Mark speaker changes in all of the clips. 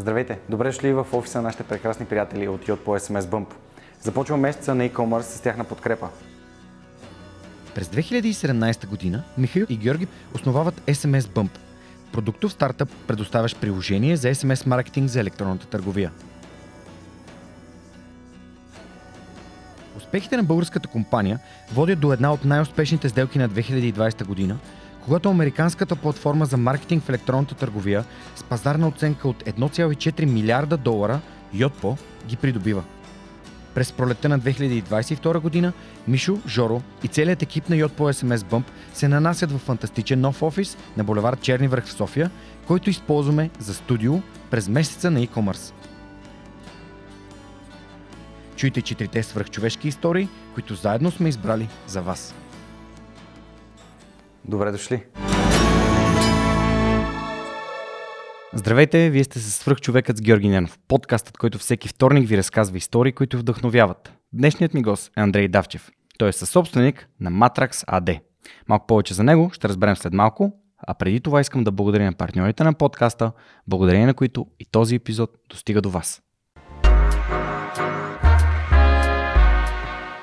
Speaker 1: Здравейте! Добре дошли в офиса на нашите прекрасни приятели от Yot по SMS Bump. Започваме месеца на e-commerce с тяхна подкрепа.
Speaker 2: През 2017 година Михаил и Георги основават SMS Bump – продуктов стартъп, предоставящ приложение за SMS маркетинг за електронната търговия. Успехите на българската компания водят до една от най-успешните сделки на 2020 година, когато американската платформа за маркетинг в електронната търговия с пазарна оценка от 1,4 милиарда долара, Йотпо, ги придобива. През пролетта на 2022 година Мишо, Жоро и целият екип на Йотпо SMS Bump се нанасят в фантастичен нов офис на булевард Черни връх в София, който използваме за студио през месеца на e-commerce. Чуйте четирите свръхчовешки истории, които заедно сме избрали за вас.
Speaker 1: Добре дошли!
Speaker 2: Здравейте, вие сте с свръхчовекът с Георги Ненов, подкастът, който всеки вторник ви разказва истории, които вдъхновяват. Днешният ми гост е Андрей Давчев. Той е съсобственик на Matrax AD. Малко повече за него ще разберем след малко, а преди това искам да благодаря на партньорите на подкаста, благодарение на които и този епизод достига до вас.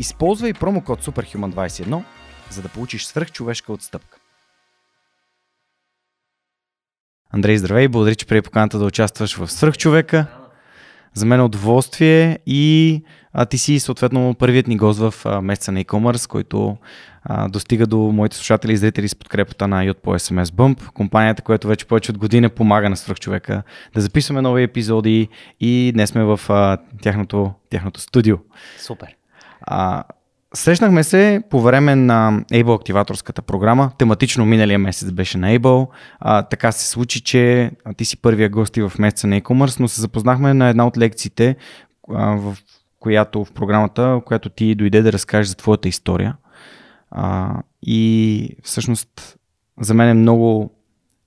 Speaker 2: Използвай промокод SUPERHUMAN21, за да получиш свръхчовешка отстъпка. Андрей, здравей! Благодаря, че прие поканата да участваш в Свръхчовека. За мен е удоволствие и а, ти си съответно първият ни гост в а, месеца на e-commerce, който а, достига до моите слушатели и зрители с подкрепата на Yot по SMS Bump, компанията, която вече повече от година помага на свръхчовека да записваме нови епизоди и днес сме в а, тяхното, тяхното студио.
Speaker 3: Супер.
Speaker 2: А, срещнахме се по време на Able активаторската програма. Тематично миналия месец беше на Able. А, така се случи, че ти си първия гости в месеца на e-commerce, но се запознахме на една от лекциите, а, в която в програмата, която ти дойде да разкажеш за твоята история. А, и всъщност за мен е много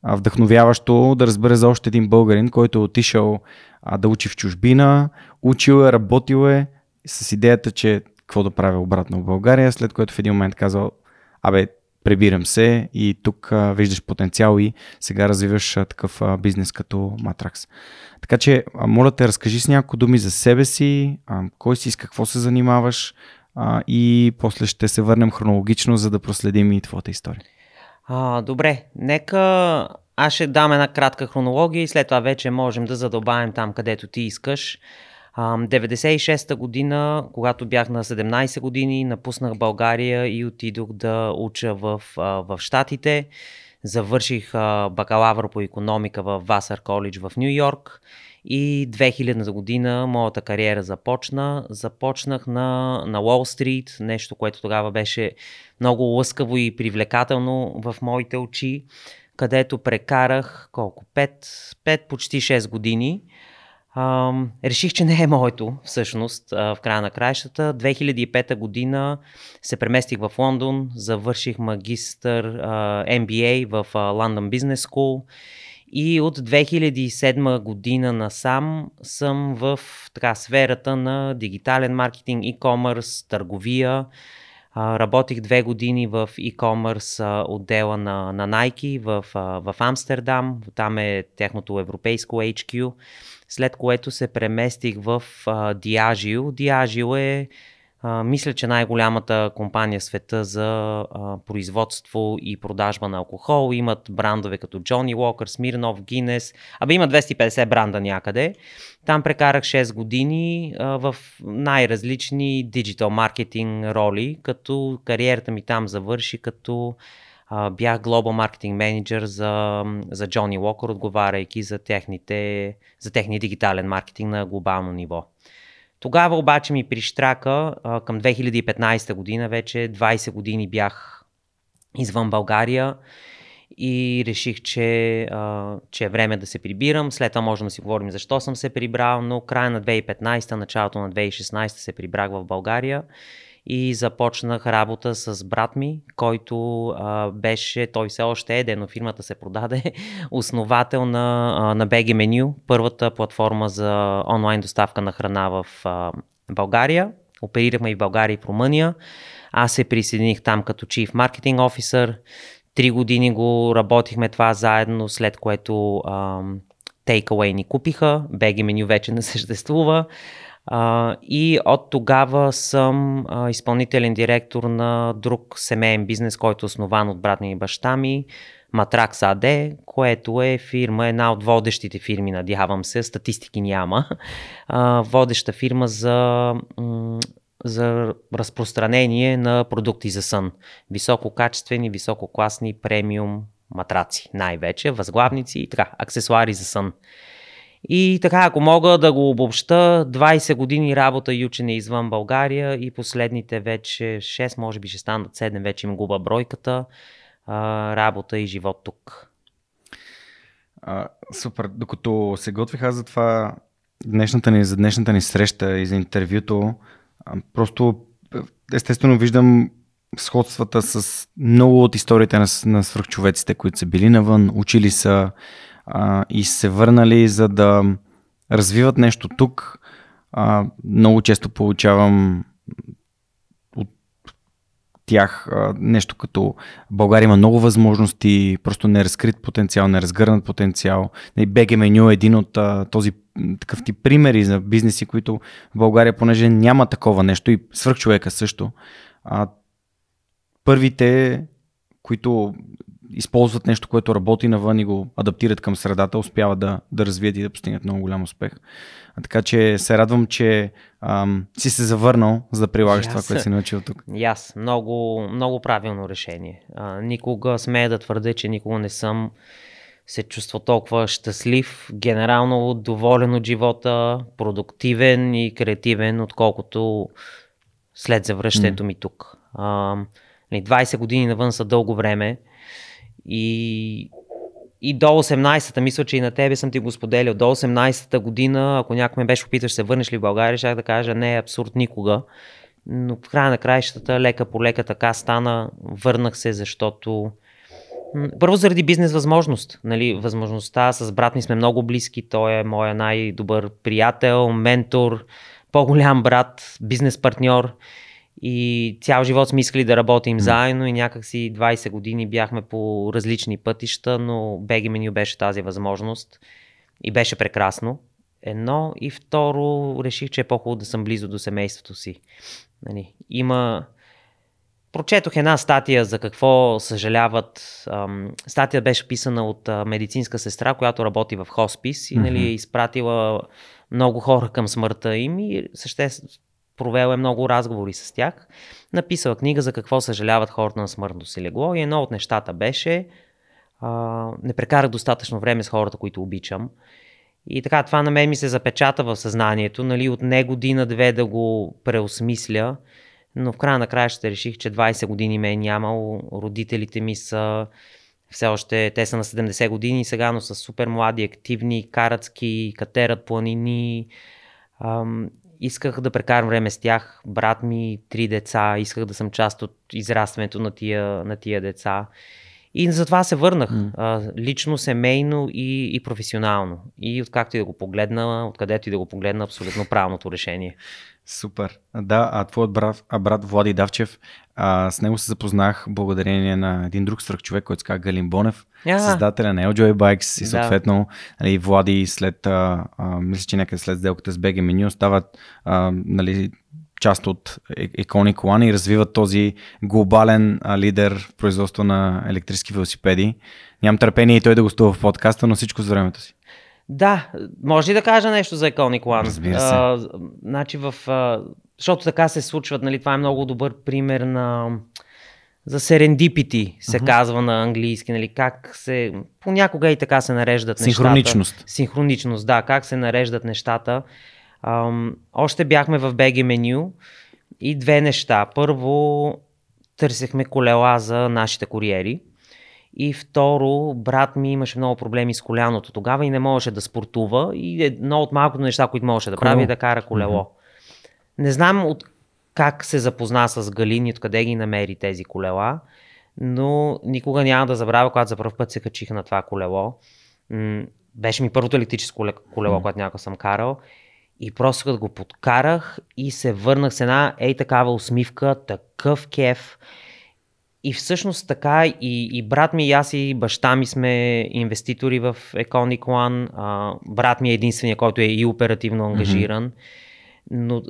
Speaker 2: вдъхновяващо да разбере за още един българин, който е отишъл а, да учи в чужбина, учил е, работил е с идеята, че какво да правя обратно в България, след което в един момент казал, абе, прибирам се и тук а, виждаш потенциал и сега развиваш а, такъв а, бизнес като Matrax. Така че, а, моля те, разкажи с няколко думи за себе си, а, кой си, с какво се занимаваш а, и после ще се върнем хронологично, за да проследим и твоята история.
Speaker 3: А, добре, нека аз ще дам една кратка хронология и след това вече можем да задълбаем там, където ти искаш. 96-та година, когато бях на 17 години, напуснах България и отидох да уча в, в Штатите. Завърших бакалавър по економика в Васър коледж в Нью Йорк и 2000 година моята кариера започна. Започнах на, на Уолл Стрит, нещо, което тогава беше много лъскаво и привлекателно в моите очи, където прекарах колко? 5, 5 почти 6 години. Реших, че не е моето, всъщност, в края на краищата. 2005 година се преместих в Лондон, завърших магистър MBA в London Business School и от 2007 година насам съм в така, сферата на дигитален маркетинг, e-commerce, търговия. Работих две години в e-commerce отдела на, на Nike в, в Амстердам. Там е тяхното европейско HQ след което се преместих в а, Diageo. Diageo е, а, мисля, че най-голямата компания в света за а, производство и продажба на алкохол. Имат брандове като Johnny Walker, Smirnoff, Guinness, абе има 250 бранда някъде. Там прекарах 6 години а, в най-различни диджитал маркетинг роли, като кариерата ми там завърши като бях Global Marketing Manager за, за Johnny Walker, отговаряйки за, техните, за техния дигитален маркетинг на глобално ниво. Тогава обаче ми прищрака към 2015 година, вече 20 години бях извън България и реших, че, а, че е време да се прибирам. След това можем да си говорим защо съм се прибрал, но края на 2015, началото на 2016 се прибрах в България и започнах работа с брат ми, който а, беше, той все още е, но фирмата се продаде, основател на, а, на BG Menu, първата платформа за онлайн доставка на храна в а, България. Оперирахме и в България и в Румъния. Аз се присъединих там като Chief Marketing Officer. Три години го работихме това заедно, след което ам, Takeaway ни купиха. BG Menu вече не съществува. И от тогава съм изпълнителен директор на друг семейен бизнес, който е основан от брат ми и баща ми, Матракс АД, което е фирма, една от водещите фирми, надявам се, статистики няма, водеща фирма за, за разпространение на продукти за сън. Висококачествени, висококласни премиум матраци, най-вече, възглавници и така, аксесуари за сън. И така, ако мога да го обобща, 20 години работа и учене извън България и последните вече 6, може би ще станат 7, вече им губа бройката, а, работа и живот тук.
Speaker 2: А, супер. Докато се готвих аз за това, днешната ни, за днешната ни среща и за интервюто, просто естествено виждам сходствата с много от историите на, на свръхчовеците, които са били навън, учили са, а, и се върнали за да развиват нещо тук. А, много често получавам от тях а, нещо като България има много възможности, просто неразкрит потенциал, неразгърнат потенциал. BG меню е един от а, този такъв тип примери за бизнеси, които в България, понеже няма такова нещо и свърхчовека също, а, първите, които използват нещо, което работи навън и го адаптират към средата, успяват да, да развият и да постигнат много голям успех. А така че се радвам, че ам, си се завърнал, за да прилагаш yes. това, което си научил тук.
Speaker 3: И аз. Много, много правилно решение. А, никога смея да твърдя, че никога не съм се чувства толкова щастлив, генерално доволен от живота, продуктивен и креативен, отколкото след завръщането mm. ми тук. А, 20 нали, години навън са дълго време и, и до 18-та, мисля, че и на тебе съм ти го споделял, до 18-та година, ако някой ме беше опиташ, се върнеш ли в България, ще да кажа, не абсурд никога. Но в края на краищата, лека по лека така стана, върнах се, защото първо заради бизнес възможност. Нали, възможността с брат ми сме много близки. Той е моя най-добър приятел, ментор, по-голям брат, бизнес партньор. И цял живот сме искали да работим mm. заедно и някакси 20 години бяхме по различни пътища, но BG Menu беше тази възможност и беше прекрасно. Едно и второ, реших, че е по-хубаво да съм близо до семейството си. Нали, има... Прочетох една статия за какво съжаляват. Статия беше писана от медицинска сестра, която работи в хоспис и нали, е изпратила много хора към смъртта им и съществено провел е много разговори с тях. Написал книга за какво съжаляват хората на смъртно си легло и едно от нещата беше а, не прекарах достатъчно време с хората, които обичам. И така, това на мен ми се запечата в съзнанието, нали, от не година-две да го преосмисля, но в края на края ще реших, че 20 години ме е нямал, родителите ми са все още, те са на 70 години сега, но са супер млади, активни, карат ски, катерат планини, исках да прекарам време с тях, брат ми, три деца, исках да съм част от израстването на тия, на тия деца. И затова се върнах. Mm. А, лично, семейно и, и професионално. И откакто и да го погледна, откъдето и да го погледна, абсолютно правилното решение.
Speaker 2: Супер. Да, а твоят брат, а брат Влади Давчев, а, с него се запознах благодарение на един друг страх човек, който се казва Галин Бонев, yeah. създателя на LJoy Bikes и съответно да. нали, Влади след, а, а, мисля, че някъде след сделката с BG Menu стават а, нали, част от Iconic One и развиват този глобален а, лидер в производство на електрически велосипеди. Нямам търпение и той да гостува в подкаста, но всичко за времето си.
Speaker 3: Да, може ли да кажа нещо за Iconic One?
Speaker 2: Разбира се. А,
Speaker 3: значи в, а, защото така се случват, нали, това е много добър пример на за серендипити се uh-huh. казва на английски, нали, как се, понякога и така се нареждат
Speaker 2: Синхроничност.
Speaker 3: нещата. Синхроничност. да, как се нареждат нещата. Ам, още бяхме в BG меню и две неща. Първо, търсехме колела за нашите куриери И второ, брат ми имаше много проблеми с коляното тогава и не можеше да спортува. И едно от малкото неща, които можеше да прави, е да кара колело. Mm-hmm. Не знам от как се запозна с Галини, откъде ги намери тези колела, но никога няма да забравя, когато за първ път се качих на това колело. Беше ми първото електрическо колело, mm. което някога съм карал. И просто като го подкарах и се върнах с една ей такава усмивка, такъв кеф. И всъщност така и, и брат ми, и аз и баща ми сме инвеститори в Econic One. А, брат ми е единствения, който е и оперативно ангажиран. Mm-hmm. Но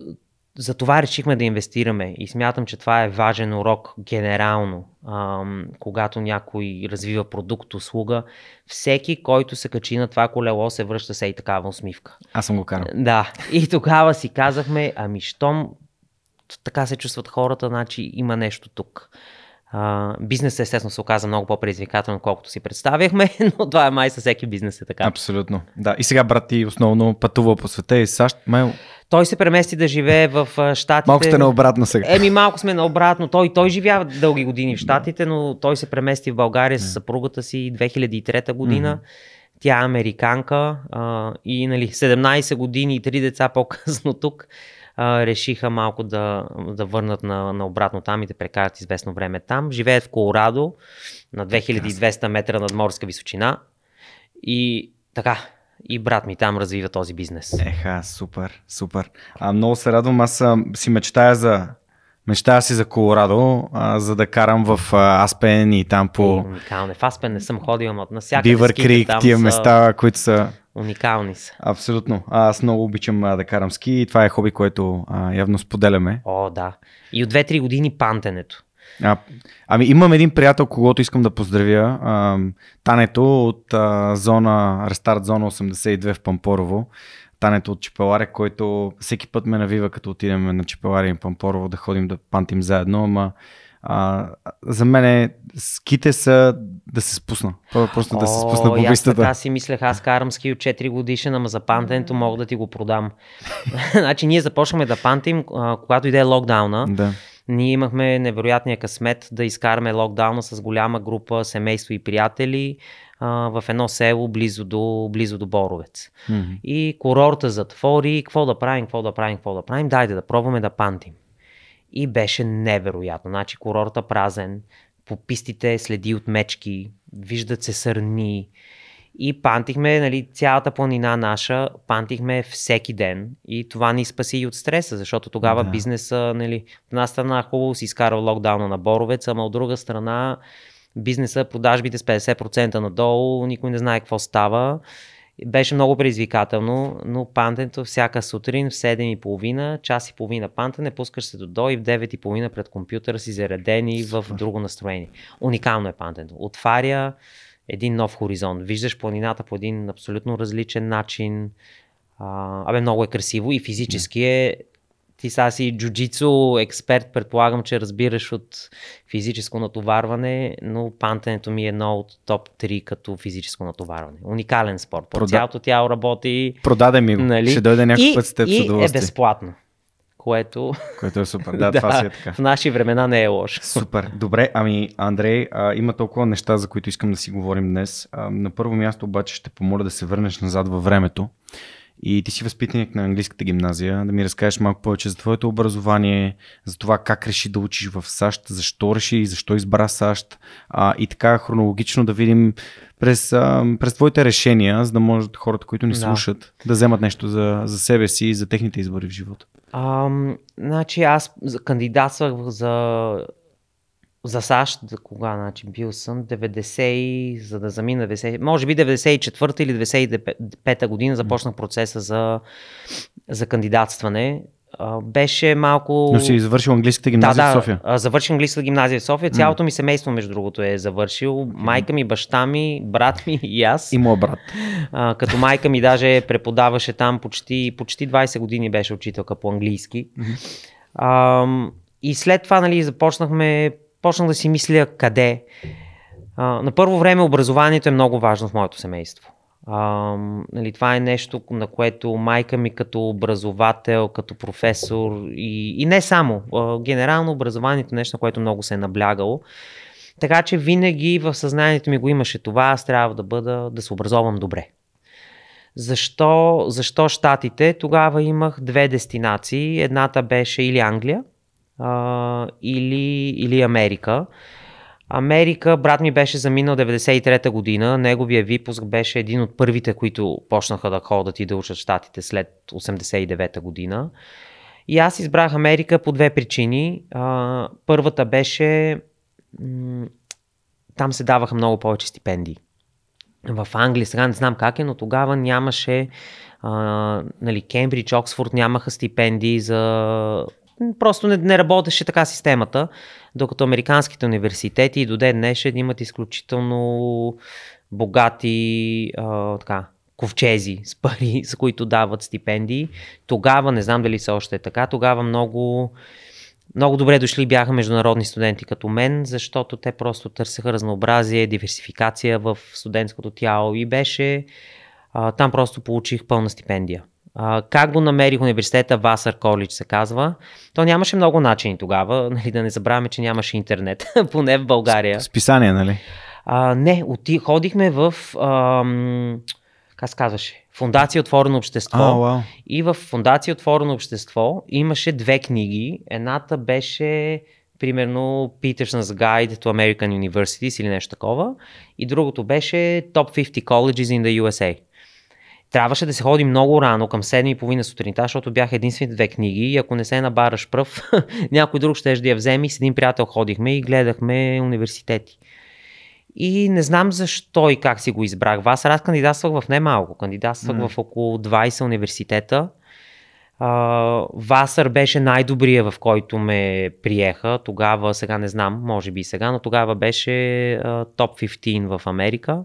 Speaker 3: за това решихме да инвестираме и смятам, че това е важен урок генерално, ам, когато някой развива продукт, услуга. Всеки, който се качи на това колело, се връща се и такава усмивка.
Speaker 2: Аз съм го карал.
Speaker 3: Да. И тогава си казахме, ами щом така се чувстват хората, значи има нещо тук. Uh, бизнес естествено се оказа много по-предизвикателно, колкото си представяхме, но това е май със всеки бизнес е така.
Speaker 2: Абсолютно. Да. И сега брат ти основно пътува по света и САЩ. Май...
Speaker 3: Той се премести да живее в Штатите.
Speaker 2: Малко сте наобратно сега.
Speaker 3: Еми, малко сме наобратно. Той, той живява дълги години в Штатите, но той се премести в България с съпругата си 2003 година. Mm-hmm. Тя е американка а, и нали, 17 години и 3 деца по-късно тук а, решиха малко да, да върнат на, на обратно там и да прекарат известно време там. Живеят в Колорадо на 2200 метра над морска височина и така, и брат ми там развива този бизнес.
Speaker 2: Еха, супер, супер. А, много се радвам, аз си мечтая за Мечтая си за Колорадо, а, за да карам в а, Аспен и там по...
Speaker 3: Е, уникално. В Аспен не съм ходил, но навсякъде
Speaker 2: Бивър Крик, тия са... места, които са...
Speaker 3: Уникални са.
Speaker 2: Абсолютно. Аз много обичам а, да карам ски и това е хоби, което а, явно споделяме.
Speaker 3: О, да. И от 2-3 години пантенето.
Speaker 2: А, ами имам един приятел, когото искам да поздравя. А, Тането от а, зона, рестарт зона 82 в Пампорово. Тането от Чепеларе, който всеки път ме навива, като отидем на Чепеларе и Пампорово да ходим да пантим заедно, ама а, за мен ските са да се спусна. Просто О, да се спусна по пистата.
Speaker 3: Аз си мислех, аз карам ски от 4 годишен, ама за пантенето мога да ти го продам. значи ние започваме да пантим, когато иде локдауна.
Speaker 2: Да.
Speaker 3: Ние имахме невероятния късмет да изкараме локдауна с голяма група семейство и приятели а, в едно село близо до, близо до Боровец. Mm-hmm. И курорта затвори, какво да правим, какво да правим, какво да правим, дайде да пробваме да пантим. И беше невероятно. Значи курорта празен, по пистите следи от мечки, виждат се сърни, и пантихме нали, цялата планина наша, пантихме всеки ден и това ни спаси и от стреса, защото тогава да. бизнеса, нали, от една страна хубаво си изкарал локдауна на Боровец, ама от друга страна бизнеса, продажбите с 50% надолу, никой не знае какво става. Беше много предизвикателно, но пантенето всяка сутрин в 7.30, час и половина пантене, пускаш се до до и в 9.30 пред компютъра си заредени в друго настроение. Уникално е пантенето. Отваря един нов хоризонт. Виждаш планината по един абсолютно различен начин. А, абе, много е красиво и физически е. Ти сега си джуджицу експерт, предполагам, че разбираш от физическо натоварване, но пантенето ми е едно от топ 3 като физическо натоварване. Уникален спорт. По Прода... цялото тяло работи.
Speaker 2: Продаде ми го. Нали? Ще дойде някой път с теб
Speaker 3: и е безплатно което...
Speaker 2: Което е супер, да, да това си е така.
Speaker 3: В наши времена не е лошо.
Speaker 2: Супер, добре, ами Андрей, а, има толкова неща, за които искам да си говорим днес. А, на първо място обаче ще помоля да се върнеш назад във времето. И ти си възпитаник на английската гимназия, да ми разкажеш малко повече за твоето образование, за това как реши да учиш в САЩ, защо реши и защо избра САЩ а, и така хронологично да видим през, а, през твоите решения, за да може хората, които ни слушат, да, да вземат нещо за, за себе си и за техните избори в живота.
Speaker 3: Ам, значи аз кандидатствах за, за САЩ, кога, значи бил съм 90, за да замина 90, може би 94 или 95 година започнах процеса за, за кандидатстване беше малко...
Speaker 2: Но си завършил английската гимназия
Speaker 3: да,
Speaker 2: в София?
Speaker 3: Да, завърших английската гимназия в София. Цялото ми семейство, между другото, е завършил. Майка ми, баща ми, брат ми и аз.
Speaker 2: И моят брат.
Speaker 3: А, като майка ми даже преподаваше там почти, почти 20 години беше учителка по английски. А, и след това, нали, започнахме, почнах да си мисля къде. А, на първо време образованието е много важно в моето семейство. А, нали, това е нещо, на което майка ми като образовател, като професор и, и не само. А, генерално образованието е нещо, на което много се е наблягало. Така че винаги в съзнанието ми го имаше това, аз трябва да бъда, да се образовам добре. Защо, защо Штатите? Тогава имах две дестинации. Едната беше или Англия, а, или, или Америка. Америка, брат ми беше заминал 93-та година, неговия випуск беше един от първите, които почнаха да ходят и да учат щатите след 89-та година. И аз избрах Америка по две причини. А, първата беше, м- там се даваха много повече стипендии. В Англия, сега не знам как е, но тогава нямаше, а, нали, Кембридж, Оксфорд нямаха стипендии за просто не, не работеше така системата, докато американските университети и до ден днешен имат изключително богати а, така, ковчези с пари, с които дават стипендии. Тогава, не знам дали се още е така, тогава много, много добре дошли бяха международни студенти като мен, защото те просто търсеха разнообразие, диверсификация в студентското тяло и беше а, там просто получих пълна стипендия. А, как го намерих университета, Васър Колидж се казва. То нямаше много начини тогава, нали, да не забравяме, че нямаше интернет, поне в България.
Speaker 2: Списание, нали?
Speaker 3: А, не, оти, ходихме в, ам, как се казваше, Фундация Отворено общество.
Speaker 2: А, вау.
Speaker 3: И в Фундация Отворено общество имаше две книги. Едната беше примерно Peterson's Guide to American Universities или нещо такова. И другото беше Top 50 Colleges in the USA. Трябваше да се ходи много рано, към 7.30 сутринта, защото бяха единствените две книги и ако не се набараш пръв, някой друг ще да я вземе и с един приятел ходихме и гледахме университети. И не знам защо и как си го избрах. Аз кандидатствах в немалко. Кандидатствах mm. в около 20 университета. Васър беше най-добрия, в който ме приеха. Тогава, сега не знам, може би и сега, но тогава беше топ 15 в Америка.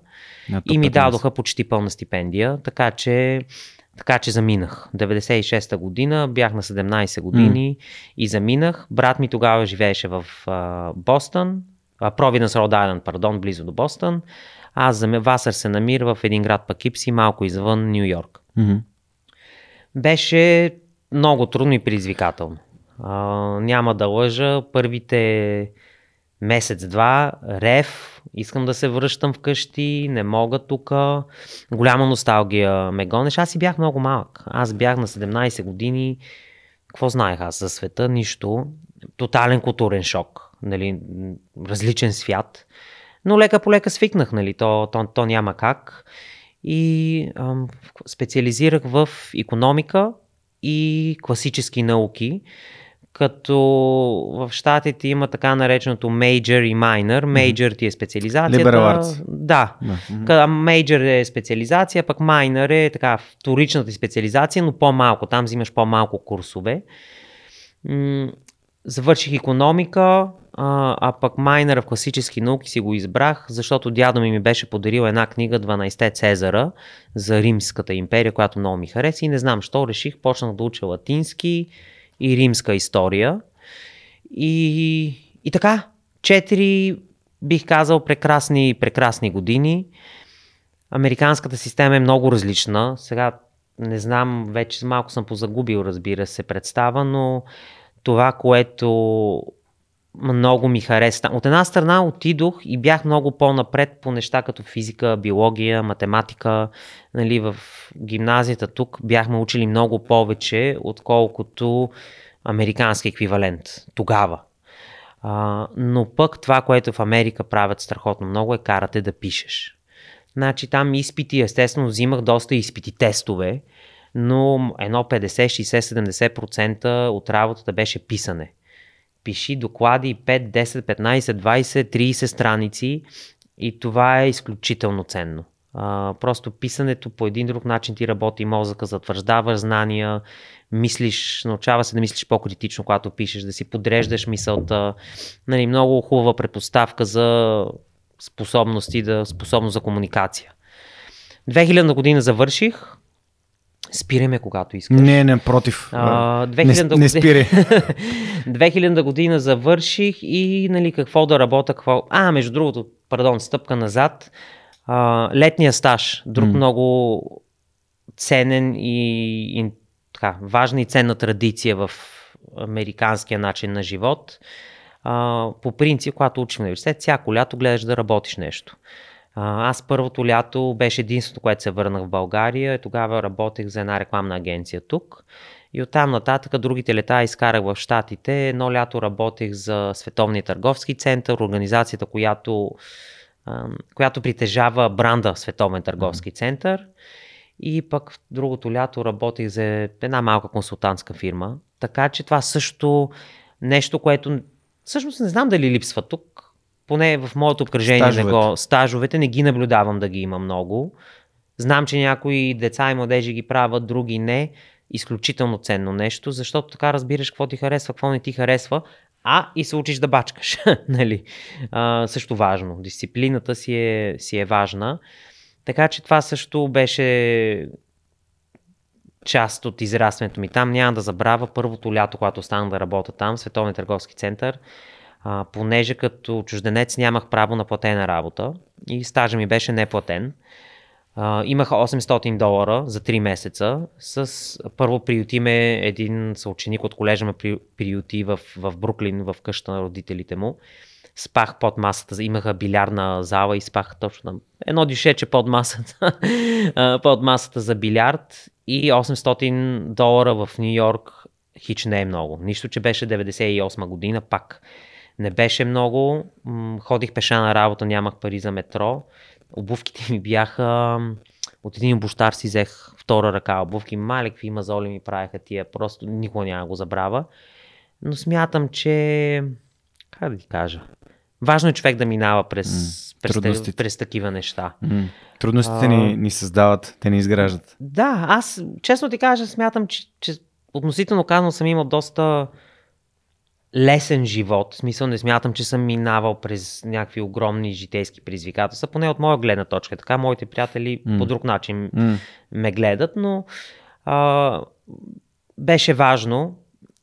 Speaker 3: И ми дадоха почти пълна стипендия, така че, така че заминах. 96-та година, бях на 17 години mm. и заминах. Брат ми тогава живееше в uh, Бостън, Провиденс Род Айленд, пардон, близо до Бостън. Аз за Васър се намира в един град Пакипси, малко извън Нью Йорк.
Speaker 2: Mm-hmm.
Speaker 3: Беше много трудно и предизвикателно. А, няма да лъжа, първите месец-два, рев, искам да се връщам вкъщи, не мога тук. Голяма носталгия ме гонеш. Аз си бях много малък. Аз бях на 17 години. Какво знаех аз за света? Нищо. Тотален културен шок. Нали, различен свят. Но лека по лека свикнах, нали, то, то, то няма как. И ам, специализирах в економика и класически науки като в щатите има така нареченото major и minor. Major ти е специализацията.
Speaker 2: Liberal arts.
Speaker 3: Да. да. Major е специализация, пък minor е така вторичната специализация, но по-малко. Там взимаш по-малко курсове. Завърших економика, а, а пък майнера в класически науки си го избрах, защото дядо ми ми беше подарил една книга 12 Цезара за Римската империя, която много ми хареса и не знам, що реших, почнах да уча латински, и римска история. И, и така, четири, бих казал, прекрасни, прекрасни години. Американската система е много различна. Сега не знам, вече малко съм позагубил, разбира се, представа, но това, което много ми хареса. От една страна отидох и бях много по-напред по неща като физика, биология, математика. Нали, в гимназията тук бяхме учили много повече, отколкото американски еквивалент тогава. А, но пък това, което в Америка правят страхотно много е карате да пишеш. Значи там изпити, естествено, взимах доста изпити тестове, но едно 50, 60, 70% от работата беше писане пиши доклади 5, 10, 15, 20, 30 страници и това е изключително ценно. А, просто писането по един друг начин ти работи мозъка, затвърждаваш знания, мислиш, научава се да мислиш по-критично, когато пишеш, да си подреждаш мисълта. Нали, много хубава предпоставка за способности, да, способност за комуникация. 2000 година завърших, Спираме когато искаш.
Speaker 2: Не, не, против.
Speaker 3: А, 2000
Speaker 2: не, не спири.
Speaker 3: 2000 година завърших и нали, какво да работя, какво... А, между другото, пардон, стъпка назад. А, летния стаж, друг mm. много ценен и, и така, важна и ценна традиция в американския начин на живот. а, по принцип, когато учиш в университет, всяко лято гледаш да работиш нещо. Аз първото лято беше единственото, което се върнах в България тогава работех за една рекламна агенция тук. И оттам нататък другите лета изкарах в Штатите. Едно лято работех за Световния търговски център, организацията, която, която притежава бранда Световен търговски център. И пък другото лято работех за една малка консултантска фирма. Така че това също нещо, което всъщност не знам дали липсва тук. Поне в моето обкръжение стажовете. Го, стажовете не ги наблюдавам да ги има много. Знам, че някои деца и младежи ги правят, други не изключително ценно нещо, защото така разбираш какво ти харесва, какво не ти харесва, а и се учиш да бачкаш. нали? а, също важно. Дисциплината си е, си е важна. Така че това също беше част от израстването ми там. Няма да забравя първото лято, когато останах да работя там, Световния търговски център, а, понеже като чужденец нямах право на платена работа и стажа ми беше неплатен. Uh, имаха 800 долара за 3 месеца. С, първо приюти ме един съученик от колежа ме при, приюти в, в Бруклин, в къща на родителите му. Спах под масата, имаха билярдна зала и спах точно там. Едно дишече под масата, под масата за билярд и 800 долара в Нью Йорк хич не е много. Нищо, че беше 98 година, пак не беше много. Ходих пеша на работа, нямах пари за метро обувките ми бяха от един обощар си взех втора ръка обувки, малекви мазоли ми правеха тия, просто никога няма го забравя. Но смятам, че, как да ти кажа, важно е човек да минава през, mm, през, през такива неща. Mm.
Speaker 2: Трудностите а, ни, ни създават, те ни изграждат.
Speaker 3: Да, аз честно ти кажа, смятам, че, че относително казано съм имал доста лесен живот. В смисъл не смятам, че съм минавал през някакви огромни житейски предизвикателства, поне от моя гледна точка. Така моите приятели mm. по друг начин mm. ме гледат, но а, беше важно.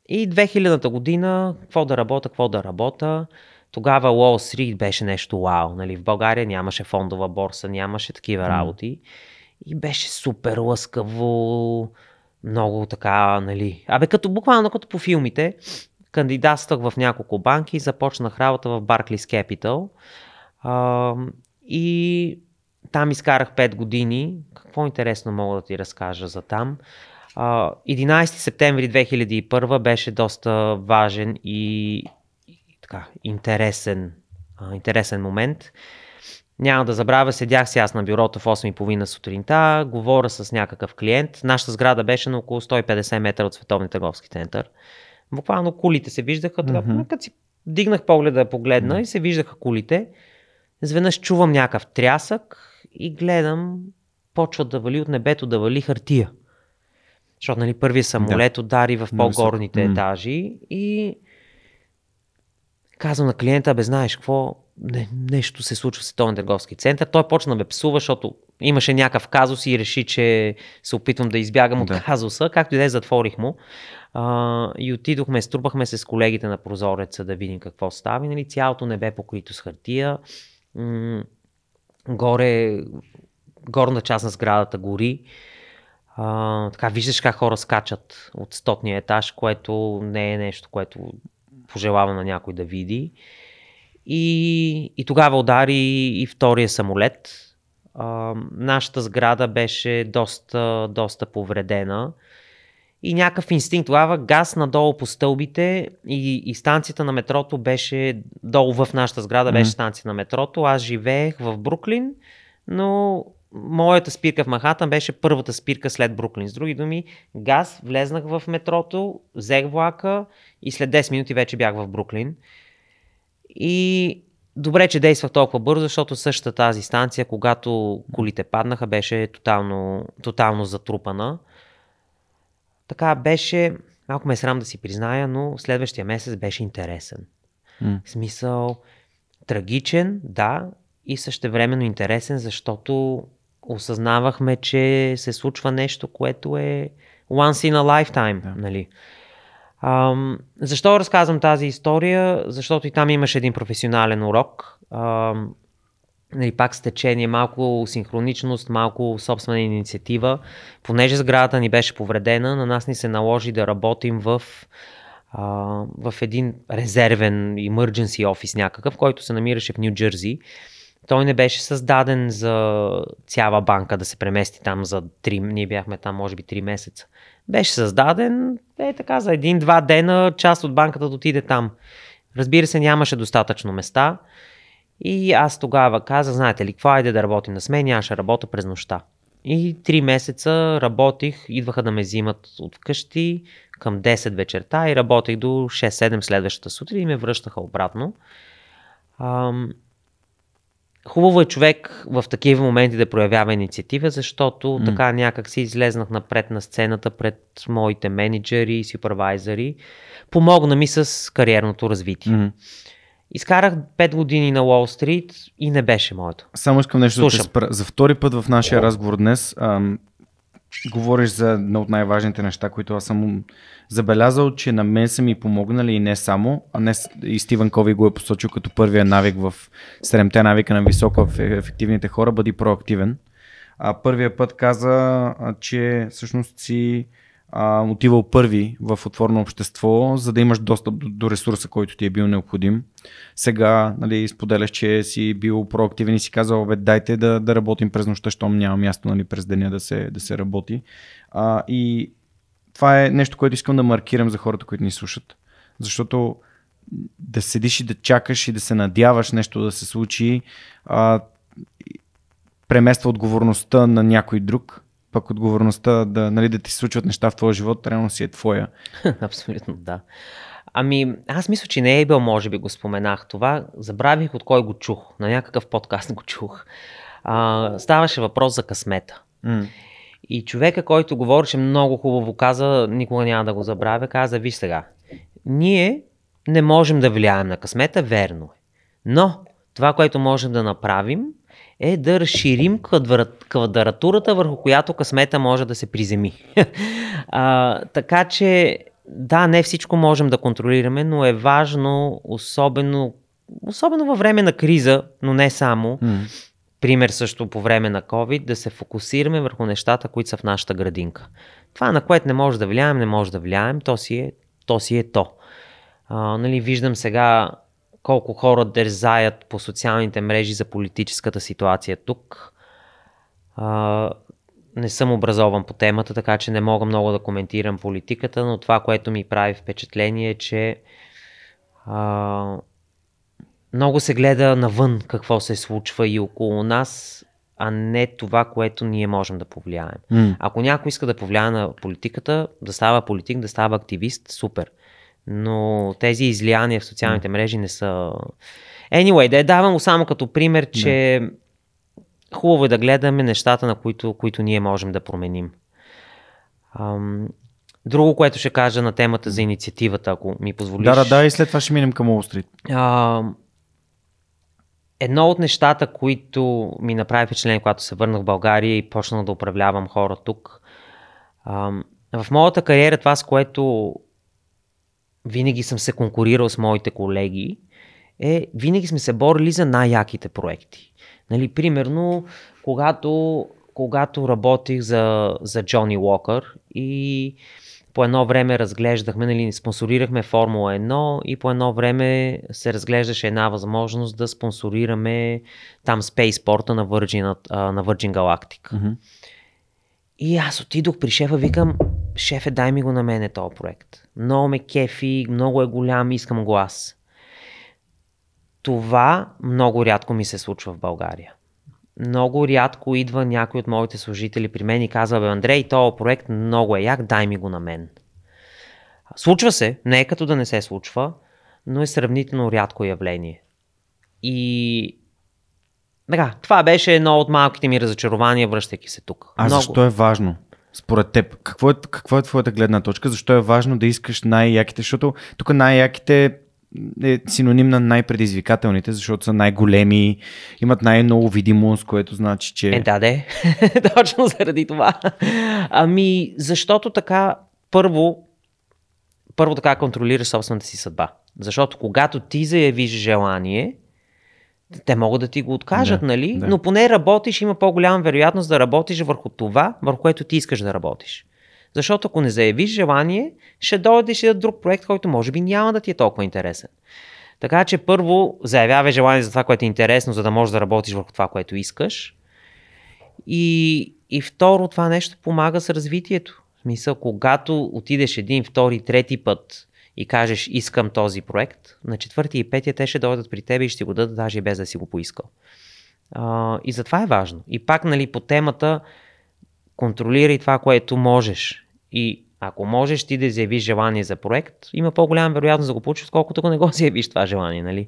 Speaker 3: И 2000-та година, какво да работя, какво да работя. Тогава Wall Street беше нещо вау. Нали? В България нямаше фондова борса, нямаше такива mm. работи. И беше супер лъскаво, много така, нали. Абе, като буквално като по филмите, кандидатствах в няколко банки, започнах работа в Barclays Capital а, и там изкарах 5 години. Какво интересно мога да ти разкажа за там? А, 11 септември 2001 беше доста важен и, и така, интересен, интересен момент. Няма да забравя, седях си аз на бюрото в 8.30 сутринта, говоря с някакъв клиент. Нашата сграда беше на около 150 метра от Световния търговски център буквално кулите се виждаха. Mm-hmm. Като си дигнах погледа да погледна mm-hmm. и се виждаха кулите. Изведнъж чувам някакъв трясък и гледам, почва да вали от небето, да вали хартия. Защото нали, първият самолет да. удари в по-горните mm-hmm. етажи и казвам на клиента, бе знаеш какво, не, нещо се случва в Световен търговски център. Той почна да ме псува, защото имаше някакъв казус и реши, че се опитвам да избягам от да. казуса. Както и да е, затворих му. А, и отидохме, струпахме се с колегите на прозореца да видим какво става. И, нали, цялото небе покрито с хартия. М- горе, горна част на сградата гори. А, така, виждаш как хора скачат от стотния етаж, което не е нещо, което пожелава на някой да види. И, и тогава удари и втория самолет. А, нашата сграда беше доста, доста повредена и някакъв инстинкт тогава газ надолу по стълбите и, и станцията на метрото беше долу в нашата сграда, беше станция на метрото. Аз живеех в Бруклин, но моята спирка в Махатън беше първата спирка след Бруклин. С други думи, газ, влезнах в метрото, взех влака и след 10 минути вече бях в Бруклин. И добре, че действах толкова бързо, защото същата тази станция, когато колите паднаха, беше тотално, тотално затрупана. Така беше, малко ме е срам да си призная, но следващия месец беше интересен. Mm. В смисъл, трагичен, да, и същевременно интересен, защото осъзнавахме, че се случва нещо, което е once in a lifetime. Yeah. Нали? Защо разказвам тази история? Защото и там имаше един професионален урок. Нали, пак с течение, малко синхроничност, малко собствена инициатива. Понеже сградата ни беше повредена, на нас ни се наложи да работим в а, в един резервен emergency офис някакъв, който се намираше в Нью Джерси. Той не беше създаден за цяла банка да се премести там за 3, ние бяхме там може би 3 месеца. Беше създаден е така за един-два дена част от банката да отиде там. Разбира се, нямаше достатъчно места. И аз тогава казах, знаете ли, какво айде да работим на смени, аз ще работя през нощта. И три месеца работих, идваха да ме взимат от вкъщи към 10 вечерта и работех до 6-7 следващата сутрин и ме връщаха обратно. Ам... Хубаво е човек в такива моменти да проявява инициатива, защото mm. така някак си излезнах напред на сцената пред моите менеджери и супервайзери. Помогна ми с кариерното развитие. Mm. Изкарах 5 години на Уолл Стрит и не беше моето.
Speaker 2: Само искам нещо Слушам. да те спра. За втори път в нашия разговор днес ам, говориш за едно от най-важните неща, които аз съм забелязал, че на мен са ми помогнали и не само, а не и Стивен Кови го е посочил като първия навик в 7 навика на високо ефективните хора, бъди проактивен. А първия път каза, че всъщност си а, отивал първи в отворено общество, за да имаш достъп до, до ресурса, който ти е бил необходим. Сега нали, споделяш, че си бил проактивен и си казал, бе, дайте да, да работим през нощта, щом няма място нали, през деня да се, да се работи. А, и това е нещо, което искам да маркирам за хората, които ни слушат. Защото да седиш и да чакаш и да се надяваш нещо да се случи, а, премества отговорността на някой друг пък отговорността да, нали, да ти се случват неща в твоя живот, реално си е твоя.
Speaker 3: Абсолютно, да. Ами, аз мисля, че не е бил, може би го споменах това. Забравих от кой го чух. На някакъв подкаст го чух. А, ставаше въпрос за късмета. Mm. И човека, който говореше много хубаво, каза, никога няма да го забравя, каза, виж сега, ние не можем да влияем на късмета, верно е. Но това, което можем да направим, е да разширим квадратурата, върху която късмета може да се приземи. а, така че, да, не всичко можем да контролираме, но е важно, особено, особено във време на криза, но не само, mm. пример също по време на COVID, да се фокусираме върху нещата, които са в нашата градинка. Това, на което не може да влияем, не може да влияем, то си е то. Си е то. А, нали, виждам сега колко хора дързаят по социалните мрежи за политическата ситуация тук. А, не съм образован по темата, така че не мога много да коментирам политиката, но това, което ми прави впечатление е, че а, много се гледа навън какво се случва и около нас, а не това, което ние можем да повлияем. Mm. Ако някой иска да повлияе на политиката, да става политик, да става активист, супер но тези излияния в социалните мрежи не са... Anyway, да я давам го само като пример, че да. хубаво е да гледаме нещата, на които, които ние можем да променим. Ам... Друго, което ще кажа на темата за инициативата, ако ми позволиш.
Speaker 2: Да, да, да, и след това ще минем към Уолл
Speaker 3: Едно от нещата, които ми направи впечатление, когато се върнах в България и почнах да управлявам хора тук, ам, в моята кариера това, с което винаги съм се конкурирал с моите колеги, е винаги сме се борили за най-яките проекти. Нали, примерно, когато, когато работих за, за Джони Уокър и по едно време разглеждахме, нали, спонсорирахме Формула 1 и по едно време се разглеждаше една възможност да спонсорираме там спейспорта на Virgin, на Virgin Galactic. Mm-hmm. И аз отидох при шефа, викам, шефе, дай ми го на мене този проект. Много ме кефи, много е голям, искам го аз. Това много рядко ми се случва в България. Много рядко идва някой от моите служители при мен и казва, бе, Андрей, този проект много е як, дай ми го на мен. Случва се, не е като да не се случва, но е сравнително рядко явление. И така, това беше едно от малките ми разочарования, връщайки се тук.
Speaker 2: А Много. защо е важно? Според теб, какво е, какво е твоята гледна точка? Защо е важно да искаш най-яките? Защото тук най-яките е синоним на най-предизвикателните, защото са най-големи, имат най-много видимост, което значи, че...
Speaker 3: Е, да, де. Точно заради това. Ами, защото така, първо, първо така контролираш собствената си съдба. Защото когато ти заявиш желание, те могат да ти го откажат, да, нали? Да. Но поне работиш, има по-голяма вероятност да работиш върху това, върху което ти искаш да работиш. Защото ако не заявиш желание, ще дойдеш и друг проект, който може би няма да ти е толкова интересен. Така че първо заявявай желание за това, което е интересно, за да можеш да работиш върху това, което искаш. И, и второ, това нещо помага с развитието. В смисъл, когато отидеш един, втори, трети път и кажеш искам този проект, на четвърти и петия те ще дойдат при теб и ще го дадат даже без да си го поискал. А, и затова е важно. И пак нали, по темата контролирай това, което можеш. И ако можеш ти да заявиш желание за проект, има по-голяма вероятност да го получиш, отколкото ако не го заявиш това желание. Нали?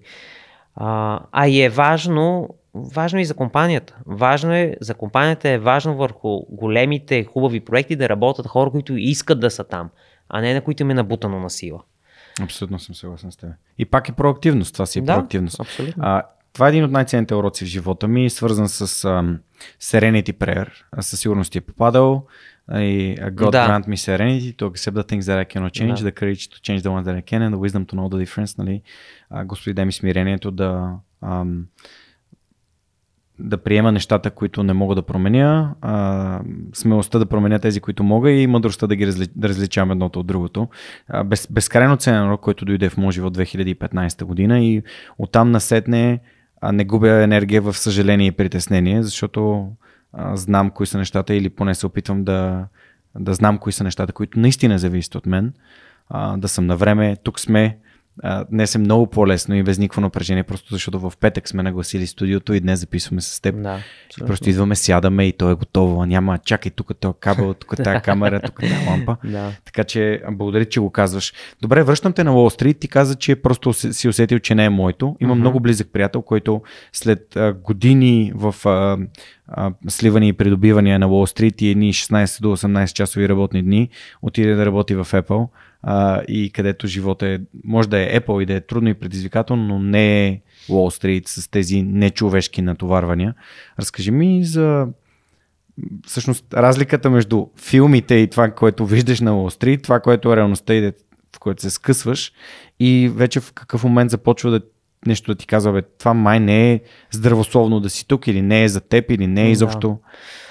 Speaker 3: А, а и е важно, важно и за компанията. Важно е, за компанията е важно върху големите хубави проекти да работят хора, които искат да са там, а не на които им е набутано на сила.
Speaker 2: Абсолютно съм съгласен с теб. И пак е проактивност. Това си е
Speaker 3: Да,
Speaker 2: проактивност.
Speaker 3: абсолютно.
Speaker 2: А, това е един от най-ценните уроци в живота ми, свързан с ам, Serenity Prayer. А със сигурност ти е попадал. И God
Speaker 3: Да.
Speaker 2: grant me serenity to accept the things that I cannot change,
Speaker 3: Да.
Speaker 2: the courage to change the ones that I can and the wisdom to know the difference. Нали? А, Господи, дай ми смирението да, ам, да приема нещата, които не мога да променя, а, смелостта да променя тези, които мога и мъдростта да ги разли, да различавам едното от другото. А, без, безкрайно ценен урок, който дойде в моят живот 2015 година и оттам насетне а, не губя енергия в съжаление и притеснение, защото а, знам кои са нещата или поне се опитвам да, да знам кои са нещата, които наистина зависят от мен, а, да съм на време, тук сме, а, днес е много по-лесно и без никакво напрежение, просто защото в петък сме нагласили студиото и днес записваме с теб.
Speaker 3: Да,
Speaker 2: И просто идваме, сядаме и то е готово. Няма, чакай, тук е този кабел, тук е тази камера, тук е тази лампа.
Speaker 3: Да.
Speaker 2: Така че благодаря, че го казваш. Добре, връщам те на Wall Street. Ти каза, че просто си усетил, че не е моето. Има
Speaker 3: Мгм.
Speaker 2: много близък приятел, който след а, години в а, а, сливане и придобивания на Wall Street и едни 16 до 18 часови работни дни, отиде да работи в Apple а, и където живота е, може да е Apple и да е трудно и предизвикателно, но не е Wall Street с тези нечовешки натоварвания. Разкажи ми за всъщност разликата между филмите и това, което виждаш на Wall Street, това, което е реалността и в което се скъсваш и вече в какъв момент започва да нещо да ти казва, бе, това май не е здравословно да си тук или не е за теб или не е
Speaker 3: Да.
Speaker 2: изобщо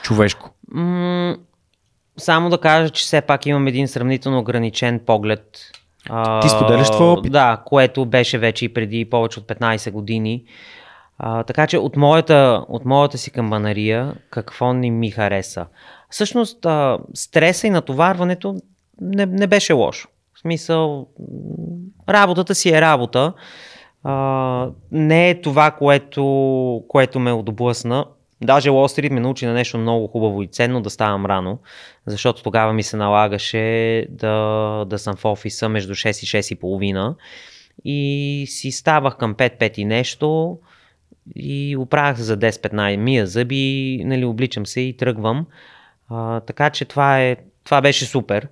Speaker 2: човешко.
Speaker 3: М- само да кажа, че все пак имам един сравнително ограничен поглед.
Speaker 2: Ти споделяш твоя опит.
Speaker 3: Да, което беше вече и преди повече от 15 години. А, така че от моята, от моята си камбанария, какво не ми хареса? Всъщност, а, стреса и натоварването не, не беше лошо. В смисъл, работата си е работа. А, не е това, което, което ме отблъсна. Даже Wall Street ме научи на нещо много хубаво и ценно да ставам рано, защото тогава ми се налагаше да, да съм в офиса между 6 и 6 и половина и си ставах към 5-5 и нещо и оправях се за 10-15, мия зъби, нали, обличам се и тръгвам. А, така че това, е, това беше супер.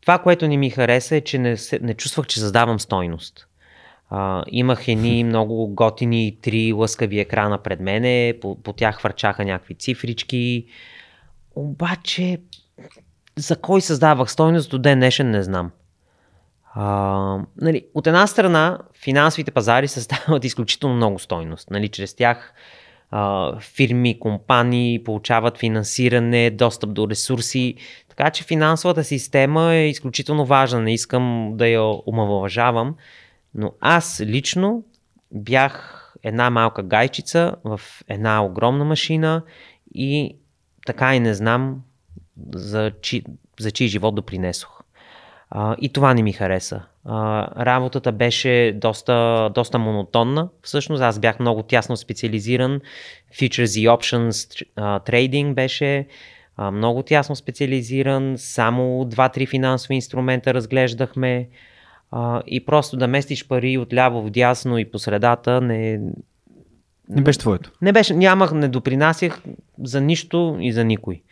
Speaker 3: Това, което не ми хареса е, че не, не чувствах, че създавам стойност. А, имах едни много готини три лъскави екрана пред мене, по, по тях хвърчаха някакви цифрички. Обаче, за кой създавах стойност до ден днешен не знам. А, нали, от една страна, финансовите пазари създават изключително много стойност. Нали, чрез тях а, фирми, компании получават финансиране, достъп до ресурси. Така че финансовата система е изключително важна. Не искам да я омалважавам. Но аз лично бях една малка гайчица в една огромна машина и така и не знам за, чи, за чий живот допринесох. А, и това не ми хареса. А, работата беше доста, доста монотонна. Всъщност аз бях много тясно специализиран. Futures и Options трейдинг беше а, много тясно специализиран. Само 2-3 финансови инструмента разглеждахме. А, и просто да местиш пари отляво в дясно и по средата не,
Speaker 2: Не беше твоето.
Speaker 3: не беше, нямах, не допринасях за нищо и за никой.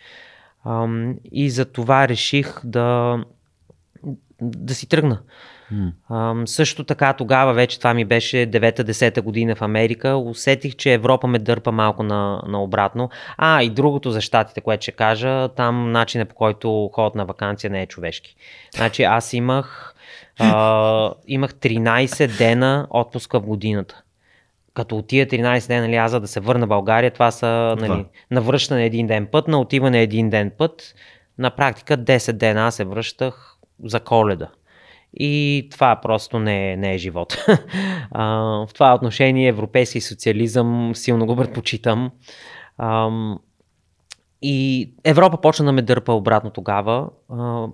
Speaker 3: Ам, и за това реших да, да си тръгна.
Speaker 2: М.
Speaker 3: Ам, също така тогава вече това ми беше 9-10 година в Америка. Усетих, че Европа ме дърпа малко на, на обратно. А, и другото за щатите, което ще кажа, там начинът по който ходят на вакансия не е човешки. Значи аз имах, а, имах 13 дена отпуска в годината. Като от тия 13 дена, нали, аз за да се върна в България, това са нали,
Speaker 2: Два.
Speaker 3: на връщане един ден път, на отиване един ден път. на практика 10 дена аз се връщах за коледа. И това просто не е, не е живот. а, в това отношение европейски социализъм силно го предпочитам. А, и Европа почна да ме дърпа обратно тогава.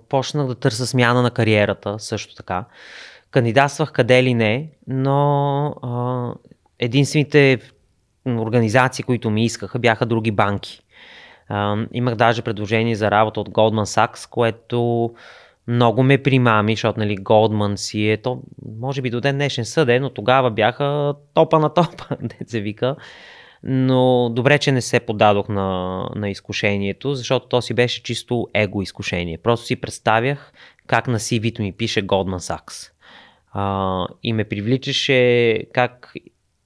Speaker 3: Почнах да търся смяна на кариерата също така. Кандидатствах къде ли не, но единствените организации, които ми искаха, бяха други банки. Имах даже предложение за работа от Goldman Sachs, което много ме примами, защото нали, Goldman си е, то може би до ден днешен съде, но тогава бяха топа на топа, де се вика. Но добре, че не се подадох на, на изкушението, защото то си беше чисто его изкушение. Просто си представях как на CV-то ми пише Goldman Sachs. А, и ме привличаше как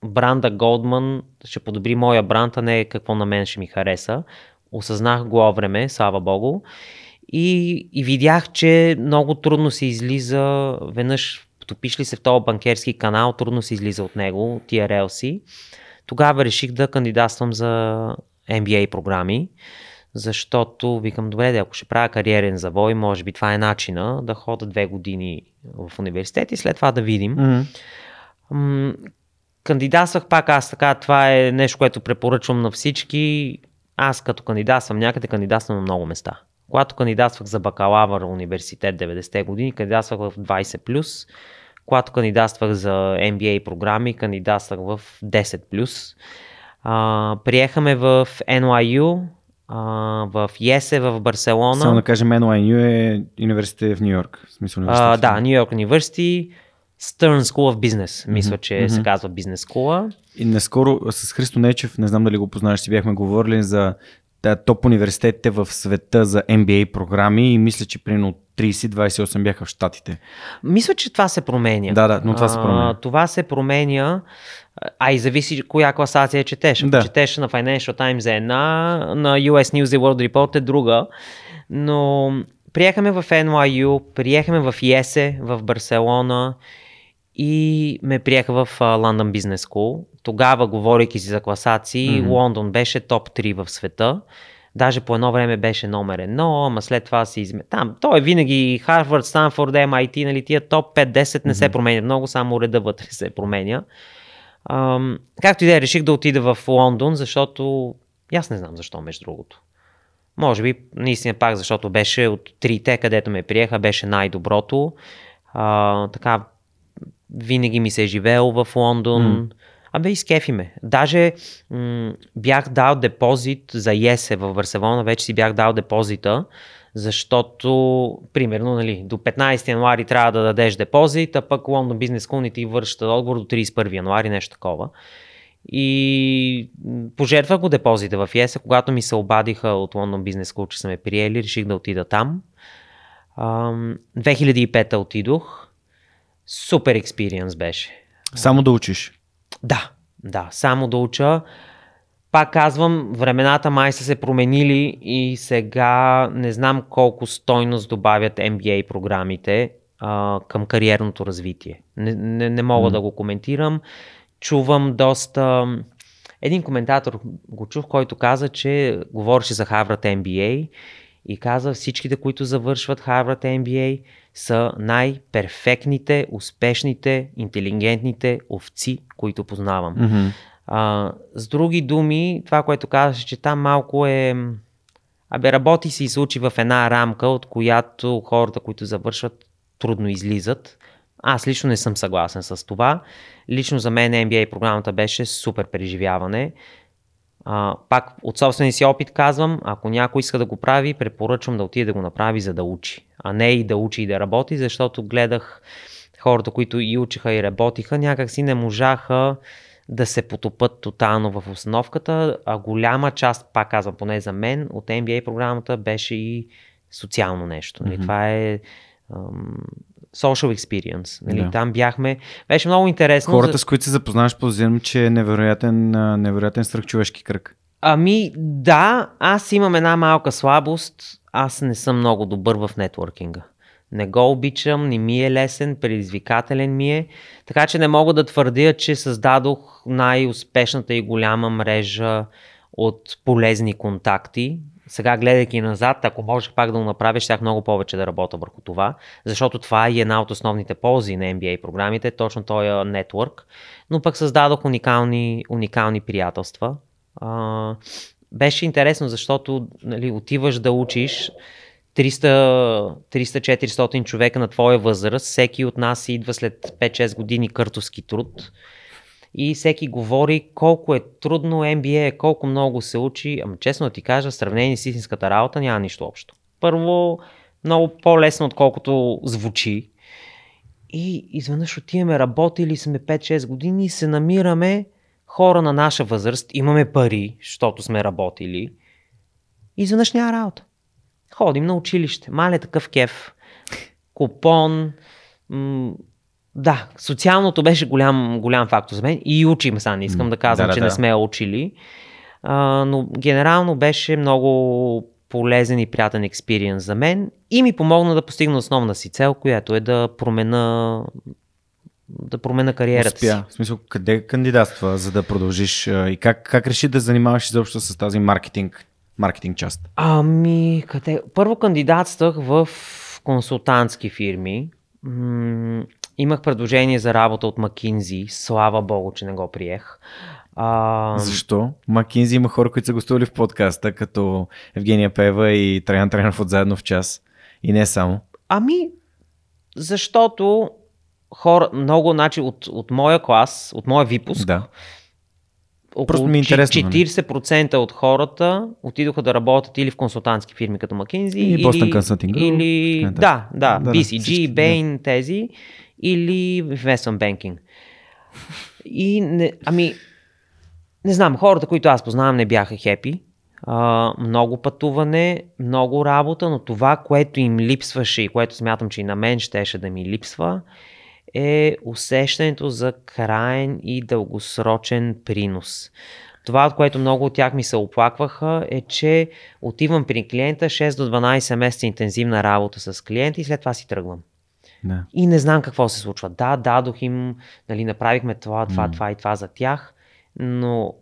Speaker 3: бранда Goldman ще подобри моя бранд, а не какво на мен ще ми хареса. Осъзнах го време, слава богу. И, и видях, че много трудно се излиза, веднъж топиш ли се в този банкерски канал, трудно се излиза от него, тия релси. Тогава реших да кандидатствам за MBA програми, защото викам, добре, да ако ще правя кариерен завой, може би това е начина да хода две години в университет и след това да видим. Mm-hmm. Кандидатствах пак аз така, това е нещо, което препоръчвам на всички. Аз като кандидатствам някъде, кандидатствам на много места. Когато кандидатствах за бакалавър университет 90-те години, кандидатствах в 20+, когато кандидатствах за MBA програми, кандидатствах в 10+. А, приехаме в NYU, а, в ЕСЕ в Барселона.
Speaker 2: Само да кажем, NYU е университет в Нью Йорк. Смисъл
Speaker 3: а, да, Нью Йорк университет. Stern School of Business, мисля, че mm-hmm. се казва бизнес школа.
Speaker 2: И наскоро с Христо Нечев, не знам дали го познаваш, си бяхме говорили за топ университетите в света за MBA програми и мисля, че примерно 30-28 бяха в Штатите.
Speaker 3: Мисля, че това се променя.
Speaker 2: Да, да, но това се променя. А,
Speaker 3: това се променя, а и зависи коя класация четеш. Ако да. четеш на Financial Times е една, на US News and World Report е друга. Но приехаме в NYU, приехаме в ЕСЕ, в Барселона и ме приеха в London Business School. Тогава, говорейки си за класации, mm-hmm. Лондон беше топ 3 в света. Даже по едно време беше номер едно, ама след това си изме... Там, то е винаги Харвард, Станфорд, MIT, нали, тия топ 5-10 не mm-hmm. се променя много, само реда вътре се променя. Ам, както и да е, реших да отида в Лондон, защото аз не знам защо, между другото. Може би, наистина пак, защото беше от трите, където ме приеха, беше най-доброто. А, така, винаги ми се е живеел в Лондон. Mm. Абе, изкефи ме. Даже м- бях дал депозит за ЕСЕ в Барселона, вече си бях дал депозита, защото, примерно, нали, до 15 януари трябва да дадеш депозит, а пък Лондон Бизнес School не ти вършат отговор до 31 януари, нещо такова. И пожертвах го депозита в ЕСЕ, когато ми се обадиха от Лондон Бизнес School, че са ме приели, реших да отида там. 2005 отидох. Супер експириенс беше.
Speaker 2: Само да учиш?
Speaker 3: Да, да, само да уча. Пак казвам, времената май са се променили и сега не знам колко стойност добавят MBA програмите а, към кариерното развитие. Не, не, не мога mm. да го коментирам. Чувам доста... Един коментатор го чух, който каза, че говореше за Harvard MBA и каза всичките, които завършват Harvard MBA, са най-перфектните, успешните, интелигентните овци, които познавам. Mm-hmm. А, с други думи, това, което казваш, че там малко е... Абе, работи си и се учи в една рамка, от която хората, които завършват, трудно излизат. Аз лично не съм съгласен с това. Лично за мен MBA програмата беше супер преживяване. А, пак от собствения си опит казвам, ако някой иска да го прави, препоръчвам да отиде да го направи, за да учи, а не и да учи и да работи, защото гледах хората, които и учиха и работиха, някак си не можаха да се потопат тотално в установката, а голяма част, пак казвам, поне за мен, от MBA програмата беше и социално нещо. Mm-hmm. Това е ам, social experience. Нали? Да. Там бяхме. Беше много интересно.
Speaker 2: Хората, за... с които се запознаваш, подозирам, че е невероятен, невероятен свръхчовешки кръг.
Speaker 3: Ами да, аз имам една малка слабост. Аз не съм много добър в нетворкинга. Не го обичам, не ми е лесен, предизвикателен ми е. Така че не мога да твърдя, че създадох най-успешната и голяма мрежа от полезни контакти сега гледайки назад, ако можех пак да го направя, щях много повече да работя върху това, защото това е една от основните ползи на MBA програмите, точно този нетворк, но пък създадох уникални, уникални приятелства. А, беше интересно, защото нали, отиваш да учиш 300-400 човека на твоя възраст, всеки от нас идва след 5-6 години къртовски труд и всеки говори колко е трудно MBA, колко много се учи. Ама честно ти кажа, в сравнение с истинската работа няма нищо общо. Първо, много по-лесно, отколкото звучи. И изведнъж отиваме, работили сме 5-6 години и се намираме хора на наша възраст, имаме пари, защото сме работили. И изведнъж няма работа. Ходим на училище. Мале такъв кеф. Купон. М- да, социалното беше голям, голям фактор за мен. И учим сега, не искам да казвам,
Speaker 2: да,
Speaker 3: че
Speaker 2: да.
Speaker 3: не сме учили. А, но генерално беше много полезен и приятен експириенс за мен и ми помогна да постигна основна си цел, която е да промена да промена кариерата си.
Speaker 2: Успя. В смисъл, къде кандидатства, за да продължиш и как, как реши да занимаваш изобщо с тази маркетинг, маркетинг част?
Speaker 3: Ами, къде? Първо кандидатствах в консултантски фирми. Имах предложение за работа от McKinsey. Слава богу, че не го приех. А,
Speaker 2: Защо? Макинзи има хора, които са гостували в подкаста, като Евгения Пева и Траян Трайнов от Заедно в час. И не само.
Speaker 3: Ами, защото хора, много, значи, от, от моя клас, от моя випуск,
Speaker 2: Да.
Speaker 3: около
Speaker 2: Просто ми е интересно, нали?
Speaker 3: 40% от хората отидоха да работят или в консултантски фирми като McKinsey,
Speaker 2: И
Speaker 3: или,
Speaker 2: Boston Consulting Group,
Speaker 3: или да, да,
Speaker 2: Да, да,
Speaker 3: BCG,
Speaker 2: да.
Speaker 3: Bain, тези, или Investment Banking. И не, ами, не знам, хората, които аз познавам, не бяха хепи. Много пътуване, много работа, но това, което им липсваше и което смятам, че и на мен щеше да ми липсва, е усещането за крайен и дългосрочен принос. Това, от което много от тях ми се оплакваха, е, че отивам при клиента 6 до 12 месеца интензивна работа с клиента и след това си тръгвам.
Speaker 2: Да.
Speaker 3: И не знам какво се случва. Да, дадох им, нали, направихме това, това, това и това за тях, но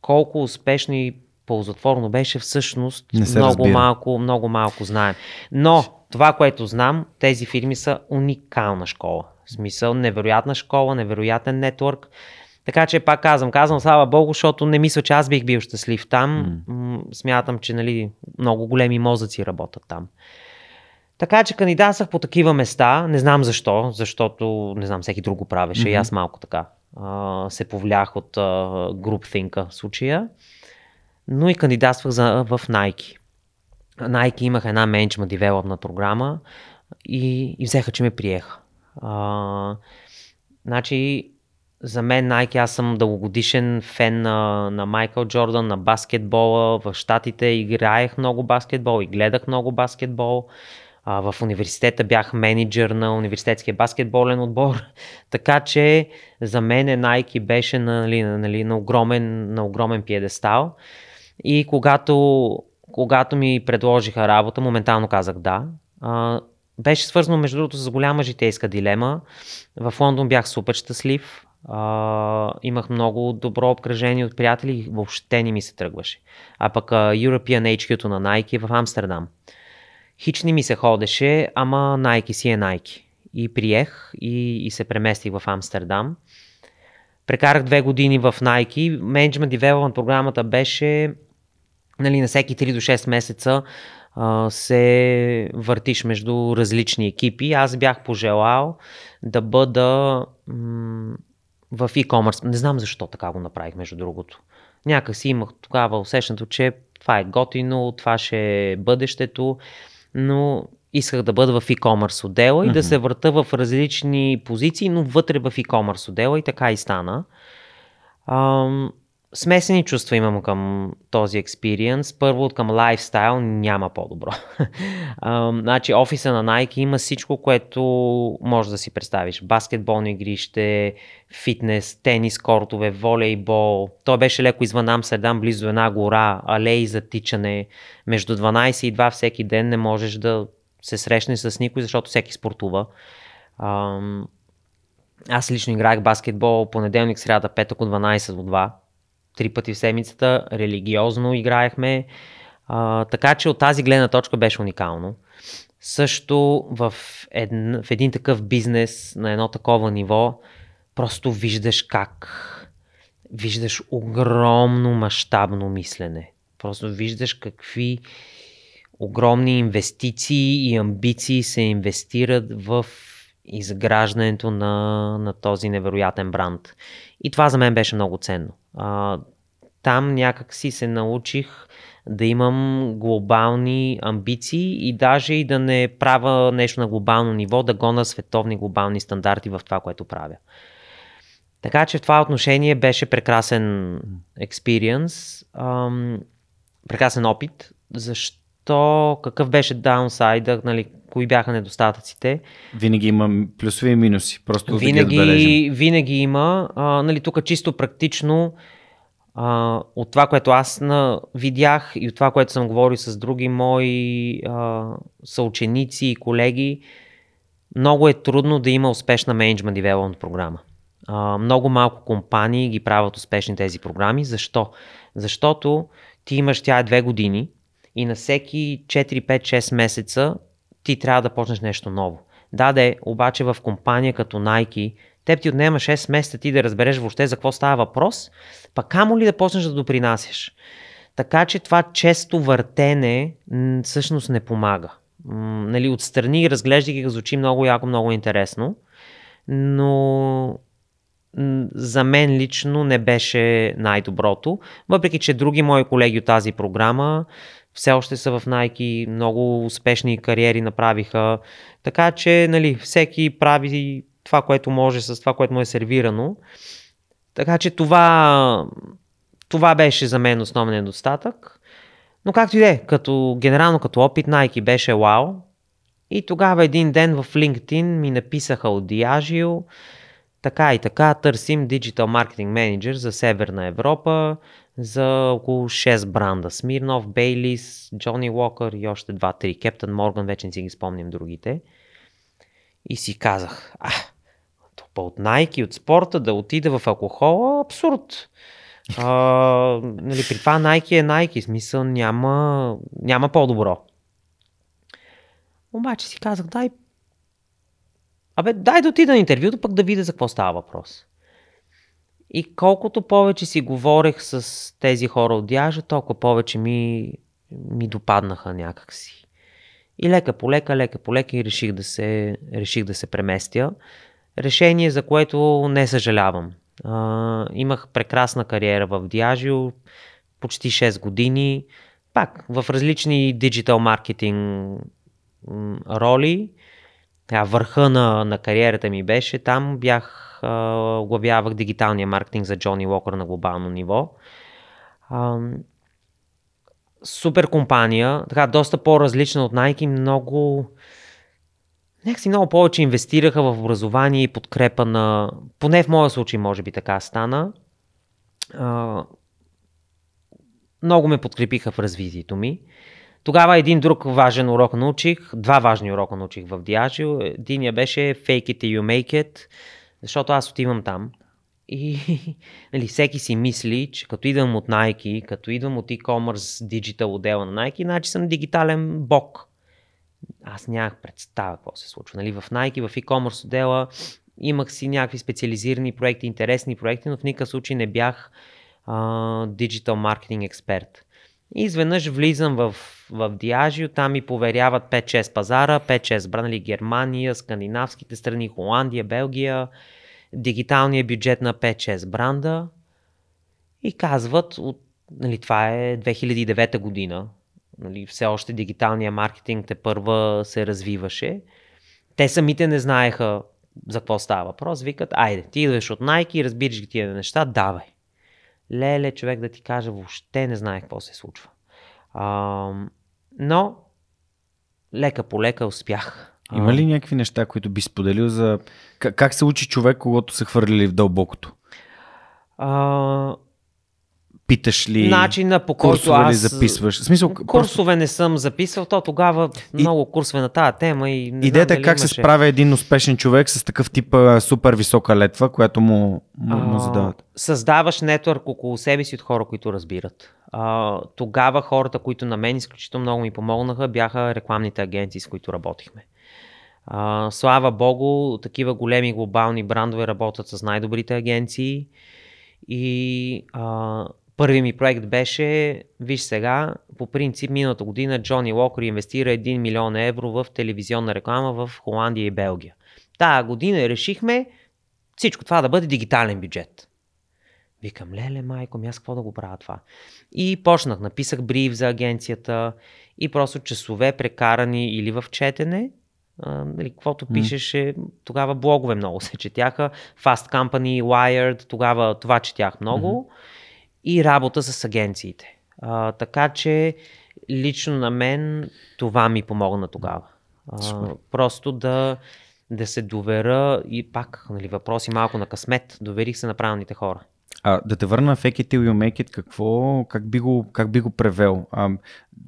Speaker 3: колко успешно и ползотворно беше всъщност много
Speaker 2: разбира.
Speaker 3: малко, много малко знаем. Но това, което знам, тези фирми са уникална школа. В смисъл, невероятна школа, невероятен нетворк. Така че пак казвам, казвам слава богу, защото не мисля, че аз бих бил щастлив там. М- Смятам, че нали, много големи мозъци работят там. Така че кандидатствах по такива места. Не знам защо, защото не знам, всеки друг го правеше. И
Speaker 2: Мгм.
Speaker 3: аз малко така а, се повлях от а, groupthink в случая. Но и кандидатствах за, в Nike. Nike имах една management development програма и, и взеха, че ме приеха. А, значи, за мен Nike, аз съм дългогодишен фен на, на Майкъл Джордан, на баскетбола. В Штатите играех много баскетбол и гледах много баскетбол. А, в университета бях менеджер на университетския баскетболен отбор. така че за мен Nike беше нали, нали, на, огромен, на огромен пиедестал. И когато, когато ми предложиха работа, моментално казах да. А, беше свързано, между другото, с голяма житейска дилема. В Лондон бях супер щастлив. А, имах много добро обкръжение от приятели и въобще не ми се тръгваше. А пък а, European HQ-то на Nike е в Амстердам. Хич не ми се ходеше, ама Nike си е Nike. И приех и, и се преместих в Амстердам. Прекарах две години в Nike. Management Development програмата беше нали, на всеки 3 до 6 месеца а, се въртиш между различни екипи. Аз бях пожелал да бъда м- в e-commerce. Не знам защо така го направих, между другото. Някак си имах тогава усещането, че това е готино, това ще е бъдещето, но исках да бъда в e-commerce отдела и да се върта в различни позиции, но вътре в e-commerce отдела и така и стана. Ам, смесени чувства имам към този експириенс. Първо към лайфстайл няма по-добро. Значи офиса на Nike има всичко, което може да си представиш. Баскетболно игрище, фитнес, тенис, кортове, волейбол. Той беше леко извън Амстердам, близо една гора, алеи за тичане. Между 12 и 2 всеки ден не можеш да се срещнеш с никой, защото всеки спортува. Аз лично играех баскетбол понеделник, сряда, петък от 12 до 2. Три пъти в седмицата. Религиозно играехме. А, така че от тази гледна точка беше уникално. Също в, един, в един такъв бизнес на едно такова ниво, просто виждаш как виждаш огромно мащабно мислене. Просто виждаш какви огромни инвестиции и амбиции се инвестират в изграждането на, на този невероятен бранд. И това за мен беше много ценно. А, там някак си се научих да имам глобални амбиции и даже и да не правя нещо на глобално ниво, да гона световни глобални стандарти в това, което правя. Така че в това отношение беше прекрасен експириенс, прекрасен опит. Защо, какъв беше даунсайда, нали, кои бяха недостатъците?
Speaker 2: Винаги има плюсови и минуси, просто
Speaker 3: винаги,
Speaker 2: да ги
Speaker 3: Винаги има, а, нали, тук чисто практично, а, от това, което аз на, видях и от това, което съм говорил с други мои а, съученици и колеги, много е трудно да има успешна менеджмент девелопмент програма. А, много малко компании ги правят успешни тези програми. Защо? Защото ти имаш тя е две години и на всеки 4, 5, 6 месеца ти трябва да почнеш нещо ново. Да, де, обаче в компания като Nike, теб ти отнема 6 месеца ти да разбереш въобще за какво става въпрос, пък камо ли да почнеш да допринасяш. Така че това често въртене всъщност не помага. М- нали, отстрани, разглеждайки го, звучи много яко, много интересно, но за мен лично не беше най-доброто, въпреки че други мои колеги от тази програма все още са в Nike, много успешни кариери направиха, така че нали, всеки прави това, което може с това, което му е сервирано. Така че това, това беше за мен основен недостатък. Но както и да е, като, генерално като опит Nike беше вау. И тогава един ден в LinkedIn ми написаха от Diageo, така и така търсим Digital Marketing Manager за Северна Европа, за около 6 бранда. Смирнов, Бейлис, Джони Уокър и още 2-3. Кептън Морган, вече не си ги спомням другите. И си казах, а, топа от Nike, от спорта, да отида в алкохола, абсурд. А, нали, при това Nike е Nike, смисъл няма, няма по-добро. Обаче си казах, дай Абе, дай да отида на интервюто, пък да видя за какво става въпрос. И колкото повече си говорех с тези хора от Дяжа, толкова повече ми, ми допаднаха някакси. И лека по лека, лека по лека и реших да се, реших да се преместя. Решение, за което не съжалявам. А, имах прекрасна кариера в Диажио, почти 6 години, пак в различни диджитал маркетинг роли така, върха на, на кариерата ми беше. Там бях, оглавявах дигиталния маркетинг за Джони Уокър на глобално ниво. Супер компания, така доста по-различна от Nike, много някакси много повече инвестираха в образование и подкрепа на, поне в моя случай може би така стана, много ме подкрепиха в развитието ми. Тогава един друг важен урок научих, два важни урока научих в Diageo. Единия беше fake it till you make it, защото аз отивам там и нали, всеки си мисли, че като идвам от Nike, като идвам от e-commerce digital отдела на Nike, значи съм дигитален бог. Аз нямах представа какво се случва. Нали, в Nike, в e-commerce отдела имах си някакви специализирани проекти, интересни проекти, но в никакъв случай не бях диджитал маркетинг експерт. И изведнъж влизам в, в Диажио, там ми поверяват 5-6 пазара, 5-6 брани Германия, скандинавските страни, Холандия, Белгия, дигиталния бюджет на 5-6 бранда и казват, от, нали, това е 2009 година, нали, все още дигиталния маркетинг те първа се развиваше. Те самите не знаеха за какво става въпрос. Викат, айде, ти идваш от Nike, разбираш ги тия неща, давай леле, човек да ти каже, въобще не знае какво се случва. А, но лека по лека успях.
Speaker 2: Има ли някакви неща, които би споделил за как, как се учи човек, когато се хвърлили в дълбокото?
Speaker 3: А,
Speaker 2: питаш ли,
Speaker 3: начина по който
Speaker 2: курсове ли
Speaker 3: аз...
Speaker 2: записваш? В смисъл,
Speaker 3: Курсове не съм записал, то тогава
Speaker 2: И-
Speaker 3: много курсове на тази тема и не
Speaker 2: Идеята
Speaker 3: знам
Speaker 2: е как се
Speaker 3: имаше.
Speaker 2: справя един успешен човек с такъв тип супер висока летва, която му, му, му задават.
Speaker 3: Създаваш нетворк около себе си от хора, които разбират. А, тогава хората, които на мен изключително много ми помогнаха, бяха рекламните агенции, с които работихме. А, слава Богу, такива големи глобални брандове работят с най-добрите агенции и а, първи ми проект беше, виж сега, по принцип миналата година Джони Локър инвестира 1 милион евро в телевизионна реклама в Холандия и Белгия. Тая година решихме всичко това да бъде дигитален бюджет. Викам, леле, майко, ми аз какво да го правя това? И почнах, написах бриф за агенцията и просто часове прекарани или в четене, а, нали, каквото
Speaker 2: М.
Speaker 3: пишеше, тогава блогове много се четяха, Fast Company, Wired, тогава това четях много и работа с агенциите. А, така че лично на мен това ми помогна тогава. А, просто да, да се довера и пак нали, въпроси малко на късмет. Доверих се на правилните хора.
Speaker 2: А, да те върна на fake it till you make it, какво, как би го, как би го превел? А,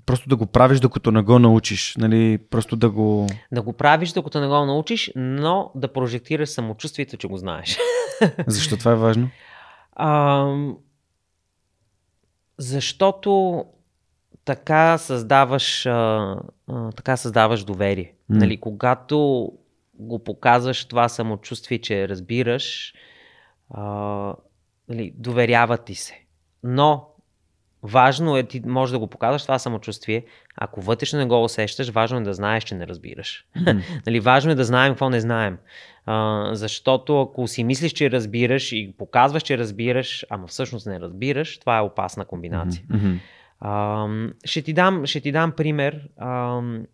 Speaker 2: просто да го правиш докато не го научиш, нали? Просто да го...
Speaker 3: Да го правиш, докато не го научиш, но да прожектираш самочувствието, че го знаеш.
Speaker 2: Защо това е важно?
Speaker 3: Ам, защото така създаваш, а, а, така създаваш доверие.
Speaker 2: М.
Speaker 3: Нали, когато го показваш това самочувствие, че разбираш, а, нали, доверява ти се. Но важно е, ти можеш да го показваш това самочувствие. Ако вътрешно не го усещаш, важно е да знаеш, че не разбираш. нали, важно е да знаем какво не знаем. А, защото ако си мислиш, че разбираш и показваш, че разбираш, ама всъщност не разбираш, това е опасна комбинация.
Speaker 2: Мгм.
Speaker 3: Ам, ще, ти дам, ще ти дам пример. Ам,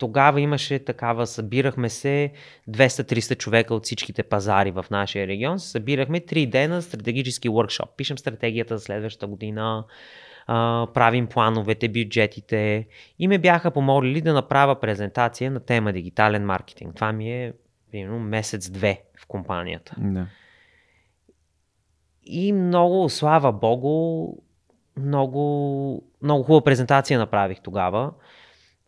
Speaker 3: тогава имаше такава, събирахме се 200-300 човека от всичките пазари в нашия регион. Събирахме 3 дена стратегически workshop. Пишем стратегията за следващата година, правим плановете, бюджетите. И ме бяха помолили да направя презентация на тема дигитален маркетинг. Това ми е примерно месец-две в компанията.
Speaker 2: Да.
Speaker 3: И много, слава богу, много, много хубава презентация направих тогава.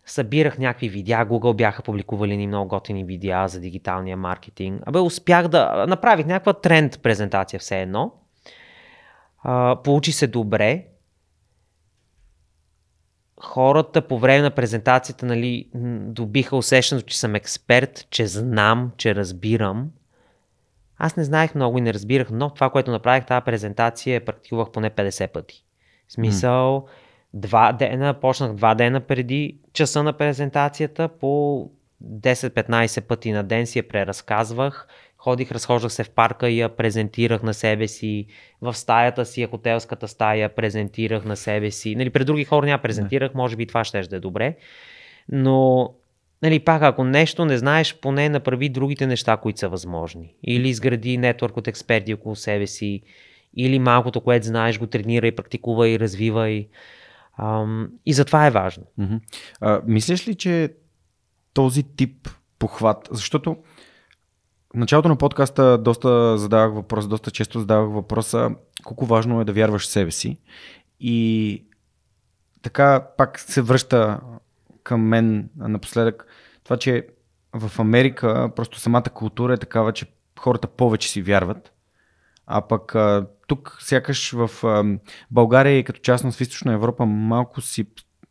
Speaker 3: Събирах някакви видеа, Google бяха публикували ни много готини видеа за дигиталния маркетинг. Абе, успях да направих някаква тренд презентация все едно. А, получи се добре. Хората по време на презентацията нали, добиха усещането, че съм експерт, че знам, че разбирам. Аз не знаех много и не разбирах, но това, което направих тази презентация, практикувах поне 50 пъти. В смисъл, два дена, почнах два дена преди часа на презентацията, по 10-15 пъти на ден си я преразказвах. Ходих, разхождах се в парка и я презентирах на себе си. В стаята си, хотелската стая, презентирах на себе си. Нали, пред други хора няма презентирах, може би това ще да е добре. Но Нали, пак, ако нещо не знаеш, поне направи другите неща, които са възможни. Или изгради нетворк от експерти около себе си, или малкото, което знаеш, го тренирай, практикувай, развивай. И затова е важно.
Speaker 2: Мгм. А, мислиш ли, че този тип похват, защото в началото на подкаста доста задавах въпрос, доста често задавах въпроса колко важно е да вярваш в себе си и така пак се връща към мен напоследък това, че в Америка просто самата култура е такава, че хората повече си вярват. А пък тук сякаш в България и като частност в Източна Европа малко си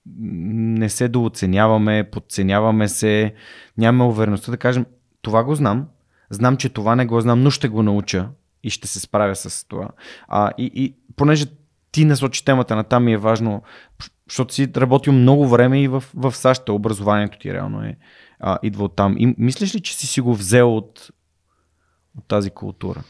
Speaker 2: не се дооценяваме, подценяваме се, нямаме увереността да кажем това го знам, знам, че това не го знам, но ще го науча и ще се справя с това. А, и, и понеже ти насочи темата на там ми е важно, защото си работил много време и в, в САЩ, образованието ти реално е а, идва от там. И мислиш ли, че си си го взел от, от тази култура?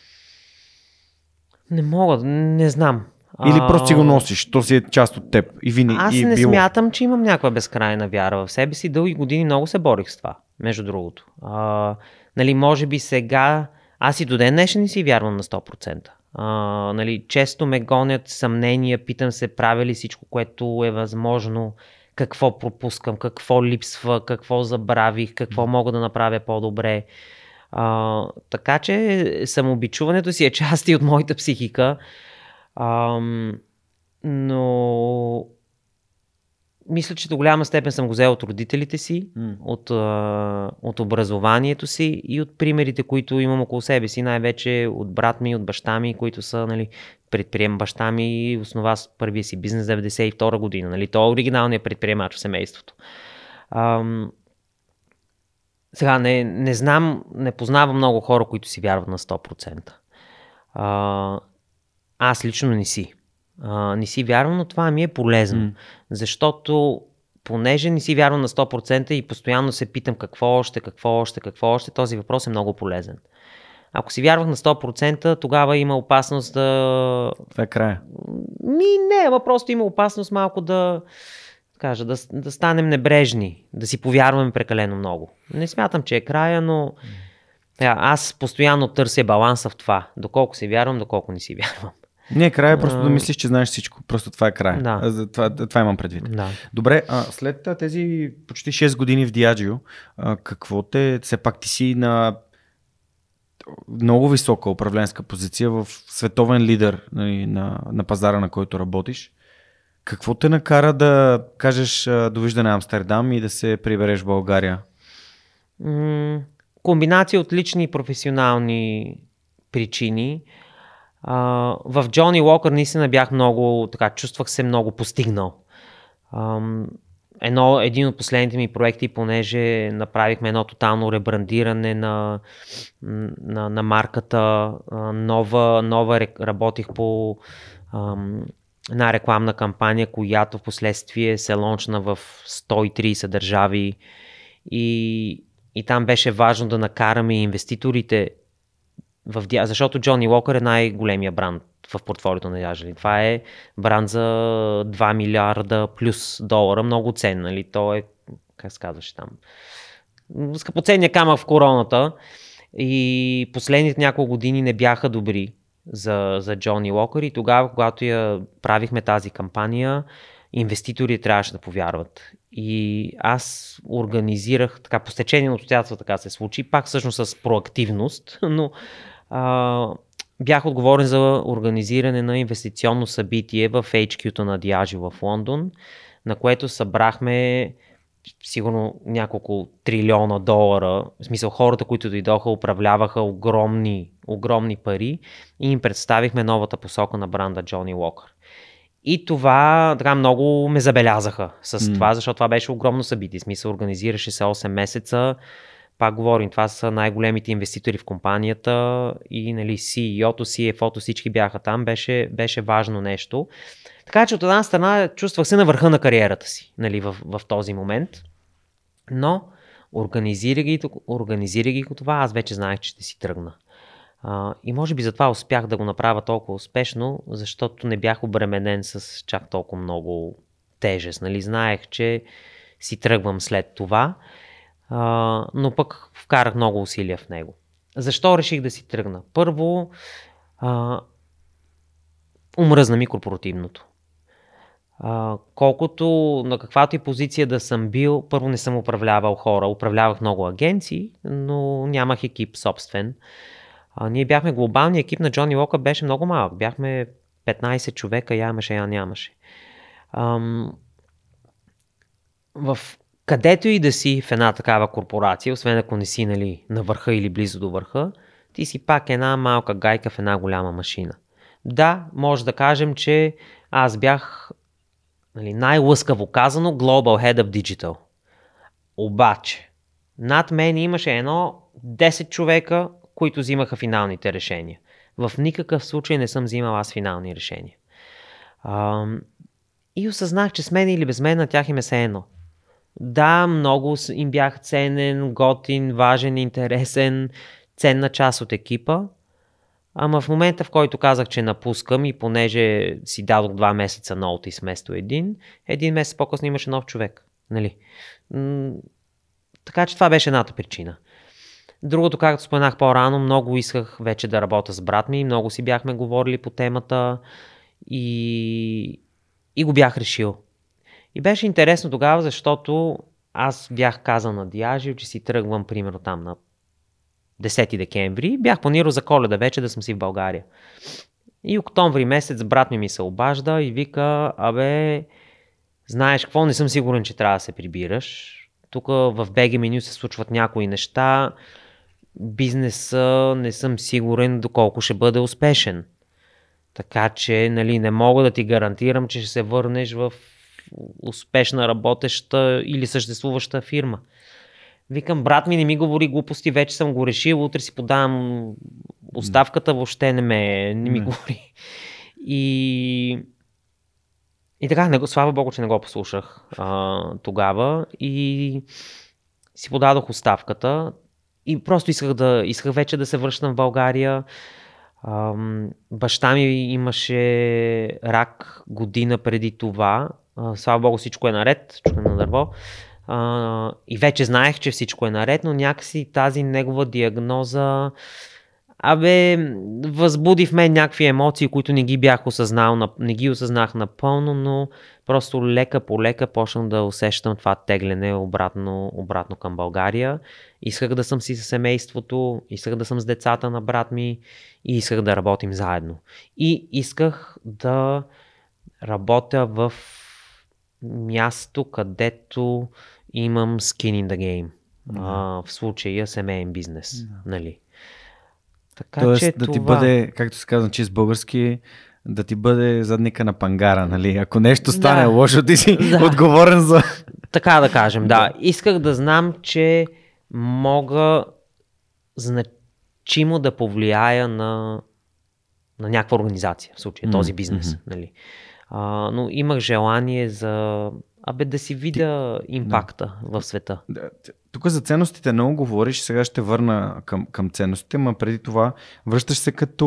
Speaker 3: Не мога, не знам.
Speaker 2: Или
Speaker 3: А,
Speaker 2: просто си го носиш, то си е част от теб и винаги
Speaker 3: Аз
Speaker 2: и е
Speaker 3: не
Speaker 2: било.
Speaker 3: смятам, че имам някаква безкрайна вяра в себе си. Дълги години много се борих с това, между другото. А, нали, може би сега, аз и до ден днешен не си вярвам на 100%. А, нали, често ме гонят съмнения, питам се правя ли всичко, което е възможно, какво пропускам, какво липсва, какво забравих, какво мога да направя по-добре. А, така че самообичуването си е част и от моята психика. Ам, но мисля, че до голяма степен съм го взел от родителите си,
Speaker 2: М.
Speaker 3: от, а, от образованието си и от примерите, които имам около себе си, най-вече от брат ми, от баща ми, които са нали, предприем баща ми, основа с първия си бизнес 92 година. Нали, той е оригиналният предприемач в семейството. Ам, сега не, не знам, не познавам много хора, които си вярват на 100%. А, аз лично не си. А, не си вярвам, но това ми е полезно.
Speaker 2: М.
Speaker 3: Защото понеже не си вярвам на 100% и постоянно се питам какво още, какво още, какво още, този въпрос е много полезен. Ако си вярвах на 100%, тогава има опасност да...
Speaker 2: Това е края.
Speaker 3: Ми не, ама просто има опасност малко да кажа, да, да станем небрежни, да си повярваме прекалено много. Не смятам, че е края, но а, аз постоянно търся баланса в това. Доколко си вярвам, доколко не си вярвам.
Speaker 2: Не, края е просто
Speaker 3: А.
Speaker 2: да мислиш, че знаеш всичко. Просто това е края.
Speaker 3: Да.
Speaker 2: Това, това имам предвид.
Speaker 3: Да.
Speaker 2: Добре, а, след тези почти 6 години в а, какво те, все пак ти си на много висока управленска позиция в световен лидер нали, на, на пазара, на който работиш. Какво те накара да кажеш довиждане Амстердам и да се прибереш в България?
Speaker 3: Комбинация от лични и професионални причини. В Джони Уокър наистина бях много, така, чувствах се много постигнал. Едно, един от последните ми проекти, понеже направихме едно тотално ребрандиране на, на, на марката, нова, нова работих по една рекламна кампания, която в последствие се лончна в 130 държави и, и там беше важно да накараме инвеститорите в защото Джони Уокър е най-големия бранд в портфолиото на Diageo. Това е бранд за 2 милиарда плюс долара, много цен, нали? То е, как се казваше там, скъпоценния камък в короната и последните няколко години не бяха добри за, за Джони Уокър и тогава, когато я правихме тази кампания, инвеститори трябваше да повярват. И аз организирах, така по стечение на обстоятелства така се случи, пак всъщност с проактивност, но а, бях отговорен за организиране на инвестиционно събитие в HQ-то на Diageo в Лондон, на което събрахме сигурно няколко трилиона долара. В смисъл хората, които дойдоха, управляваха огромни, огромни пари и им представихме новата посока на бранда Джони Уокър. И това така много ме забелязаха с
Speaker 2: М.
Speaker 3: това, защото това беше огромно събитие. В смисъл, организираше се 8 месеца. Пак говорим, това са най-големите инвеститори в компанията и нали, CEO-то, CFO-то, всички бяха там. Беше, беше важно нещо. Така че от една страна чувствах се на върха на кариерата си нали, в, в този момент. Но организирайки, организирайки това, аз вече знаех, че ще си тръгна. А, и може би затова успях да го направя толкова успешно, защото не бях обременен с чак толкова много тежест. Нали? Знаех, че си тръгвам след това, а, но пък вкарах много усилия в него. Защо реших да си тръгна? Първо, а, умръзна ми корпоративното. Колкото на каквато и позиция да съм бил, първо не съм управлявал хора, управлявах много агенции, но нямах екип собствен. А, ние бяхме глобалния екип на Джони Лока, беше много малък. Бяхме 15 човека, я имаше, я нямаше. Ам, в където и да си в една такава корпорация, освен ако не си нали, на върха или близо до върха, ти си пак една малка гайка в една голяма машина. Да, може да кажем, че аз бях нали, най-лъскаво казано Global Head of Digital. Обаче, над мен имаше едно 10 човека, които взимаха финалните решения. В никакъв случай не съм взимал аз финални решения. Ам, и осъзнах, че с мен или без мен на тях им е се едно. Да, много им бях ценен, готин, важен, интересен, ценна част от екипа, ама в момента, в който казах, че напускам и понеже си дадох два месеца ноутис вместо един, един месец по-късно имаше нов човек. Нали? Така че това беше едната причина. Другото, както споменах по-рано, много исках вече да работя с брат ми, много си бяхме говорили по темата и, и го бях решил. И беше интересно тогава, защото аз бях казал на Диажио, че си тръгвам примерно там на 10 декември. Бях планирал за коледа вече да съм си в България. И октомври месец брат ми ми се обажда и вика, абе, знаеш какво, не съм сигурен, че трябва да се прибираш. Тук в BG меню се случват някои неща. Бизнеса не съм сигурен доколко ще бъде успешен. Така че нали, не мога да ти гарантирам, че ще се върнеш в успешна работеща или съществуваща фирма. Викам, брат ми не ми говори глупости, вече съм го решил, утре си подавам оставката, въобще не ме, не ми не. говори. И, и така, не, слава богу, че не го послушах а, тогава и си подадох оставката и просто исках, да, исках вече да се връщам в България. А, баща ми имаше рак година преди това. А, слава богу, всичко е наред, чука на дърво. А, и вече знаех, че всичко е наред, но някакси тази негова диагноза Абе, възбуди в мен някакви емоции, които не ги бях осъзнал, не ги осъзнах напълно, но просто лека по лека почнах да усещам това тегляне обратно, обратно към България. Исках да съм си с семейството, исках да съм с децата на брат ми и исках да работим заедно. И исках да работя в място, където имам skin in the game. Mm-hmm. А, в случая семейен бизнес. Mm-hmm. Нали?
Speaker 2: Така, Тоест че да това... ти бъде, както се казва, чист български, да ти бъде задника на пангара, нали? Ако нещо стане да. лошо, ти си да. отговорен за...
Speaker 3: Така да кажем, да. Исках да знам, че мога значимо да повлияя на, на някаква организация, в случая, mm-hmm. този бизнес. Mm-hmm. Нали? А, но имах желание за Абе да си видя Ти... импакта да. в света. Да.
Speaker 2: Тук за ценностите много говориш, сега ще върна към, към ценностите, но преди това връщаш се като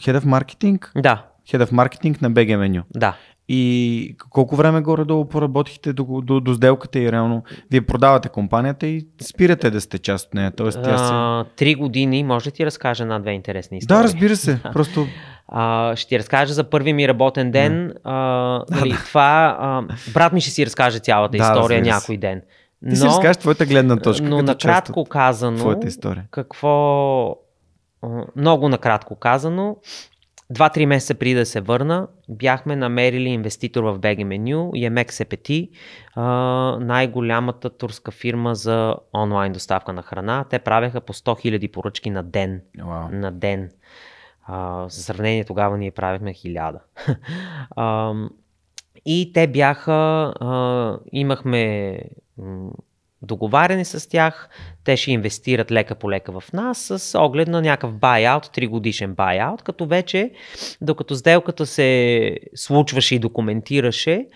Speaker 2: Head of Marketing?
Speaker 3: Да.
Speaker 2: Head of Marketing на BG Menu.
Speaker 3: Да.
Speaker 2: И колко време горе-долу поработихте до, до, до сделката и реално вие продавате компанията и спирате да сте част от нея? Тоест, тя
Speaker 3: се... Три години, може ли ти разкажа една две интересни истории?
Speaker 2: Да, разбира се. Просто
Speaker 3: а, ще ти разкажа за първи ми работен ден. А, нали, това, а, брат ми ще си разкаже цялата да, история някой ден.
Speaker 2: Но, ти си разкажеш твоята гледна точка.
Speaker 3: Но накратко казано, твоята история. какво... Много накратко казано, Два-три месеца преди да се върна, бяхме намерили инвеститор в BG Menu, Yemek Sepeti, най-голямата турска фирма за онлайн доставка на храна. Те правеха по 100 000 поръчки на ден. Wow. На ден. А, за сравнение тогава ние правихме хиляда. и те бяха, имахме договаряне с тях, те ще инвестират лека по лека в нас с оглед на някакъв buyout, 3 годишен buyout, като вече, докато сделката се случваше и документираше,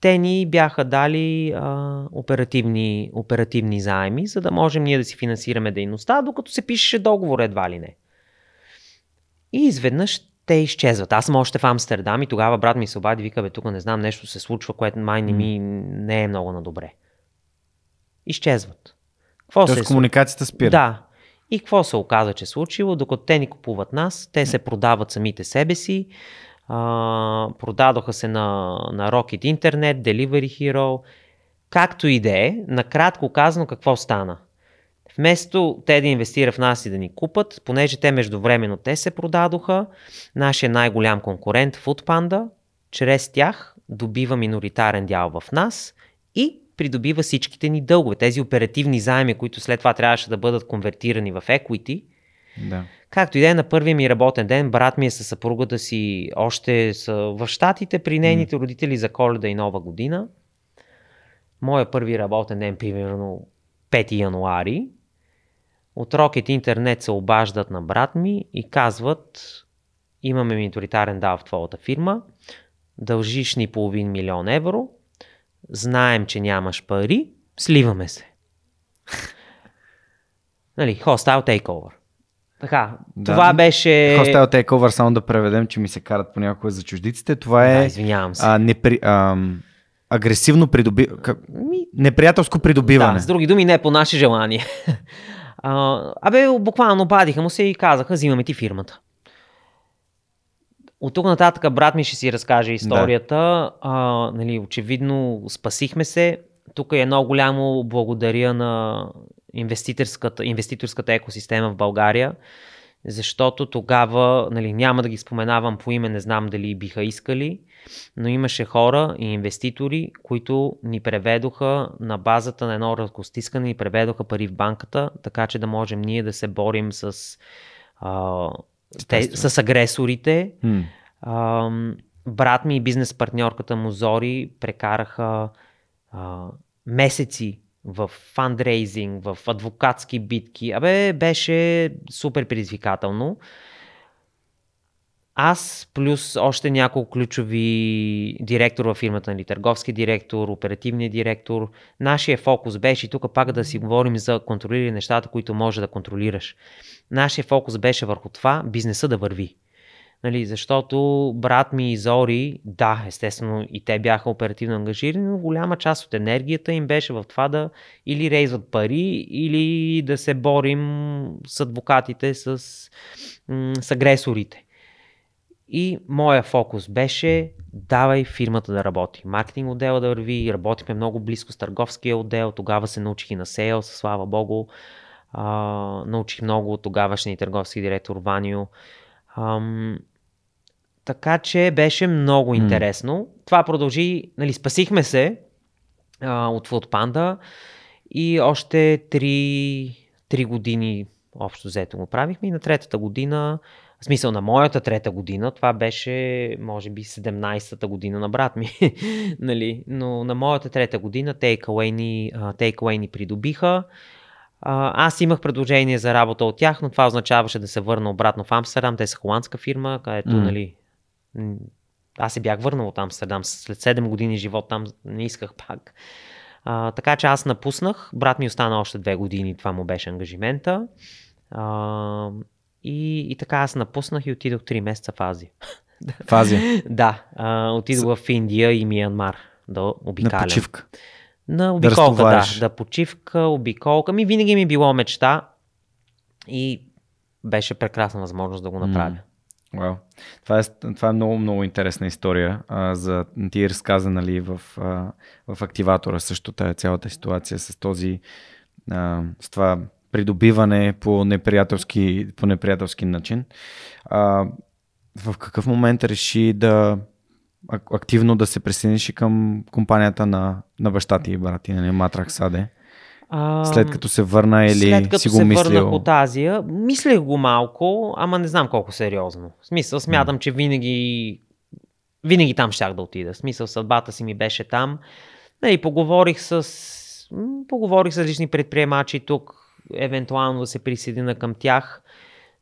Speaker 3: те ни бяха дали а, оперативни, оперативни заеми, за да можем ние да си финансираме дейността, докато се пишеше договор едва ли не. И изведнъж те изчезват. Аз съм още в Амстердам и тогава брат ми се обади, вика, бе, тук не знам, нещо се случва, което май не ми не е много на добре. Изчезват.
Speaker 2: Какво Тоест се е комуникацията спира.
Speaker 3: Да. И какво се оказа, че е случило? Докато те ни купуват нас, те се продават самите себе си, а, продадоха се на, на Rocket Internet, Delivery Hero, както и да е, накратко казано какво стана. Вместо те да инвестират в нас и да ни купат, понеже те междувременно те се продадоха, нашия най-голям конкурент Foodpanda, чрез тях добива миноритарен дял в нас и придобива всичките ни дългове. Тези оперативни заеми, които след това трябваше да бъдат конвертирани в equity. Да. Както и да е, на първия ми работен ден, брат ми е със съпругата си още в Штатите при нейните mm. родители за коледа и нова година. Моя първи работен ден, примерно 5 януари, от Rocket Интернет се обаждат на брат ми и казват имаме миноритарен дал в твоята фирма, дължиш ни половин милион евро, знаем, че нямаш пари, сливаме се. нали, hostile takeover. Така, да, това беше...
Speaker 2: Hostile takeover, само да преведем, че ми се карат понякога за чуждиците. Това е...
Speaker 3: Да, извинявам се.
Speaker 2: А, непри, а, агресивно придобиване. Неприятелско придобиване.
Speaker 3: Да, с други думи, не по наше желание. А, абе, буквално обадиха му се и казаха, взимаме ти фирмата. От тук нататък брат ми ще си разкаже историята. Да. А, нали, очевидно спасихме се. Тук е много голямо благодаря на инвеститорската, инвеститорската екосистема в България, защото тогава, нали, няма да ги споменавам по име, не знам дали биха искали, но имаше хора и инвеститори, които ни преведоха на базата на едно разкостискане, ни преведоха пари в банката, така че да можем ние да се борим с, а, те, с агресорите.
Speaker 2: М.
Speaker 3: А, брат ми и бизнес партньорката му Зори прекараха а, месеци в фандрейзинг, в адвокатски битки. Абе, беше супер предизвикателно. Аз плюс още няколко ключови директор във фирмата, нали, търговски директор, оперативния директор. Нашия фокус беше и тук пак да си говорим за контролиране нещата, които може да контролираш. Нашия фокус беше върху това бизнеса да върви. Нали, защото брат ми и Зори, да, естествено и те бяха оперативно ангажирани, но голяма част от енергията им беше в това да или рейзват пари, или да се борим с адвокатите, с, с агресорите. И моя фокус беше давай фирмата да работи. Маркетинг отдела да върви, работихме много близко с търговския отдел, тогава се научих и на сейл, слава богу. А, научих много от тогавашния търговски директор Ванио. Ам, така че беше много интересно. Това продължи, нали, спасихме се а, от Food Panda и още 3, 3 години общо взето го правихме и на третата година, в смисъл на моята трета година, това беше може би 17-та година на брат ми, нали, но на моята трета година Takeaway ни, Takeaway ни придобиха. Аз имах предложение за работа от тях, но това означаваше да се върна обратно в Амстердам. Те са холандска фирма, където,
Speaker 2: М.
Speaker 3: нали, аз се бях върнал от Амстердам. След 7 години живот там не исках пак. А, така че аз напуснах. Брат ми остана още две години, това му беше ангажимента. А, и, и така аз напуснах и отидох 3 месеца в Азия.
Speaker 2: В Азия.
Speaker 3: да, а, отидох в Индия и Миянмар да
Speaker 2: На
Speaker 3: обикалям.
Speaker 2: почивка.
Speaker 3: На обиколка, да,
Speaker 2: разтовариш.
Speaker 3: да, почивка, обиколка. Ми винаги ми е било мечта и беше прекрасна възможност да го направя.
Speaker 2: Вау. Това е, това е много, много интересна история. А, за, ти разказа, нали, в, а, в активатора също тая цялата ситуация с този, а, с това придобиване по неприятелски, по неприятелски начин. А, в какъв момент реши да ак- активно да се присъединиш и към компанията на, на баща ти и брат ти, нали, Матрак Саде?
Speaker 3: А,
Speaker 2: След като се върна или
Speaker 3: след като
Speaker 2: си
Speaker 3: се
Speaker 2: го мислил?
Speaker 3: върнах от Азия, мислех го малко, ама не знам колко сериозно. В смисъл, смятам, че винаги, винаги там щях да отида. В смисъл, съдбата си ми беше там. Нали, поговорих с, поговорих с различни предприемачи тук, евентуално да се присъедина към тях.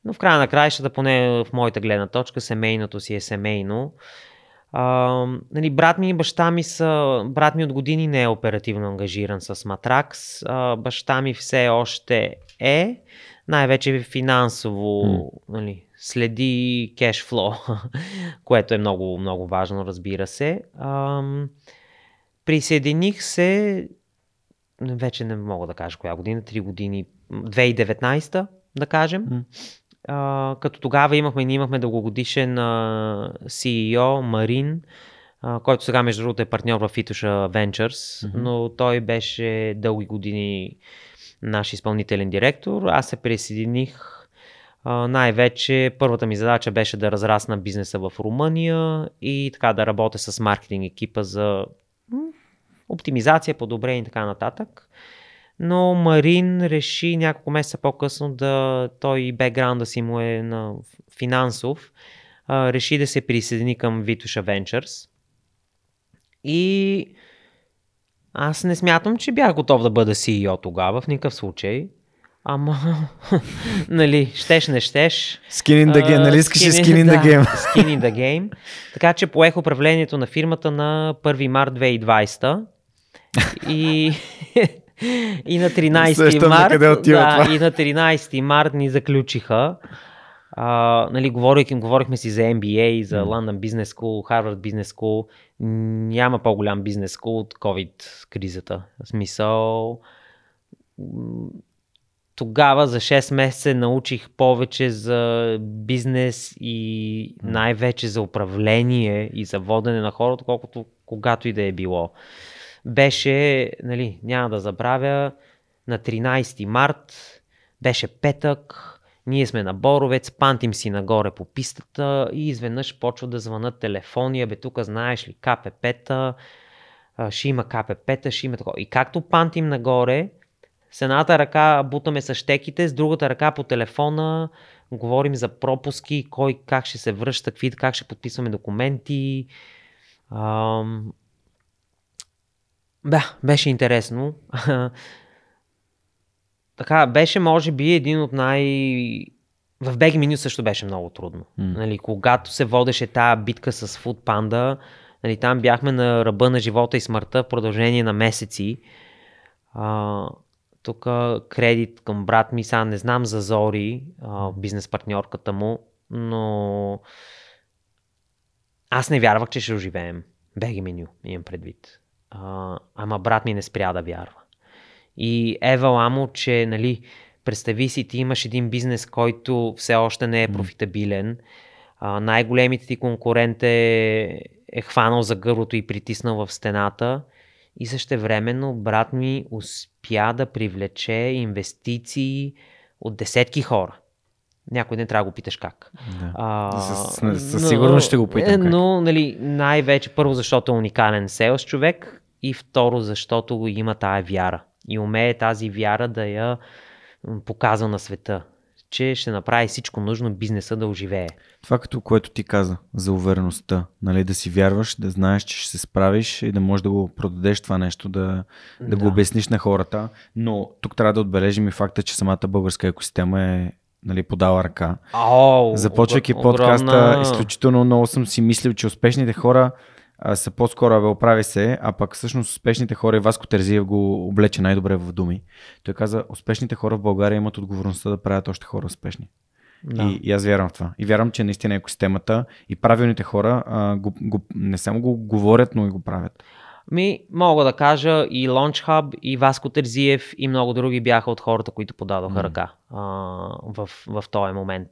Speaker 3: Но в края на краищата, поне в моята гледна точка, семейното си е семейно. А, нали, брат ми и баща ми са... Брат ми от години не е оперативно ангажиран с Матракс. А, баща ми все още е. Най-вече финансово
Speaker 2: М.
Speaker 3: нали, следи кешфло, което е много, много важно, разбира се. Ам, присъединих се вече не мога да кажа коя година, 3 години, 2019 да кажем.
Speaker 2: М.
Speaker 3: А, като тогава имахме, ние имахме дългогодишен а, CEO, Марин, а, който сега между другото е партньор в Fitosha Ventures,
Speaker 2: Мгм.
Speaker 3: но той беше дълги години наш изпълнителен директор. Аз се присъединих а, най-вече първата ми задача беше да разрасна бизнеса в Румъния и така да работя с маркетинг екипа за оптимизация, подобрение и така нататък. Но Марин реши няколко месеца по-късно да той и бекграунда си му е на финансов, а, реши да се присъедини към Vituša Ventures. И аз не смятам, че бях готов да бъда CEO тогава, в никакъв случай. Ама, нали, щеш, не щеш.
Speaker 2: Skin in the game, нали искаш
Speaker 3: Skin-
Speaker 2: skin in the
Speaker 3: да,
Speaker 2: game?
Speaker 3: Skin in the game. Така че поех управлението на фирмата на 1 март 2020 и, и на 13
Speaker 2: Усещам на
Speaker 3: март, да,
Speaker 2: това.
Speaker 3: и на 13 март ни заключиха. А, нали, говорих, говорихме си за MBA, за. London Business School, Harvard Business School. Няма по-голям бизнес скул от COVID кризата. В смисъл, тогава за 6 месеца научих повече за бизнес и най-вече за управление и за водене на хората, колкото когато и да е било. Беше, нали, няма да забравя, на 13 март, беше петък, Ние сме на Боровец, пантим си нагоре по пистата и изведнъж почва да звънат телефони, абе тук знаеш ли КПП-та, ще има КПП-та, ще има такова. И както пантим нагоре, с едната ръка бутаме с щеките, с другата ръка по телефона говорим за пропуски, кой как ще се връща, какви, как ще подписваме документи. Ам... Да, беше интересно. така, беше може би един от най... В Беги меню също беше много трудно. Mm. Нали, когато се водеше тая битка с Food Panda, нали, там бяхме на ръба на живота и смъртта в продължение на месеци. А, тук кредит към брат ми, сега не знам за Зори, а, бизнес партньорката му, но аз не вярвах, че ще оживеем. Беги меню, имам предвид. А, ама брат ми не спря да вярва. И Ева Ламо, че, нали, представи си, ти имаш един бизнес, който все още не е профитабилен. А, най-големите ти конкурент е, е хванал за гърлото и притиснал в стената. И също времено брат ми успя да привлече инвестиции от десетки хора. Някой не трябва да го питаш как.
Speaker 2: Да. А, със, сигурност ще го питам
Speaker 3: как. Но нали, най-вече първо защото е уникален селс човек и второ защото го има тая вяра. И умее тази вяра да я показва на света че ще направи всичко нужно бизнеса да оживее.
Speaker 2: Това като което ти каза за увереността, нали, да си вярваш, да знаеш, че ще се справиш и да можеш да го продадеш това нещо, да, да, да. го обясниш на хората. Но тук трябва да отбележим и факта, че самата българска екосистема е нали, подала ръка.
Speaker 3: О,
Speaker 2: Започвайки подкаста, изключително много съм си мислил, че успешните хора а, са по-скоро бе оправи се, а пък всъщност успешните хора, и Васко Терзиев го облече най-добре в думи. Той каза, успешните хора в България имат отговорността да правят още хора успешни. Да. И, и аз вярвам в това. И вярвам, че наистина екосистемата и правилните хора а, го, го, не само го говорят, но и го правят.
Speaker 3: Ми, мога да кажа и Launch Hub, и Васко Терзиев, и много други бяха от хората, които подадоха mm. ръка а, в, в този момент.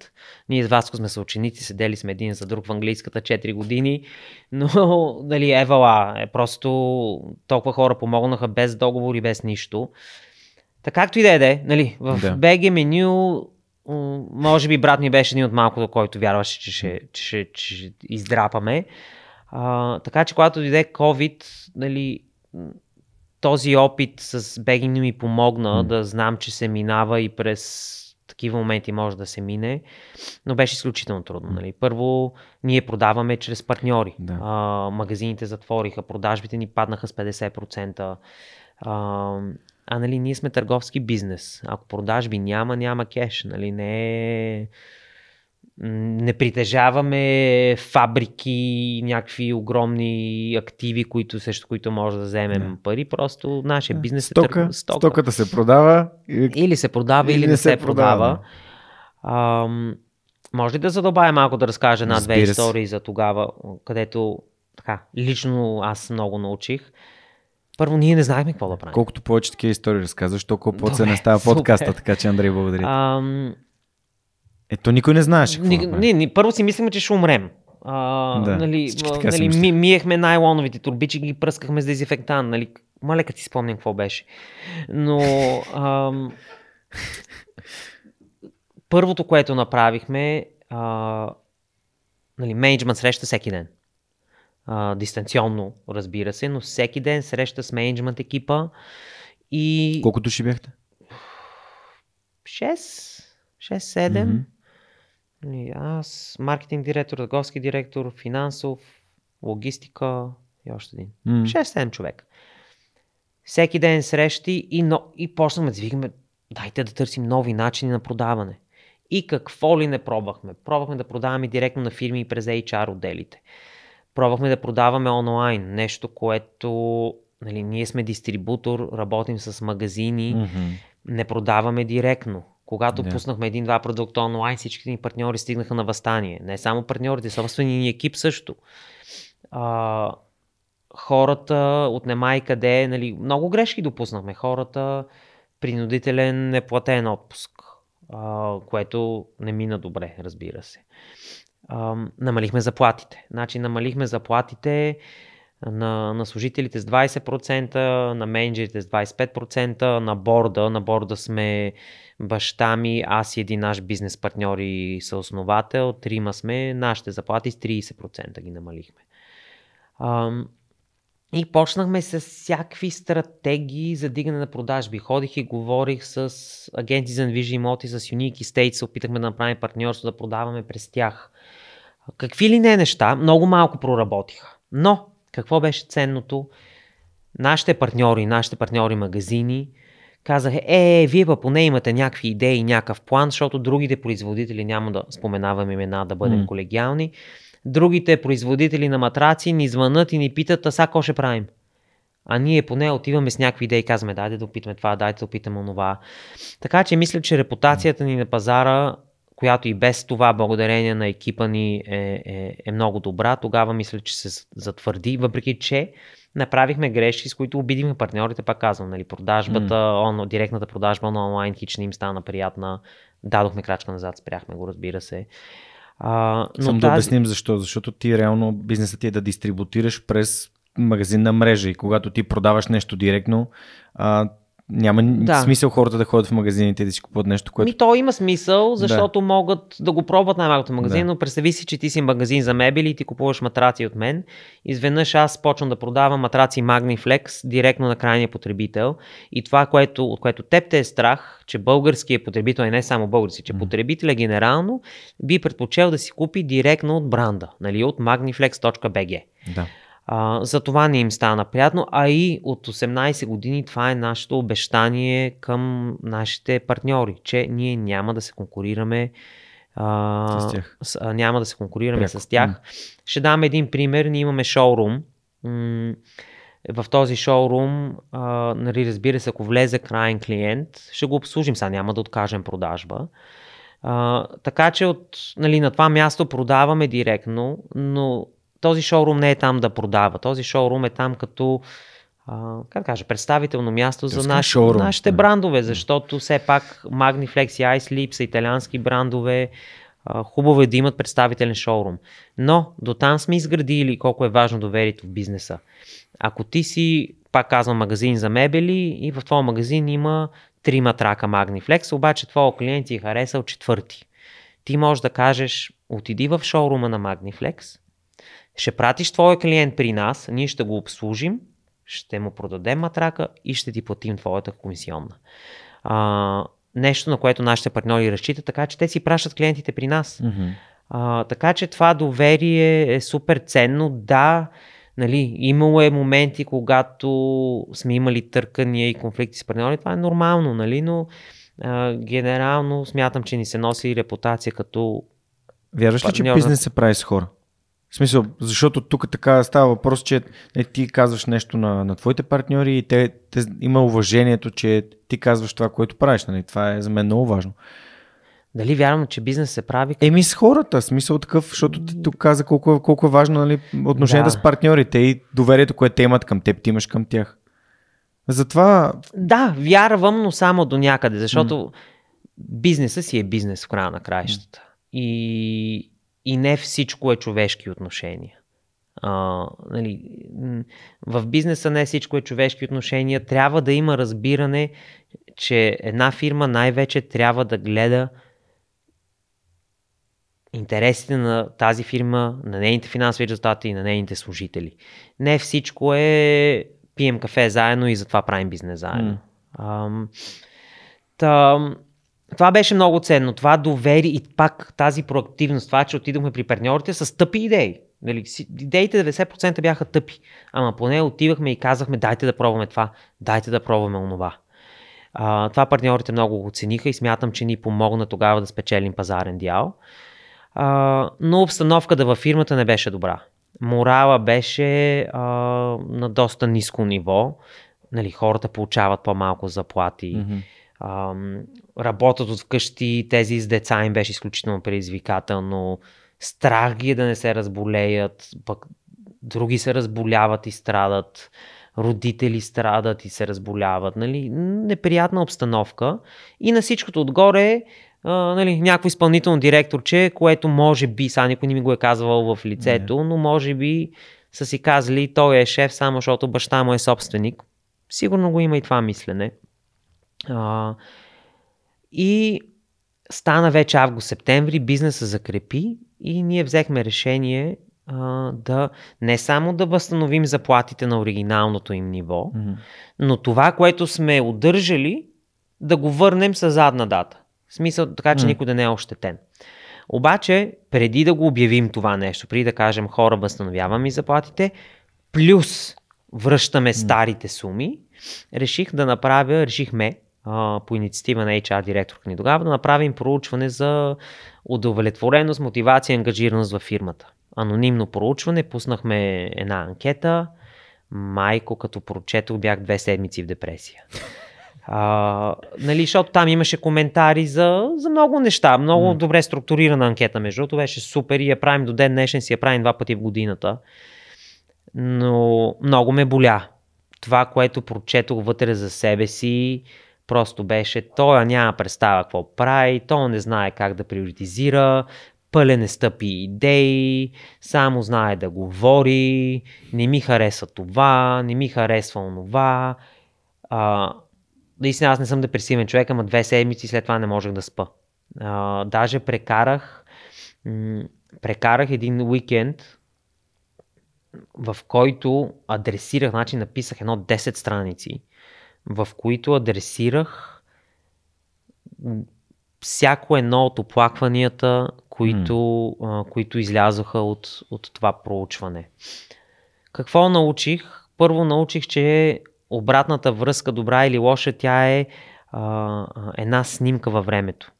Speaker 3: Ние с Васко сме съученици, седели сме един за друг в английската 4 години, но дали Евала е просто толкова хора помогнаха без договор и без нищо. Така както и да е, нали, в да. BG меню може би брат ми беше един от малкото, който вярваше, че ще, че, че, че издрапаме. А, така че когато дойде COVID, нали, този опит с бегинг ми помогна mm. да знам, че се минава и през такива моменти може да се мине, но беше изключително трудно. Нали. Първо, ние продаваме чрез партньори. Да. А, магазините затвориха, продажбите ни паднаха с 50%. А, а нали, ние сме търговски бизнес. Ако продажби няма, няма кеш. Нали, не е не притежаваме фабрики, някакви огромни активи, които, срещу които може да вземем yeah. пари. Просто нашия бизнес
Speaker 2: Стока, е тър... стока. Стоката се продава.
Speaker 3: Или се продава, или, или не се, се продава. продава. Ам, може ли да задобая малко да разкажа една-две истории за тогава, където така, лично аз много научих. Първо, ние не знаехме какво да правим.
Speaker 2: Колкото повече такива истории разказваш, толкова по-ценен не става подкаста, така че Андрей, благодаря. Ам, ето никой не знаеше.
Speaker 3: Ни, не, не, първо си мислихме, че ще умрем. А, да, нали, нали, ми, миехме най-лоновите турбичи, ги пръскахме с дезинфектант. Нали. Малека си спомням какво беше. Но ам, първото, което направихме, а, нали, менеджмент среща всеки ден. А, дистанционно, разбира се, но всеки ден среща с менеджмент екипа. И...
Speaker 2: Колко души бяхте?
Speaker 3: 6, 6-7. Mm-hmm. Нали, аз, маркетинг директор, търговски директор, финансов, логистика и още един. Mm. 6-7 човек. Всеки ден срещи и, но, и почнахме да викаме, дайте да търсим нови начини на продаване. И какво ли не пробвахме? Пробвахме да продаваме директно на фирми и през HR отделите. Пробвахме да продаваме онлайн, нещо, което нали, ние сме дистрибутор, работим с магазини, mm-hmm. не продаваме директно. Когато yeah. пуснахме един-два продукта онлайн, всичките ни партньори стигнаха на възстание. Не само партньорите, собствения ни екип също. А, хората от немай къде, нали, много грешки допуснахме. Хората принудителен неплатен отпуск, а, което не мина добре, разбира се. А, намалихме заплатите. Значи намалихме заплатите на, на служителите с 20%, на менеджерите с 25%, на борда. На борда сме баща ми, аз и един наш бизнес партньор и съосновател. Трима сме, нашите заплати с 30% ги намалихме. Ам, и почнахме с всякакви стратегии за дигане на продажби. Ходих и говорих с агенти за недвижими имоти, с Unique Estates, опитахме да направим партньорство, да продаваме през тях. Какви ли не неща, много малко проработиха. Но, какво беше ценното? Нашите партньори, нашите партньори магазини, казаха, е, вие па поне имате някакви идеи, някакъв план, защото другите производители, няма да споменавам имена, да бъдем mm. колегиални, другите производители на матраци ни звънат и ни питат, а сега какво ще правим? А ние поне отиваме с някакви идеи и казваме, дайте да опитаме това, дайте да опитаме онова. Така че мисля, че репутацията ни на пазара, която и без това, благодарение на екипа ни е, е, е много добра, тогава мисля, че се затвърди, въпреки че направихме грешки, с които обидихме партньорите, пак казвам, нали, продажбата, mm. он, директната продажба на онлайн хич не им стана приятна, дадохме крачка назад, спряхме го, разбира се.
Speaker 2: А, но Само тази... да обясним защо. Защото ти реално бизнесът ти е да дистрибутираш през магазинна мрежа и когато ти продаваш нещо директно, а, няма да. смисъл хората да ходят в магазините и да си купуват нещо, което...
Speaker 3: Ми то има смисъл, защото да. могат да го пробват най-малкото магазин, да. но представи си, че ти си магазин за мебели и ти купуваш матраци от мен. Изведнъж аз почвам да продавам матраци Magniflex директно на крайния потребител. И това, което, от което теб те е страх, че българският потребител, и не само български, че mm. потребителя генерално би предпочел да си купи директно от бранда, нали, от magniflex.bg.
Speaker 2: Да.
Speaker 3: А, за това не им стана приятно, а и от 18 години това е нашето обещание към нашите партньори, че ние няма да се конкурираме а, с тях. С, а, няма да се конкурираме Пряко. с тях. Ще дам един пример. Ние имаме шоурум. В този шоурум, а, нали, разбира се, ако влезе крайен клиент, ще го обслужим. Сега няма да откажем продажба. А, така че от, нали, на това място продаваме директно, но този шоурум не е там да продава. Този шоурум е там като а, как да кажа, представително място за наш, шоурум. нашите брандове, защото все пак Magniflex и iSleep са италиански брандове. А, хубаво е да имат представителен шоурум. Но до там сме изградили колко е важно доверието в бизнеса. Ако ти си, пак казвам, магазин за мебели и в твоя магазин има три матрака Magniflex, обаче твоя клиент ти е харесал четвърти. Ти можеш да кажеш, отиди в шоурума на Magniflex, ще пратиш твоя клиент при нас, ние ще го обслужим, ще му продадем матрака и ще ти платим твоята комисионна. А, нещо, на което нашите партньори разчитат, така че те си пращат клиентите при нас. Mm-hmm. А, така че това доверие е супер ценно. Да, нали, имало е моменти, когато сме имали търкания и конфликти с партньори, това е нормално, нали, но а, генерално смятам, че ни се носи репутация като
Speaker 2: Вярваш ли, че бизнес се прави с хора? В смисъл, защото тук така става въпрос, че не, ти казваш нещо на, на твоите партньори и те, те, има уважението, че ти казваш това, което правиш. Нали? Това е за мен много важно.
Speaker 3: Дали вярвам, че бизнес се прави?
Speaker 2: Еми с хората, смисъл такъв, защото ти тук каза колко, е, колко е важно нали, отношението да. с партньорите и доверието, което те имат към теб, ти имаш към тях. Затова...
Speaker 3: Да, вярвам, но само до някъде, защото mm. бизнеса си е бизнес в края на краищата. Mm. И, и не всичко е човешки отношения. А, нали, в бизнеса не всичко е човешки отношения. Трябва да има разбиране, че една фирма най-вече трябва да гледа интересите на тази фирма, на нейните финансови резултати и на нейните служители. Не всичко е пием кафе заедно и затова правим бизнес заедно. Mm. та, това беше много ценно. Това довери и пак тази проактивност, това, че отидохме при партньорите с тъпи идеи. Нали, идеите 90% бяха тъпи. Ама поне отивахме и казахме, дайте да пробваме това, дайте да пробваме онова. А, това партньорите много го оцениха и смятам, че ни помогна тогава да спечелим пазарен дял. А, но обстановката във фирмата не беше добра. Морала беше а, на доста ниско ниво. Нали, хората получават по-малко заплати. Mm-hmm ам, работят от вкъщи, тези с деца им беше изключително предизвикателно. Страх ги е да не се разболеят, пък други се разболяват и страдат, родители страдат и се разболяват. Нали? Неприятна обстановка. И на всичкото отгоре а, нали, някакво изпълнително директорче, което може би, сега никой не ми го е казвал в лицето, но може би са си казали, той е шеф само защото баща му е собственик. Сигурно го има и това мислене. А, и стана вече август-септември, бизнеса закрепи и ние взехме решение а, да не само да възстановим заплатите на оригиналното им ниво, mm-hmm. но това, което сме удържали, да го върнем с задна дата. В смисъл така, че mm-hmm. никой да не е ощетен. Обаче, преди да го обявим това нещо, преди да кажем хора, възстановяваме заплатите, плюс връщаме mm-hmm. старите суми, реших да направя, решихме а, по инициатива на HR директорка ни тогава да направим проучване за удовлетвореност, мотивация и ангажираност във фирмата. Анонимно проучване, пуснахме една анкета. Майко, като прочетох, бях две седмици в депресия. А, нали, защото там имаше коментари за, за много неща. Много mm. добре структурирана анкета, между другото, беше супер и я правим до ден днешен, си я правим два пъти в годината. Но много ме боля. Това, което прочетох вътре за себе си, просто беше, той няма представа какво прави, той не знае как да приоритизира, пълен е стъпи идеи, само знае да говори, не ми харесва това, не ми харесва онова. А, наистина аз не съм депресивен човек, ама две седмици след това не можех да спа. А, даже прекарах, м- прекарах един уикенд, в който адресирах, значи написах едно 10 страници, в които адресирах всяко едно от оплакванията, които, mm. а, които излязоха от, от това проучване. Какво научих? Първо научих, че обратната връзка, добра или лоша, тя е а, една снимка във времето.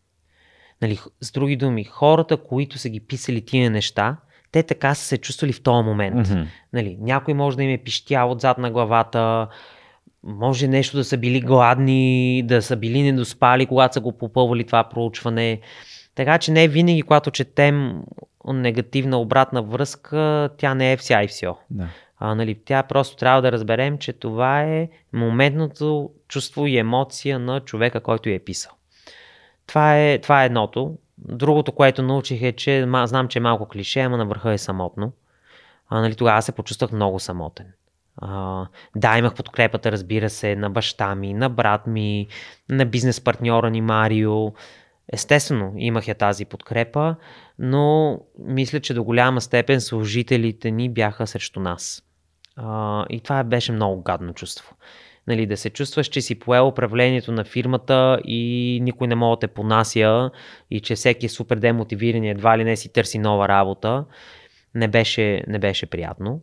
Speaker 3: Нали, с други думи, хората, които са ги писали тия неща, те така са се чувствали в този момент. Mm-hmm. Нали, някой може да им е пищял отзад на главата, може нещо да са били гладни, да са били недоспали, когато са го попълвали това проучване. Така че не винаги, когато четем негативна обратна връзка, тя не е вся и все. Да. А, нали, тя просто трябва да разберем, че това е моментното чувство и емоция на човека, който я е писал. Това е, това е едното. Другото, което научих е, че знам, че е малко клише, ама на върха е самотно. А, нали, тогава се почувствах много самотен. Да, имах подкрепата, разбира се, на баща ми, на брат ми, на бизнес партньора ни Марио. Естествено, имах я тази подкрепа, но мисля, че до голяма степен служителите ни бяха срещу нас. А, и това беше много гадно чувство. Нали, да се чувстваш, че си поел управлението на фирмата и никой не може да те понася и че всеки е супер демотивиран и едва ли не си търси нова работа, не беше, не беше приятно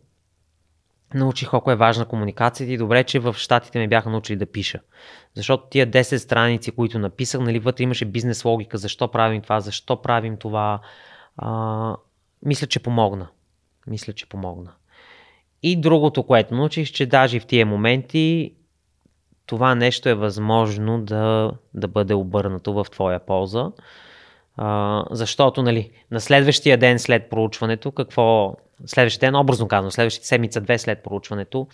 Speaker 3: научих колко е важна комуникацията и добре, че в щатите ме бяха научили да пиша. Защото тия 10 страници, които написах, нали, вътре имаше бизнес логика, защо правим това, защо правим това. А, мисля, че помогна. Мисля, че помогна. И другото, което научих, че даже в тия моменти това нещо е възможно да, да бъде обърнато в твоя полза. А, защото, нали, на следващия ден след проучването, какво следващия ден, образно казано, следващите седмица, две след проучването,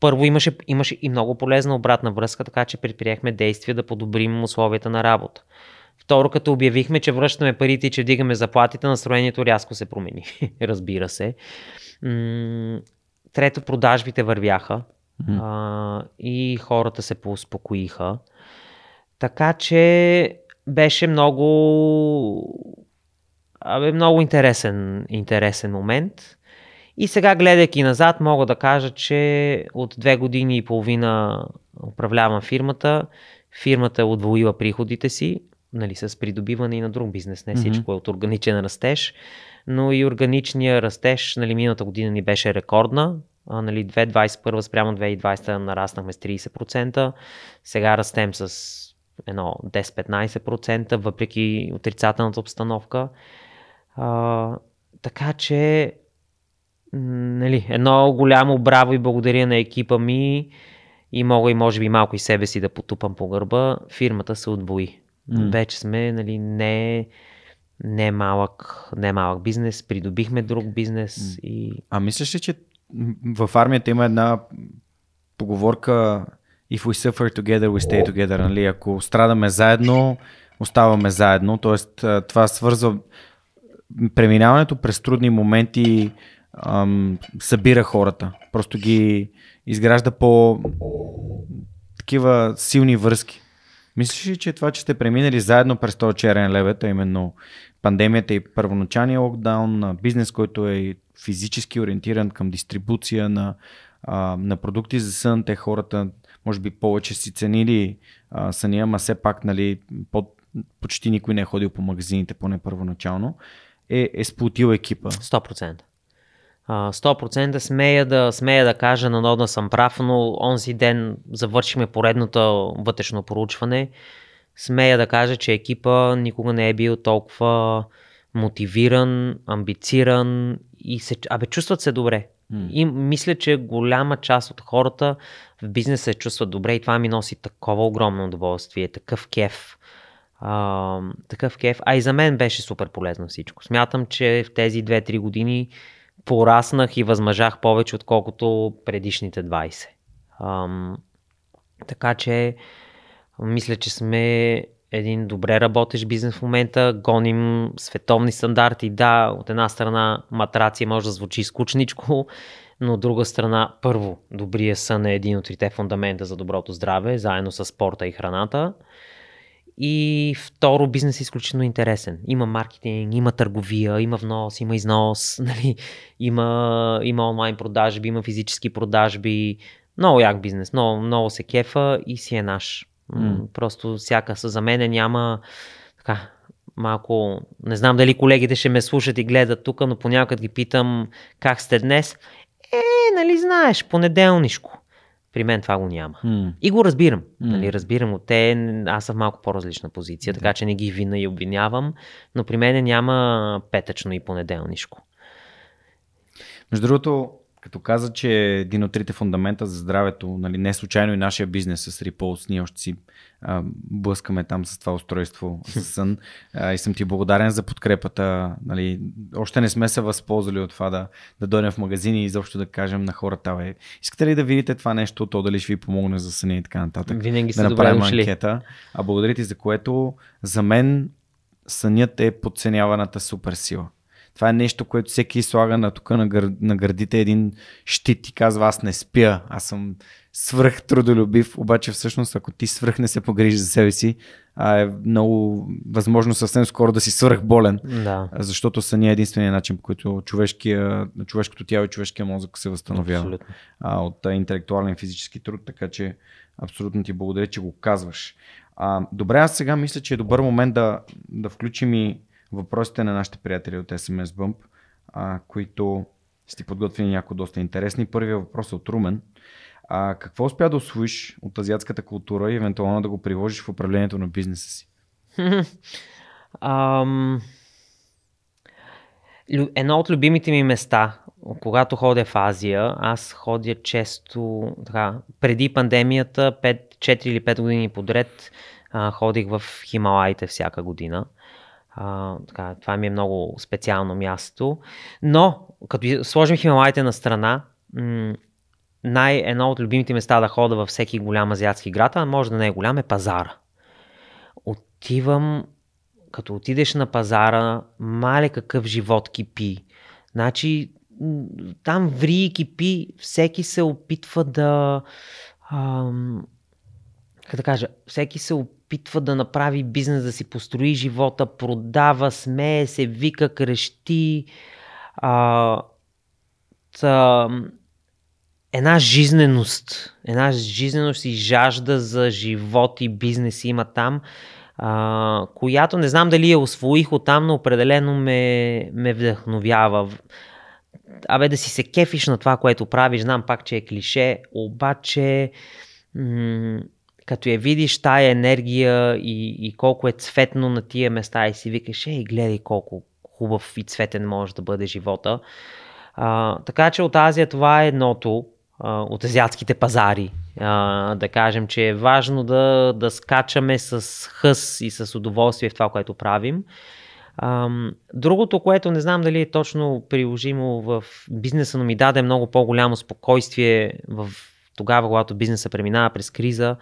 Speaker 3: първо имаше, имаше и много полезна обратна връзка, така че предприехме действия да подобрим условията на работа. Второ, като обявихме, че връщаме парите и че вдигаме заплатите, настроението рязко се промени. Разбира се. Трето, продажбите вървяха mm-hmm. а, и хората се поуспокоиха. Така че беше много Абе, много интересен, интересен момент. И сега, гледайки назад, мога да кажа, че от две години и половина управлявам фирмата. Фирмата е удвоила приходите си, нали, с придобиване и на друг бизнес. Не всичко mm-hmm. е от органичен растеж, но и органичния растеж, нали, миналата година ни беше рекордна. А, нали, 2021 спрямо 2020 нараснахме с 30%. Сега растем с едно 10-15%, въпреки отрицателната обстановка. А, така че, нали, едно голямо браво и благодаря на екипа ми и мога и може би малко и себе си да потупам по гърба, фирмата се отвои. Mm. Вече сме нали, не, не, малък, не малък бизнес, придобихме друг бизнес. Mm. И...
Speaker 2: А мислиш ли, че в армията има една поговорка If we suffer together, we stay together. Нали? Ако страдаме заедно, оставаме заедно. Тоест, това свързва преминаването през трудни моменти ам, събира хората. Просто ги изгражда по такива силни връзки. Мислиш ли, че това, че сте преминали заедно през този черен левет, а именно пандемията и първоначалния локдаун, бизнес, който е физически ориентиран към дистрибуция на, а, на продукти за сън, те хората може би повече си ценили а, съня, ама все пак нали, под, почти никой не е ходил по магазините, поне първоначално, е, е сплотил екипа.
Speaker 3: 100%. 100% смея да, смея да кажа, на да съм прав, но онзи ден завършихме поредното вътрешно проучване. Смея да кажа, че екипа никога не е бил толкова мотивиран, амбициран и се, абе, чувстват се добре. Mm. И мисля, че голяма част от хората в бизнеса се чувстват добре и това ми носи такова огромно удоволствие, такъв кеф. А, такъв кеф. А и за мен беше супер полезно всичко. Смятам, че в тези 2-3 години пораснах и възмъжах повече, отколкото предишните 20. Ам, така че, мисля, че сме един добре работещ бизнес в момента, гоним световни стандарти. Да, от една страна матрация може да звучи скучничко, но от друга страна, първо, добрия сън е един от трите фундамента за доброто здраве, заедно с спорта и храната. И второ, бизнес е изключително интересен. Има маркетинг, има търговия, има внос, има износ, нали? има, има онлайн продажби, има физически продажби. Много як бизнес, много, много се кефа и си е наш. Mm. Просто всяка за мене няма така, малко, не знам дали колегите ще ме слушат и гледат тук, но понякога ги питам как сте днес. Е, нали знаеш, понеделнишко. При мен това го няма. Mm. И го разбирам. Mm. Нали, разбирам от те, аз съм малко по-различна позиция, така че не ги вина и обвинявам, но при мен няма петъчно и понеделнишко.
Speaker 2: Между другото, като каза, че е един от трите фундамента за здравето, нали, не случайно и нашия бизнес с Repulse, ние още си а, блъскаме там с това устройство с сън а, и съм ти благодарен за подкрепата. Нали, още не сме се възползвали от това да, да дойдем в магазини и изобщо да кажем на хората, бе, искате ли да видите това нещо, то дали ще ви помогне за съня и така нататък.
Speaker 3: Винаги
Speaker 2: да направим анкета. А благодаря ти за което за мен сънят е подценяваната супер сила. Това е нещо, което всеки слага на тук на, гър... на гърдите. Един щит и казва аз не спя, аз съм свръх трудолюбив, обаче всъщност ако ти свръх не се погрижи за себе си, а е много възможно съвсем скоро да си свръх болен,
Speaker 3: да.
Speaker 2: защото съня е единствения начин, по който човешкия, човешкото тяло и човешкия мозък се възстановява. А, от интелектуален физически труд, така че абсолютно ти благодаря, че го казваш. А, добре, аз сега мисля, че е добър момент да, да включим и въпросите на нашите приятели от SMS Bump, а, които сте подготвени някои доста интересни. Първият въпрос е от Румен. А, какво успя да освоиш от азиатската култура и евентуално да го приложиш в управлението на бизнеса си?
Speaker 3: um, едно от любимите ми места, когато ходя в Азия, аз ходя често, така, преди пандемията, 5, 4 или 5 години подред, а, ходих в Хималаите всяка година. А, така, това ми е много специално място. Но, като сложим Хималайте на страна, м- най- едно от любимите места да хода във всеки голям азиатски град, а може да не е голям, е пазара. Отивам, като отидеш на пазара, мале какъв живот кипи. Значи, там ври и кипи, всеки се опитва да... Ам, как да кажа, всеки се опитва опитва да направи бизнес, да си построи живота, продава, смее се, вика, крещи. А, та, една жизненост, една жизненост и жажда за живот и бизнес има там, а, която не знам дали я освоих от там, но определено ме, ме вдъхновява. Абе да си се кефиш на това, което правиш, знам пак, че е клише, обаче м- като я видиш тая енергия и, и колко е цветно на тия места и си викаш, ей, гледай колко хубав и цветен може да бъде живота. А, така че от Азия това е едното, а, от азиатските пазари. А, да кажем, че е важно да, да скачаме с хъс и с удоволствие в това, което правим. Другото, което не знам дали е точно приложимо в бизнеса, но ми даде много по-голямо спокойствие в тогава, когато бизнеса преминава през криза,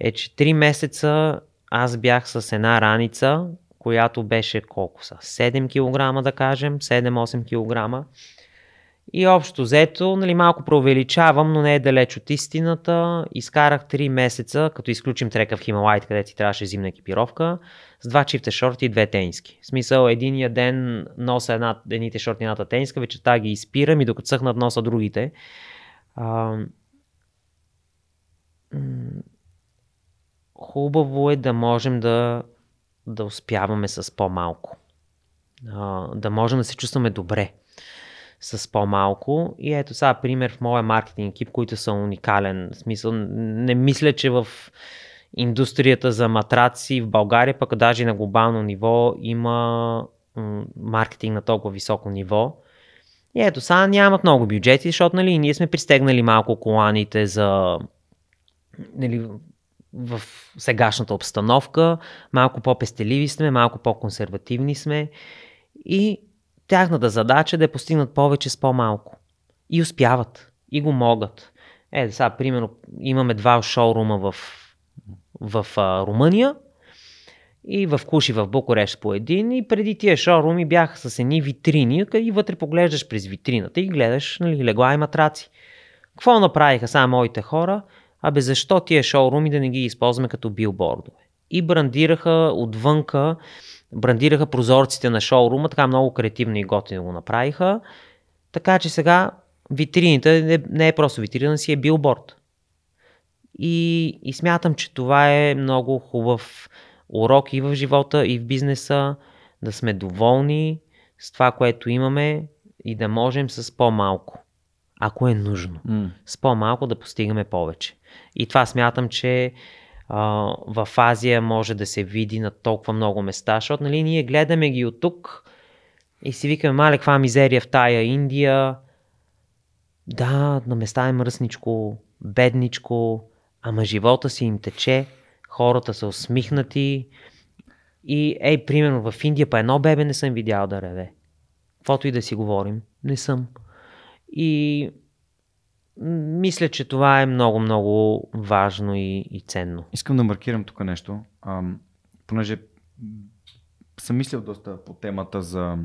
Speaker 3: е, че 3 месеца аз бях с една раница, която беше колко са? 7 кг да кажем, 7-8 кг. И общо взето, нали, малко преувеличавам, но не е далеч от истината. Изкарах 3 месеца, като изключим трека в Хималайт, където ти трябваше зимна екипировка, с два чифта шорти и две тениски. В смисъл, единия ден носа една, едните шорти, едната тениска, вечерта ги изпирам и докато съхнат носа другите. А, хубаво е да можем да, да успяваме с по-малко. Да можем да се чувстваме добре с по-малко. И ето сега пример в моя маркетинг екип, които са уникален. В смисъл, не мисля, че в индустрията за матраци в България, пък даже на глобално ниво има маркетинг на толкова високо ниво. И ето сега нямат много бюджети, защото нали, ние сме пристегнали малко коланите за нали, в сегашната обстановка, малко по-пестеливи сме, малко по-консервативни сме и тяхната задача е да постигнат повече с по-малко. И успяват. И го могат. Е, сега, примерно, имаме два шоурума в, в а, Румъния и в Куши в Букурещ по един и преди тия шоуруми бяха с едни витрини, и вътре поглеждаш през витрината и гледаш нали, легла и матраци. Какво направиха сега моите хора? Абе защо тия шоуруми да не ги използваме като билбордове? И брандираха отвънка брандираха прозорците на шоурума, така много креативно и готино го направиха. Така че сега витрините не е просто витрина, си е билборд. И, и смятам, че това е много хубав урок и в живота, и в бизнеса, да сме доволни с това, което имаме и да можем с по-малко, ако е нужно. Mm. С по-малко да постигаме повече. И това смятам, че в Азия може да се види на толкова много места, защото нали, ние гледаме ги от тук и си викаме, мале, каква мизерия в тая Индия. Да, на места е мръсничко, бедничко, ама живота си им тече, хората са усмихнати. И, ей, примерно, в Индия па едно бебе не съм видял да реве. Каквото и да си говорим, не съм. И мисля, че това е много, много важно и, и ценно.
Speaker 2: Искам да маркирам тук нещо, а, понеже съм мислил доста по темата за,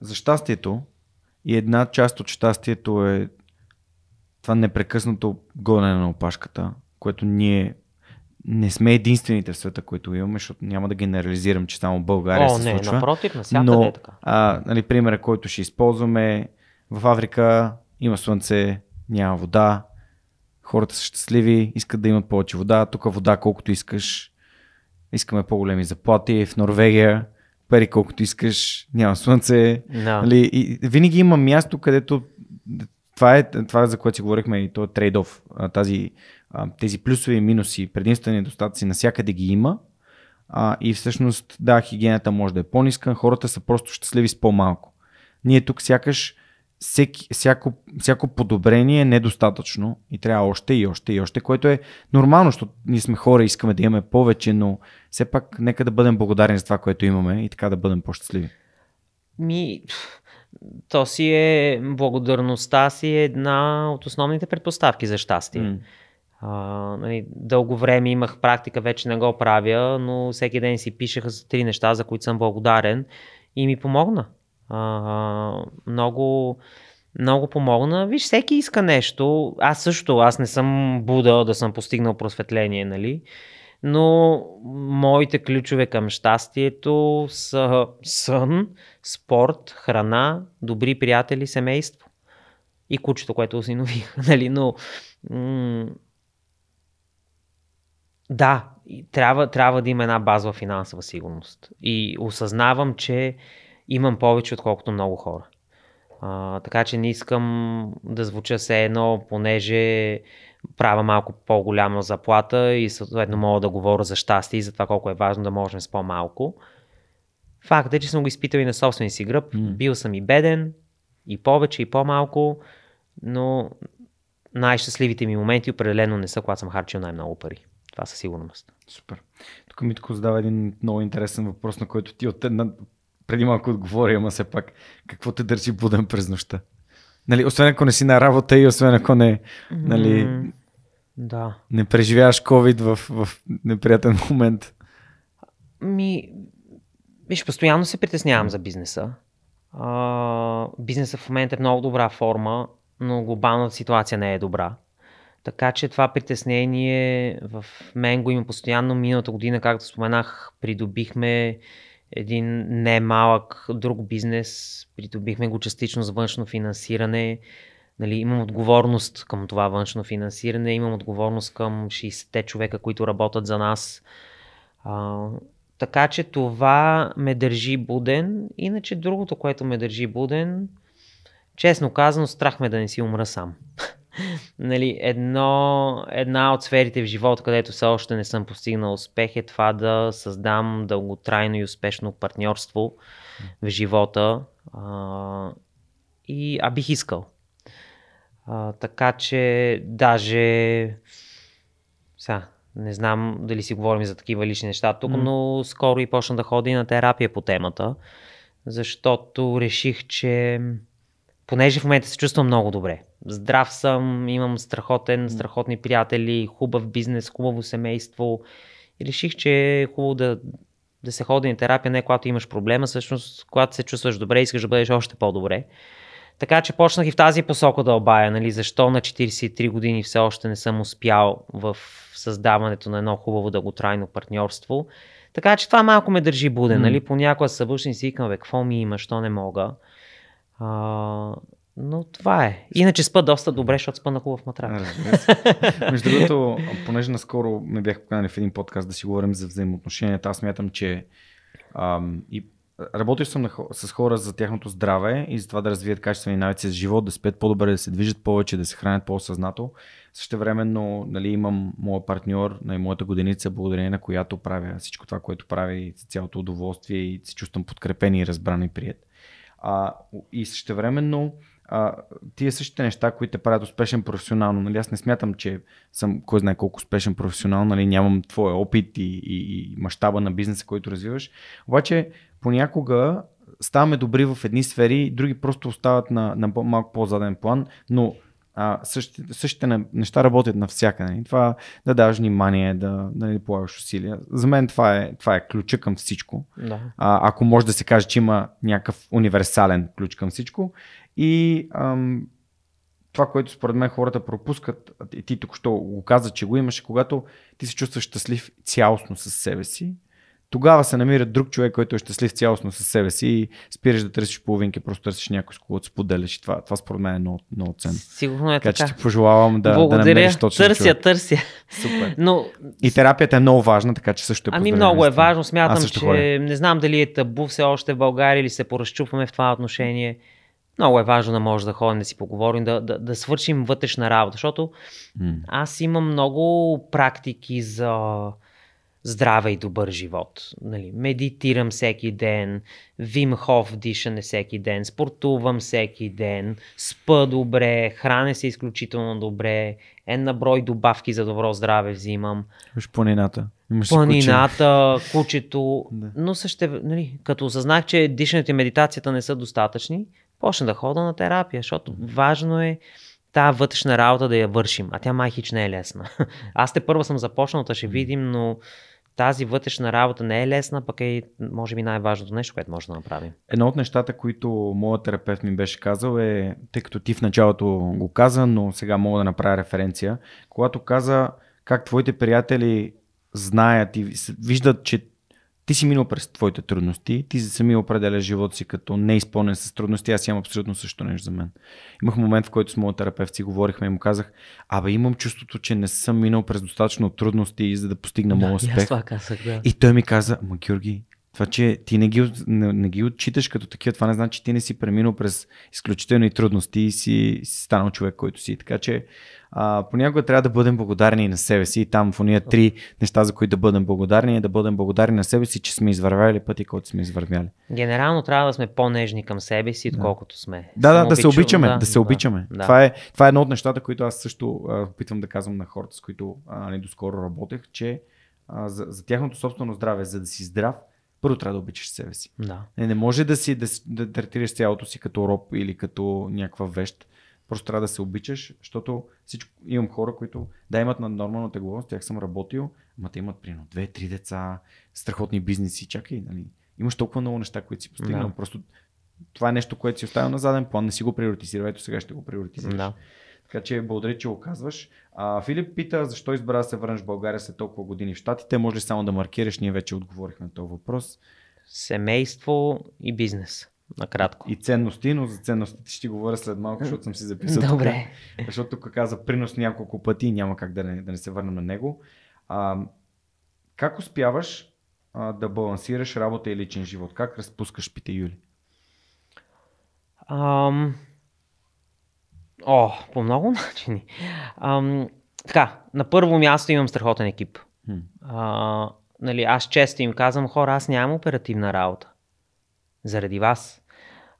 Speaker 2: за щастието и една част от щастието е това непрекъснато гонене на опашката, което ние не сме единствените в света, които имаме, защото няма да генерализирам, че само България
Speaker 3: О,
Speaker 2: се
Speaker 3: не,
Speaker 2: случва.
Speaker 3: напротив,
Speaker 2: но,
Speaker 3: е така.
Speaker 2: А, нали, примера, който ще използваме, в Африка има слънце, няма вода, хората са щастливи, искат да имат повече вода, тук вода колкото искаш, искаме по-големи заплати, в Норвегия пари колкото искаш, няма слънце.
Speaker 3: No.
Speaker 2: Нали, и винаги има място, където това е това, за което си говорихме и то е трейдов. Тази, тези плюсови и минуси, предимствени недостатъци, навсякъде ги има. А, и всъщност, да, хигиената може да е по-ниска, хората са просто щастливи с по-малко. Ние тук сякаш всеки, всяко, всяко подобрение е недостатъчно и трябва още и още и още, което е нормално, защото ние сме хора и искаме да имаме повече, но все пак нека да бъдем благодарни за това, което имаме и така да бъдем по-щастливи.
Speaker 3: Ми, то си е, благодарността си е една от основните предпоставки за щастие. Mm. А, нали, дълго време имах практика, вече не го правя, но всеки ден си пишеха за три неща, за които съм благодарен и ми помогна. А, много, много помогна. Виж, всеки иска нещо. Аз също, аз не съм Буда да съм постигнал просветление, нали? Но моите ключове към щастието са сън, спорт, храна, добри приятели, семейство. И кучето, което осинових. Нали? Но м- да, трябва, трябва да има една базова финансова сигурност. И осъзнавам, че имам повече, отколкото много хора. А, така че не искам да звуча се едно, понеже правя малко по-голяма заплата и съответно мога да говоря за щастие и за това колко е важно да можем с по-малко. Факт е, че съм го изпитал и на собствения си гръб. Mm. Бил съм и беден, и повече, и по-малко, но най-щастливите ми моменти определено не са, когато съм харчил най-много пари. Това със сигурност.
Speaker 2: Супер. Тук Митко задава един много интересен въпрос, на който ти от една преди малко отговори, ама все пак, какво те държи буден през нощта? Нали, освен ако не си на работа и освен ако не, нали, mm,
Speaker 3: да.
Speaker 2: не преживяваш COVID в, в неприятен момент.
Speaker 3: Ми, виж, постоянно се притеснявам за бизнеса. а, бизнесът в момента е в много добра форма, но глобалната ситуация не е добра. Така че това притеснение в мен го има постоянно. Миналата година, както споменах, придобихме един немалък друг бизнес, придобихме го частично с външно финансиране. Нали, имам отговорност към това външно финансиране, имам отговорност към 60-те човека, които работят за нас. А, така че това ме държи буден. Иначе другото, което ме държи буден, честно казано, страх ме да не си умра сам. нали, едно, една от сферите в живота, където все още не съм постигнал успех е това да създам дълготрайно и успешно партньорство в живота. А, и, а бих искал. А, така че даже сега, не знам дали си говорим за такива лични неща тук, mm. но скоро и почна да ходя на терапия по темата, защото реших, че понеже в момента се чувствам много добре. Здрав съм, имам страхотен, страхотни приятели, хубав бизнес, хубаво семейство. И реших, че е хубаво да, да се ходи на терапия, не когато имаш проблема, всъщност когато се чувстваш добре, искаш да бъдеш още по-добре. Така че почнах и в тази посока да обая, нали, защо на 43 години все още не съм успял в създаването на едно хубаво дълготрайно партньорство. Така че това малко ме държи буден, mm. нали, понякога и си викам, бе, какво ми има, що не мога. А, но това е. Иначе спа доста добре, защото спа на хубав матрак.
Speaker 2: Между другото, понеже наскоро ме бях поканали в един подкаст да си говорим за взаимоотношенията, аз мятам, че ам, и работил съм с хора за тяхното здраве и за това да развият качествени навици за живот, да спят по-добре, да се движат повече, да се хранят по-осъзнато. Също времено нали, имам моя партньор, на нали, моята годиница, благодарение на която правя всичко това, което прави и цялото удоволствие и се чувствам подкрепен и разбран и прият. А, и същевременно а, тия същите неща, които те правят успешен професионално. Нали? Аз не смятам, че съм кой знае колко успешен професионал, нали? нямам твоя опит и, и, и мащаба на бизнеса, който развиваш. Обаче понякога ставаме добри в едни сфери, други просто остават на, на малко по-заден план, но а, същите, същите неща работят навсякъде. Нали? Това да даваш внимание, да, да не полагаш усилия. За мен това е, това е ключа към всичко.
Speaker 3: Да.
Speaker 2: А, ако може да се каже, че има някакъв универсален ключ към всичко. И ам, това, което според мен хората пропускат, и ти току-що го каза, че го имаше, когато ти се чувстваш щастлив цялостно с себе си, тогава се намира друг човек, който е щастлив цялостно със себе си и спираш да търсиш половинки, просто търсиш някой с когото споделяш. Това, това според мен е много, много ценно.
Speaker 3: Сигурно е така.
Speaker 2: Така че ти пожелавам да,
Speaker 3: Благодаря.
Speaker 2: да намериш точно
Speaker 3: Търся,
Speaker 2: човек.
Speaker 3: търся.
Speaker 2: Супер.
Speaker 3: Но...
Speaker 2: И терапията е много важна, така че също е
Speaker 3: Ами много е важно. Смятам, че
Speaker 2: ходя.
Speaker 3: не знам дали е табу все още в България или се поразчупваме в това отношение. Много е важно да може да ходим да си поговорим, да, да, да свършим вътрешна работа, защото
Speaker 2: М.
Speaker 3: аз имам много практики за здраве и добър живот. Нали, медитирам всеки ден, Вим Хоф дишане всеки ден, спортувам всеки ден, спа добре, храня се изключително добре, една брой добавки за добро здраве взимам,
Speaker 2: Имаш планината. Имаш си куче.
Speaker 3: планината, кучето,
Speaker 2: Да.
Speaker 3: но също, нали, като осъзнах, че дишането и медитацията не са достатъчни, почна да хода на терапия, защото важно е тази вътрешна работа да я вършим, а тя май хич не е лесна. Аз те първо съм започнал, да ще видим, но тази вътрешна работа не е лесна, пък е, може би, най-важното нещо, което може да направим.
Speaker 2: Едно от нещата, които моят терапевт ми беше казал е, тъй като ти в началото го каза, но сега мога да направя референция, когато каза как твоите приятели знаят и виждат, че ти си минал през твоите трудности, ти сами определяш живота си като неизпълнен с трудности, аз имам абсолютно също нещо за мен. Имах момент, в който с моят терапевт си говорихме и му казах, абе имам чувството, че не съм минал през достатъчно трудности, за да постигна моят
Speaker 3: и аз
Speaker 2: успех.
Speaker 3: това казах, да.
Speaker 2: И той ми каза, ма Георги, това, че ти не ги, не, не ги отчиташ като такива, това не значи, че ти не си преминал през изключителни трудности и си, си станал човек, който си. Така че а, понякога трябва да бъдем благодарни на себе си. И там в уния три неща, за които да бъдем благодарни, е да бъдем благодарни на себе си, че сме извървяли пъти, който сме извървяли.
Speaker 3: Генерално трябва да сме по-нежни към себе си, отколкото сме.
Speaker 2: Да, да, да се обичаме, да, се обичаме.
Speaker 3: Да.
Speaker 2: Това, е, това е едно от нещата, които аз също а, опитвам да казвам на хората, с които а, не доскоро работех, че а, за, за тяхното собствено здраве, за да си здрав, първо трябва да обичаш себе си.
Speaker 3: Да.
Speaker 2: Не, не може да си да, да третираш цялото си като роб или като някаква вещ. Просто трябва да се обичаш, защото всичко, имам хора, които да имат на нормално тегло, с тях съм работил, ама те имат примерно две-три деца, страхотни бизнеси. Чакай, нали? Имаш толкова много неща, които си постигнал.
Speaker 3: Да.
Speaker 2: Просто това е нещо, което си оставил на заден план, не си го приоритизирал, ето сега ще го приоритизираш.
Speaker 3: Да.
Speaker 2: Така че благодаря, че го казваш. А, Филип пита защо избра да се върнеш в България след толкова години в Штатите. Може ли само да маркираш? Ние вече отговорихме на този въпрос.
Speaker 3: Семейство и бизнес. Накратко.
Speaker 2: И ценности, но за ценностите ще говоря след малко, защото съм си записал.
Speaker 3: Добре.
Speaker 2: Тук, защото тук каза принос няколко пъти и няма как да не, да не се върнем на него. А, как успяваш а, да балансираш работа и личен живот? Как разпускаш пите Юли?
Speaker 3: Ам... О, по много начини. Ам, така, на първо място имам страхотен екип.
Speaker 2: Хм.
Speaker 3: А, нали, аз често им казвам, хора, аз нямам оперативна работа. Заради вас.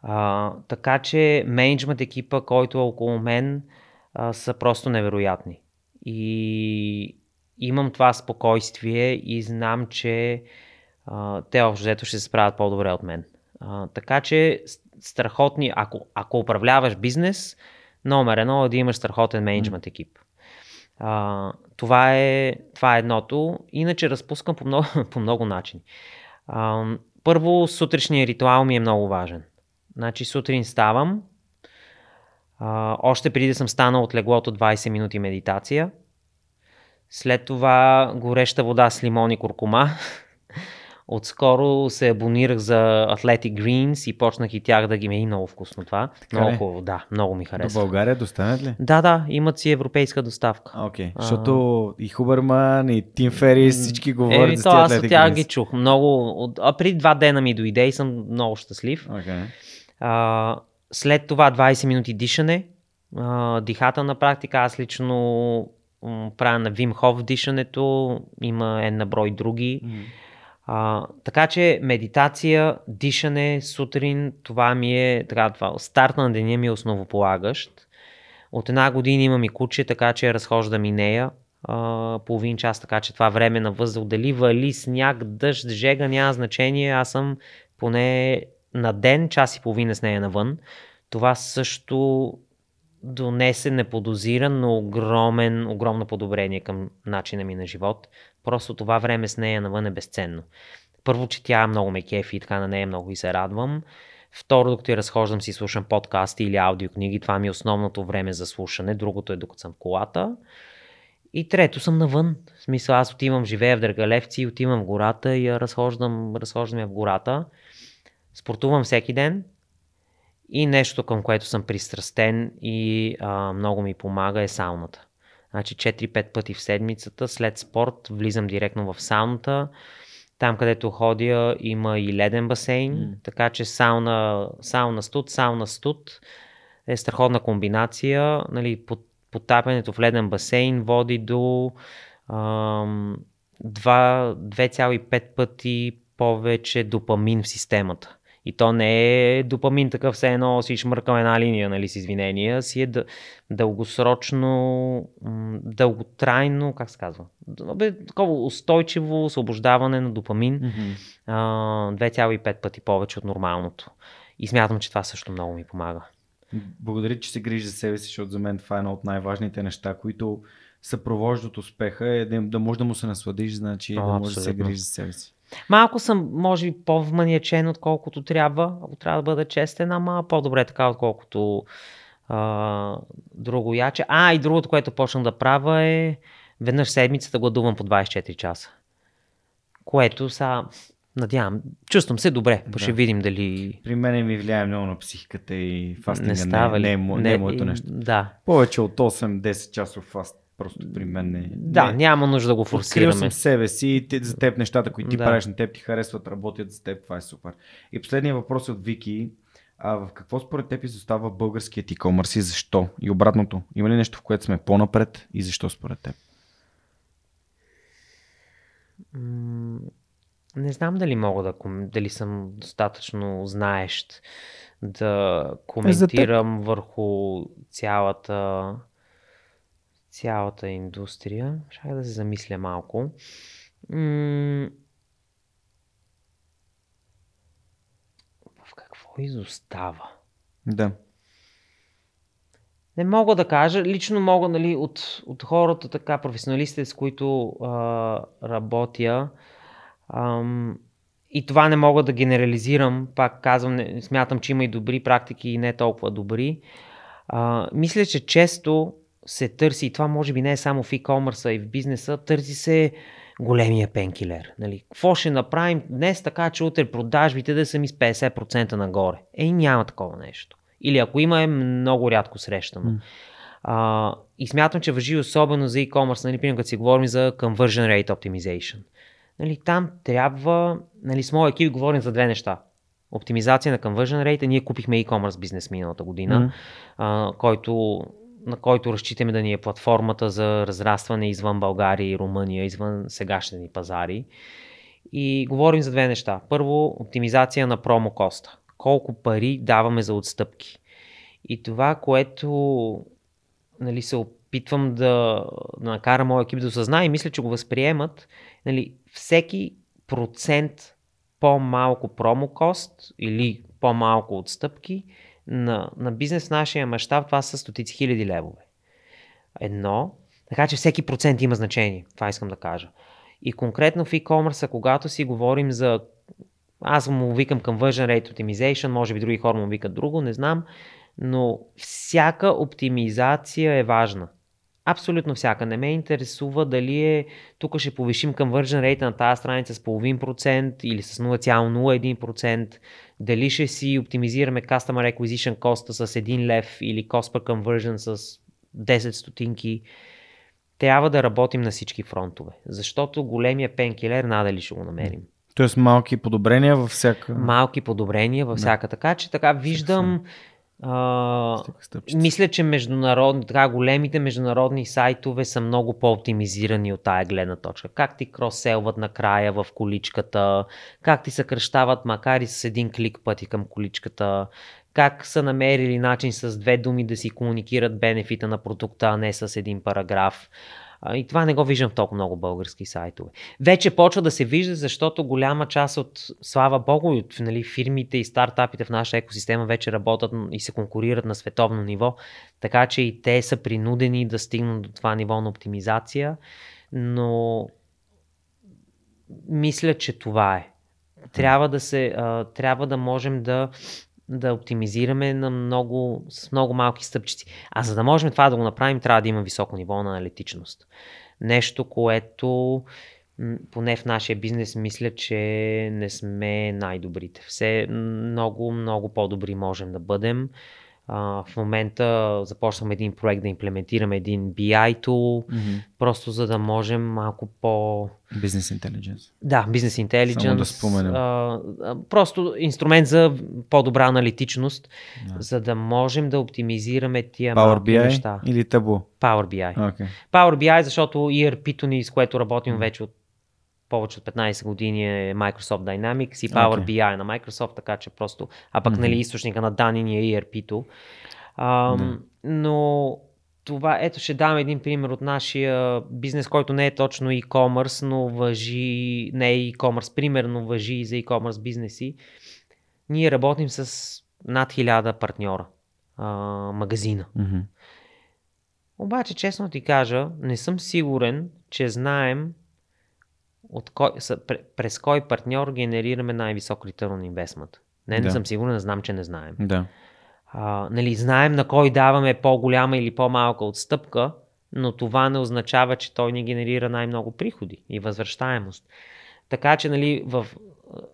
Speaker 3: А, така че менеджмент екипа, който е около мен, а, са просто невероятни. И имам това спокойствие и знам, че а, те общо взето ще се справят по-добре от мен. А, така че страхотни, ако, ако управляваш бизнес, номер едно е да имаш страхотен менеджмент екип. А, това, е, това е едното. Иначе разпускам по много, по много начини. А, първо, сутрешния ритуал ми е много важен. Значи сутрин ставам, а, още преди да съм станал от леглото 20 минути медитация. След това гореща вода с лимон и куркума. Отскоро се абонирах за Athletic Greens и почнах и тях да ги ме и много вкусно това.
Speaker 2: Така
Speaker 3: много хубаво, да, много ми
Speaker 2: До
Speaker 3: харесва.
Speaker 2: България достанат ли?
Speaker 3: Да, да, имат си европейска доставка.
Speaker 2: Окей,
Speaker 3: А.
Speaker 2: защото и Хуберман, и Тим Ферис, всички говорят
Speaker 3: Еми,
Speaker 2: за
Speaker 3: то аз от тях ги чух. Много, а преди два дена ми дойде и съм много щастлив.
Speaker 2: Окей.
Speaker 3: А, след това 20 минути дишане, а, дихателна практика. Аз лично м, правя на Вим Хоф дишането, има една брой други. А, така че медитация, дишане сутрин, това ми е, така, това, старт на деня ми е основополагащ. От една година имам и куче, така че разхождам и нея а, половин час, така че това време на въздух, дали вали, сняг, дъжд, жега, няма значение, аз съм поне на ден, час и половина с нея навън. Това също донесе неподозиран, но огромен, огромно подобрение към начина ми на живот. Просто това време с нея навън е безценно. Първо, че тя много ме кефи и така на нея много и се радвам. Второ, докато я разхождам си слушам подкасти или аудиокниги, това ми е основното време за слушане, другото е докато съм в колата. И трето съм навън. В смисъл, аз отивам, живея в Дъргалевци, отивам в гората и я разхождам, разхождам я в гората. Спортувам всеки ден. И нещо, към което съм пристрастен и а, много ми помага е сауната. Значи 4-5 пъти в седмицата след спорт влизам директно в сауната. Там, където ходя, има и леден басейн,
Speaker 2: М.
Speaker 3: така че сауна, сауна студ, сауна студ е страхотна комбинация. Нали, потапянето в леден басейн води до ам, два- 2,5 пъти повече допамин в системата. И то не е допамин такъв, все едно си шмъркам една линия, нали, с извинения, си е дъ- дългосрочно, дълготрайно, как се казва, Бе, такова устойчиво освобождаване на допамин, а, 2,5 пъти повече от нормалното. И смятам, че това също много ми помага.
Speaker 2: Благодаря, че се грижи за себе си, защото за мен това е едно от най-важните неща, които съпровождат успеха, е да, да можеш да му се насладиш, значи
Speaker 3: О,
Speaker 2: да можеш да се
Speaker 3: абсолютно.
Speaker 2: грижи за себе си.
Speaker 3: Малко съм, може би, по-вманиачен, отколкото трябва, ако трябва да бъда честен, ама по-добре така, отколкото а, друго яче. А, и другото, което почнах да правя е веднъж седмицата гладувам по 24 часа. Което са, надявам, чувствам се добре,
Speaker 2: Да.
Speaker 3: ще видим дали
Speaker 2: При мен ми влияе много на психиката и фастинга
Speaker 3: не става
Speaker 2: не,
Speaker 3: ли.
Speaker 2: не, е, мо- не, е моето нещо.
Speaker 3: Да,
Speaker 2: Повече от 8-10 часов фаст просто при мен не
Speaker 3: да,
Speaker 2: не.
Speaker 3: няма нужда да го
Speaker 2: Открил
Speaker 3: форсираме.
Speaker 2: съм себе си и те, за теб нещата, които ти
Speaker 3: Да.
Speaker 2: правиш на теб, ти харесват, работят за теб, това е супер. И последният въпрос е от Вики. А в какво според теб изостава българският e-commerce и защо? И обратното, има ли нещо, в което сме по-напред и защо според теб?
Speaker 3: Не знам дали мога да дали съм достатъчно знаещ да коментирам върху цялата цялата индустрия. Чакай да се замисля малко. М, В какво изостава?
Speaker 2: Да.
Speaker 3: Не мога да кажа. Лично мога, нали, от, от хората, така, професионалистите, с които а, работя, ам, и това не мога да генерализирам, пак казвам, не, смятам, че има и добри практики и не толкова добри. А, мисля, че често се търси, и това може би не е само в e-commerce, и в бизнеса, търси се големия пенкилер. Нали? Какво ще направим днес така, че утре продажбите да са ми с 50% нагоре? Ей, няма такова нещо. Или ако има, е много рядко срещано. Mm. А, и смятам, че въжи особено за e-commerce, нали, примерно, като си говорим за conversion rate optimization. Нали, там трябва, нали, с моят екип говорим за две неща. Оптимизация на conversion rate. Ние купихме e-commerce бизнес миналата година, mm. а, който на който разчитаме да ни е платформата за разрастване извън България и Румъния, извън сегашните ни пазари. И говорим за две неща. Първо, оптимизация на промо коста. Колко пари даваме за отстъпки. И това, което нали, се опитвам да, да накара моя екип да осъзнае и мисля, че го възприемат, нали, всеки процент по-малко промокост или по-малко отстъпки на, на бизнес в нашия мащаб това са стотици хиляди левове. Едно, така че всеки процент има значение, това искам да кажа. И конкретно в e-commerce, когато си говорим за аз му викам conversion rate optimization, може би други хора му викат друго, не знам, но всяка оптимизация е важна. Абсолютно всяка. Не ме интересува дали е тук ще повишим conversion rate на тази страница с половин процент или с 0,01%, дали ще си оптимизираме Customer Acquisition cost с 1 лев или Cost per Conversion с 10 стотинки. Трябва да работим на всички фронтове, защото големия пенкилер надали ще го намерим.
Speaker 2: Тоест малки подобрения във всяка...
Speaker 3: Малки подобрения във всяка. Да. Така че така виждам... А, мисля, че международни, така големите международни сайтове са много по-оптимизирани от тая гледна точка. Как ти кросселват накрая в количката, как ти съкръщават макар и с един клик пъти към количката, как са намерили начин с две думи да си комуникират бенефита на продукта, а не с един параграф. И това не го виждам в толкова много български сайтове. Вече почва да се вижда, защото голяма част от, слава богу, от нали, фирмите и стартапите в нашата екосистема вече работят и се конкурират на световно ниво, така че и те са принудени да стигнат до това ниво на оптимизация, но мисля, че това е. Трябва да, се, трябва да можем да да оптимизираме на много, с много малки стъпчици. А за да можем това да го направим, трябва да има високо ниво на аналитичност. Нещо, което поне в нашия бизнес мисля, че не сме най-добрите. Все много, много по-добри можем да бъдем. А, в момента започваме един проект да имплементираме един BI tool, mm-hmm. просто за да можем малко по...
Speaker 2: Business Intelligence.
Speaker 3: Да, Business Intelligence. Само
Speaker 2: да споменем.
Speaker 3: А, просто инструмент за по-добра аналитичност, yeah. за да можем да оптимизираме тия
Speaker 2: Power BI
Speaker 3: неща.
Speaker 2: или Tableau?
Speaker 3: Power BI.
Speaker 2: Okay.
Speaker 3: Power BI, защото ERP-то ни, с което работим mm-hmm. вече от повече от 15 години е Microsoft Dynamics и Power okay. BI на Microsoft, така че просто, а пък mm-hmm. нали, източника на данни ни е ERP-то. А, mm-hmm. Но това, ето ще дам един пример от нашия бизнес, който не е точно e-commerce, но въжи, не е e-commerce, примерно въжи и за e-commerce бизнеси. Ние работим с над 1000 партньора, а, магазина.
Speaker 2: Mm-hmm.
Speaker 3: Обаче, честно ти кажа, не съм сигурен, че знаем от кой, през кой партньор генерираме най-висок return on investment. Не, не да. съм сигурен, знам, че не знаем.
Speaker 2: Да.
Speaker 3: А, нали, знаем на кой даваме по-голяма или по-малка отстъпка, но това не означава, че той ни генерира най-много приходи и възвръщаемост. Така че нали, в,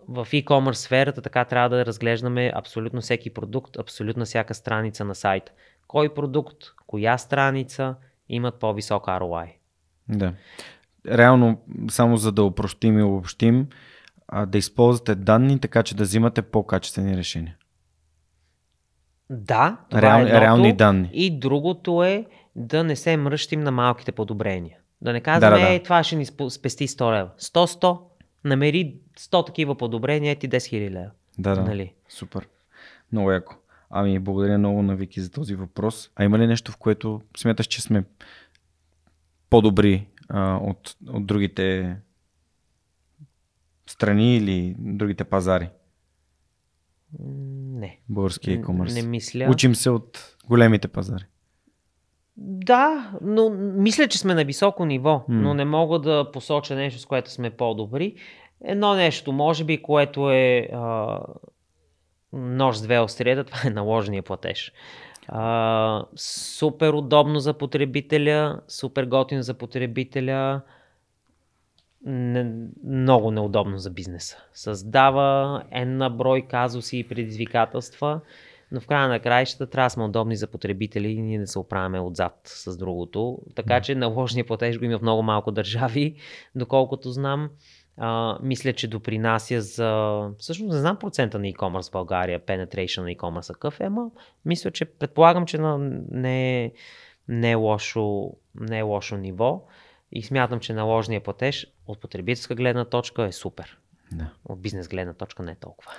Speaker 3: в e-commerce сферата така трябва да разглеждаме абсолютно всеки продукт, абсолютно всяка страница на сайта. Кой продукт, коя страница имат по-висок ROI.
Speaker 2: Да реално, само за да упростим и обобщим, а, да използвате данни, така че да взимате по-качествени решения.
Speaker 3: Да,
Speaker 2: това Реал, е реални данни.
Speaker 3: И другото е да не се мръщим на малките подобрения. Да не казваме, да, да, да. е, това ще ни спести 100 лева. 100-100, намери 100 такива подобрения, ти 10 000 лева.
Speaker 2: Да, да.
Speaker 3: Нали?
Speaker 2: Супер. Много яко. Ами, благодаря много на Вики за този въпрос. А има ли нещо, в което смяташ, че сме по-добри а, от, от другите страни или другите пазари?
Speaker 3: Не.
Speaker 2: Български e-commerce.
Speaker 3: Не, не мисля.
Speaker 2: Учим се от големите пазари.
Speaker 3: Да, но мисля, че сме на високо ниво, mm. но не мога да посоча нещо, с което сме по-добри. едно нещо, може би, което е а, нож с две острията, това е наложения платеж. А, супер удобно за потребителя, супер готин за потребителя, не, много неудобно за бизнеса. Създава една брой казуси и предизвикателства, но в края на краищата трябва да сме удобни за потребители и ние да се оправяме отзад с другото. Така че наложния платеж го има в много малко държави, доколкото знам. А, мисля, че допринася за... Всъщност не знам процента на e-commerce в България, penetration на e-commerce какъв е, ама мисля, че предполагам, че на не, не, е лошо, не е лошо ниво и смятам, че наложния платеж от потребителска гледна точка е супер.
Speaker 2: Да.
Speaker 3: От бизнес гледна точка не е толкова.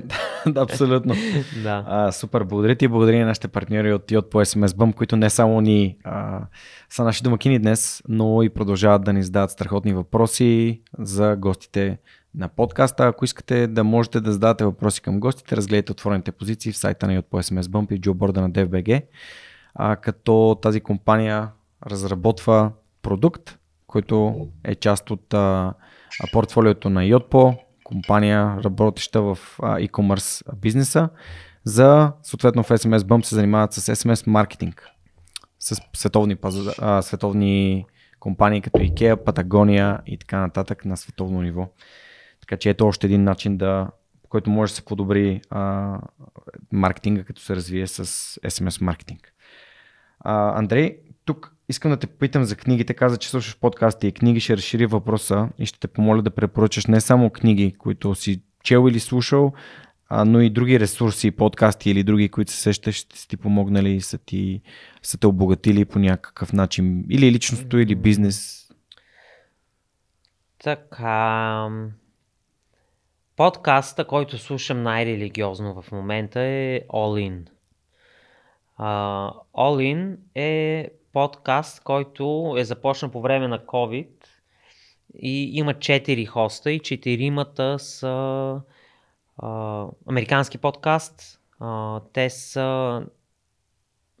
Speaker 2: да, абсолютно.
Speaker 3: да.
Speaker 2: А, супер, благодаря ти и благодаря на нашите партньори от Йод по SMS Bump, които не само ни а, са наши домакини днес, но и продължават да ни задават страхотни въпроси за гостите на подкаста. Ако искате да можете да зададете въпроси към гостите, разгледайте отворените позиции в сайта на Йод по SMS Bump и джоборда на DFBG, а, като тази компания разработва продукт, който е част от а, портфолиото на Yotpo, компания, работеща в e-commerce бизнеса. За, съответно в SMS Bump се занимават с SMS маркетинг. С световни, световни компании като IKEA, Patagonia и така нататък на световно ниво. Така че ето още един начин да който може да се подобри а, маркетинга, като се развие с SMS маркетинг. Андрей, тук искам да те попитам за книгите. Каза, че слушаш подкасти и книги. Ще разшири въпроса и ще те помоля да препоръчаш не само книги, които си чел или слушал, а, но и други ресурси, подкасти или други, които се сещаш, ще си ти помогнали и са, ти, са те обогатили по някакъв начин. Или личностто, или бизнес.
Speaker 3: Така. Подкаста, който слушам най-религиозно в момента е All In. Uh, All In е подкаст, който е започнал по време на COVID и има 4 хоста и четиримата са а, американски подкаст. А, те са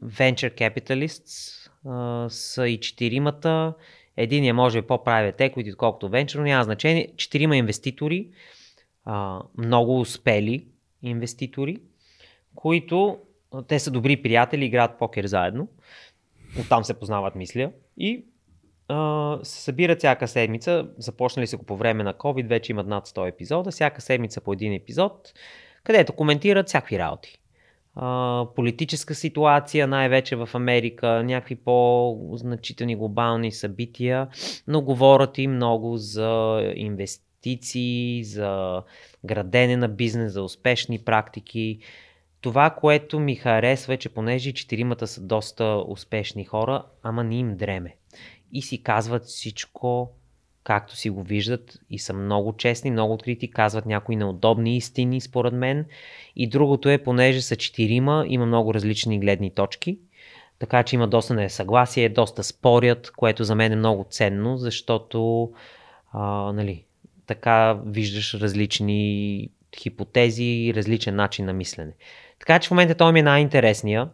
Speaker 3: venture capitalists, а, са и четиримата. Един е може би по-private equity, отколкото venture, но няма значение. Четирима инвеститори, а, много успели инвеститори, които те са добри приятели, играят покер заедно. Оттам се познават, мисля. И а, се събират всяка седмица. Започнали се го по време на COVID, вече имат над 100 епизода. Всяка седмица по един епизод, където коментират всякакви работи. А, политическа ситуация, най-вече в Америка, някакви по-значителни глобални събития, но говорят и много за инвестиции, за градене на бизнес, за успешни практики. Това, което ми харесва е, че понеже четиримата са доста успешни хора, ама не им дреме. И си казват всичко както си го виждат и са много честни, много открити, казват някои неудобни истини според мен. И другото е, понеже са четирима, има много различни гледни точки, така че има доста несъгласие, доста спорят, което за мен е много ценно, защото а, нали, така виждаш различни хипотези и различен начин на мислене. Така че в момента той ми е най-интересния.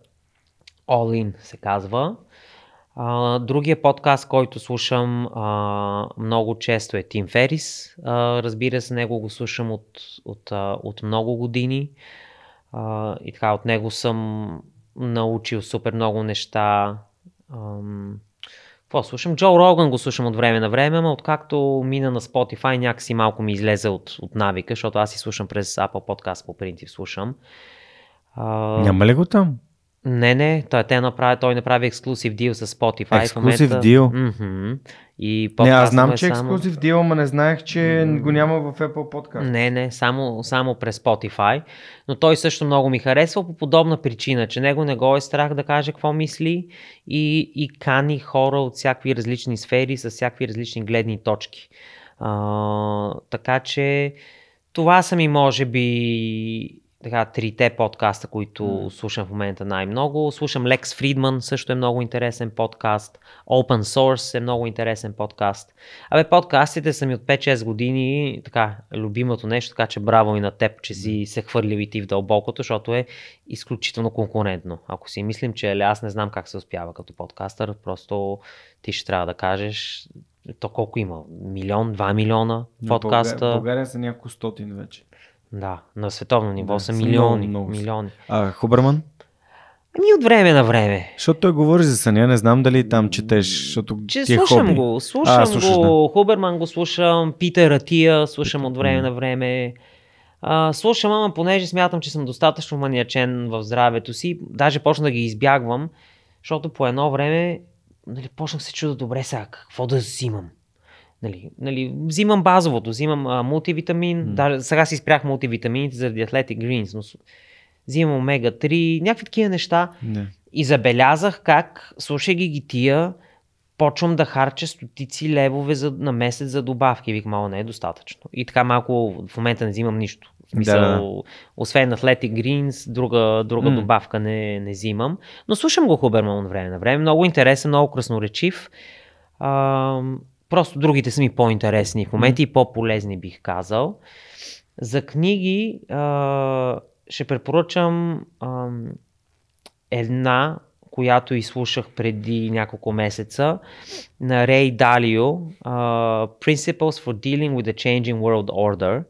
Speaker 3: All In се казва. А, другия подкаст, който слушам а, много често е Тим Ферис. А, разбира се, него го слушам от, от, от, много години. А, и така, от него съм научил супер много неща. Ам, какво слушам? Джо Роган го слушам от време на време, но откакто мина на Spotify някакси малко ми излезе от, от навика, защото аз си слушам през Apple Podcast по принцип слушам.
Speaker 2: А... Няма ли го там?
Speaker 3: Не, не, той, те направи, той направи ексклюзив дил с Spotify
Speaker 2: Ексклюзив дил?
Speaker 3: Mm-hmm. И
Speaker 2: не, аз знам, е че е само... ексклюзив дил, но не знаех, че mm. го няма в Apple Podcast.
Speaker 3: Не, не, само, само през Spotify. Но той също много ми харесва по подобна причина, че него не го е страх да каже какво мисли и, и кани хора от всякакви различни сфери с всякакви различни гледни точки. А, така че това са ми, може би, така, трите подкаста, които mm. слушам в момента най-много. Слушам Lex Friedman, също е много интересен подкаст. Open Source е много интересен подкаст. Абе, подкастите са ми от 5-6 години така, любимото нещо, така че браво и на теб, че си се хвърлил и ти в дълбокото, защото е изключително конкурентно. Ако си мислим, че аз не знам как се успява като подкастър, просто ти ще трябва да кажеш то колко има? Милион, два милиона
Speaker 2: На
Speaker 3: подкаста.
Speaker 2: България, България са няколко стотин вече.
Speaker 3: Да, на световно ниво
Speaker 2: Да,
Speaker 3: са милиони.
Speaker 2: много,
Speaker 3: милиони.
Speaker 2: А, Хубърман?
Speaker 3: Ами от време на време.
Speaker 2: Защото той говори за съня, не знам дали там четеш, защото
Speaker 3: Че
Speaker 2: ти е
Speaker 3: слушам
Speaker 2: хоби.
Speaker 3: го, слушам
Speaker 2: А, слушаш,
Speaker 3: го, Хуберман го слушам, Питер Атия слушам от време на време. А, слушам, ама понеже смятам, че съм достатъчно маниачен в здравето си, даже почна да ги избягвам, защото по едно време нали, почнах се чуда, добре сега, какво да взимам? Нали, нали, взимам базовото, взимам а, мултивитамин,
Speaker 2: М.
Speaker 3: даже сега си спрях мултивитамините заради Athletic Greens, но взимам омега-3, някакви такива неща.
Speaker 2: Не.
Speaker 3: И забелязах как, слушайки ги тия, почвам да харча стотици левове за, на месец за добавки. Вик, мало не е достатъчно. И така малко в момента не взимам нищо. В смисъл,
Speaker 2: Да,
Speaker 3: освен Athletic Greens, друга, друга
Speaker 2: М.
Speaker 3: добавка не, не взимам. Но слушам го Хуберман от време на време. Много интересен, много красноречив. А, просто другите са ми по-интересни в момента и по-полезни бих казал. За книги а, ще препоръчам ам, една, която изслушах преди няколко месеца на Рей Далио uh, Principles for Dealing with the Changing World Order.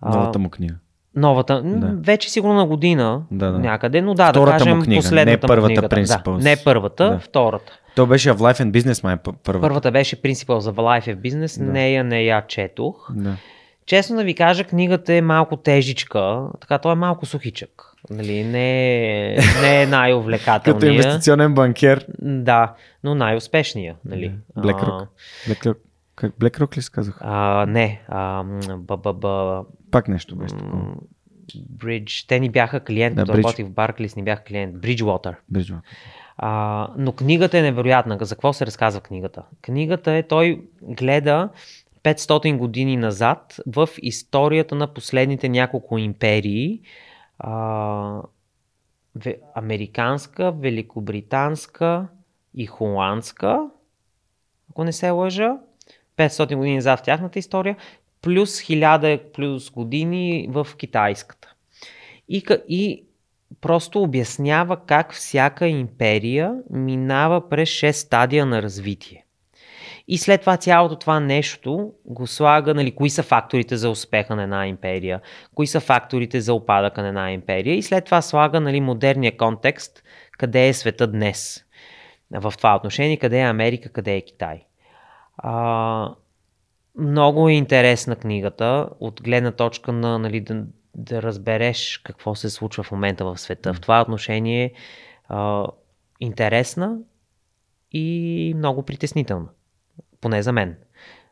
Speaker 3: А,
Speaker 2: Новата му книга.
Speaker 3: Новата,
Speaker 2: Да.
Speaker 3: вече сигурно на година
Speaker 2: Да, да.
Speaker 3: някъде, но да,
Speaker 2: Втората
Speaker 3: да
Speaker 2: му
Speaker 3: кажем
Speaker 2: книга,
Speaker 3: последната
Speaker 2: не първата
Speaker 3: му книга. Да, не първата,
Speaker 2: Да.
Speaker 3: втората.
Speaker 2: То беше в Life and Business, май п- първа.
Speaker 3: Първата беше Principles of Life of Business,
Speaker 2: Да.
Speaker 3: нея не я четох.
Speaker 2: Да.
Speaker 3: Честно да ви кажа, книгата е малко тежичка, така той е малко сухичък. Нали, не, не е най-увлекателният.
Speaker 2: Като инвестиционен банкер.
Speaker 3: Да, но най-успешния. Нали?
Speaker 2: BlackRock. BlackRock. Как BlackRock ли се казах?
Speaker 3: А, не, а, м, б, б, б,
Speaker 2: Пак нещо беше такова.
Speaker 3: Bridge. Те ни бяха клиент,
Speaker 2: Да,
Speaker 3: работих в Barclays, ни бяха клиент. Bridgewater.
Speaker 2: Бриджва.
Speaker 3: А, но книгата е невероятна. За какво се разказва книгата? Книгата е, той гледа 500 години назад в историята на последните няколко империи. А, американска, великобританска и холандска, ако не се лъжа. 500 години назад в тяхната история, плюс 1000 плюс години в китайската. И, и просто обяснява как всяка империя минава през 6 стадия на развитие. И след това цялото това нещо го слага, нали, кои са факторите за успеха на една империя, кои са факторите за опадъка на една империя и след това слага нали, модерния контекст, къде е света днес. В това отношение, къде е Америка, къде е Китай. А, много е интересна книгата от гледна точка на нали, да, разбереш какво се случва в момента в света. В това отношение а, интересна и много притеснителна. Поне за мен.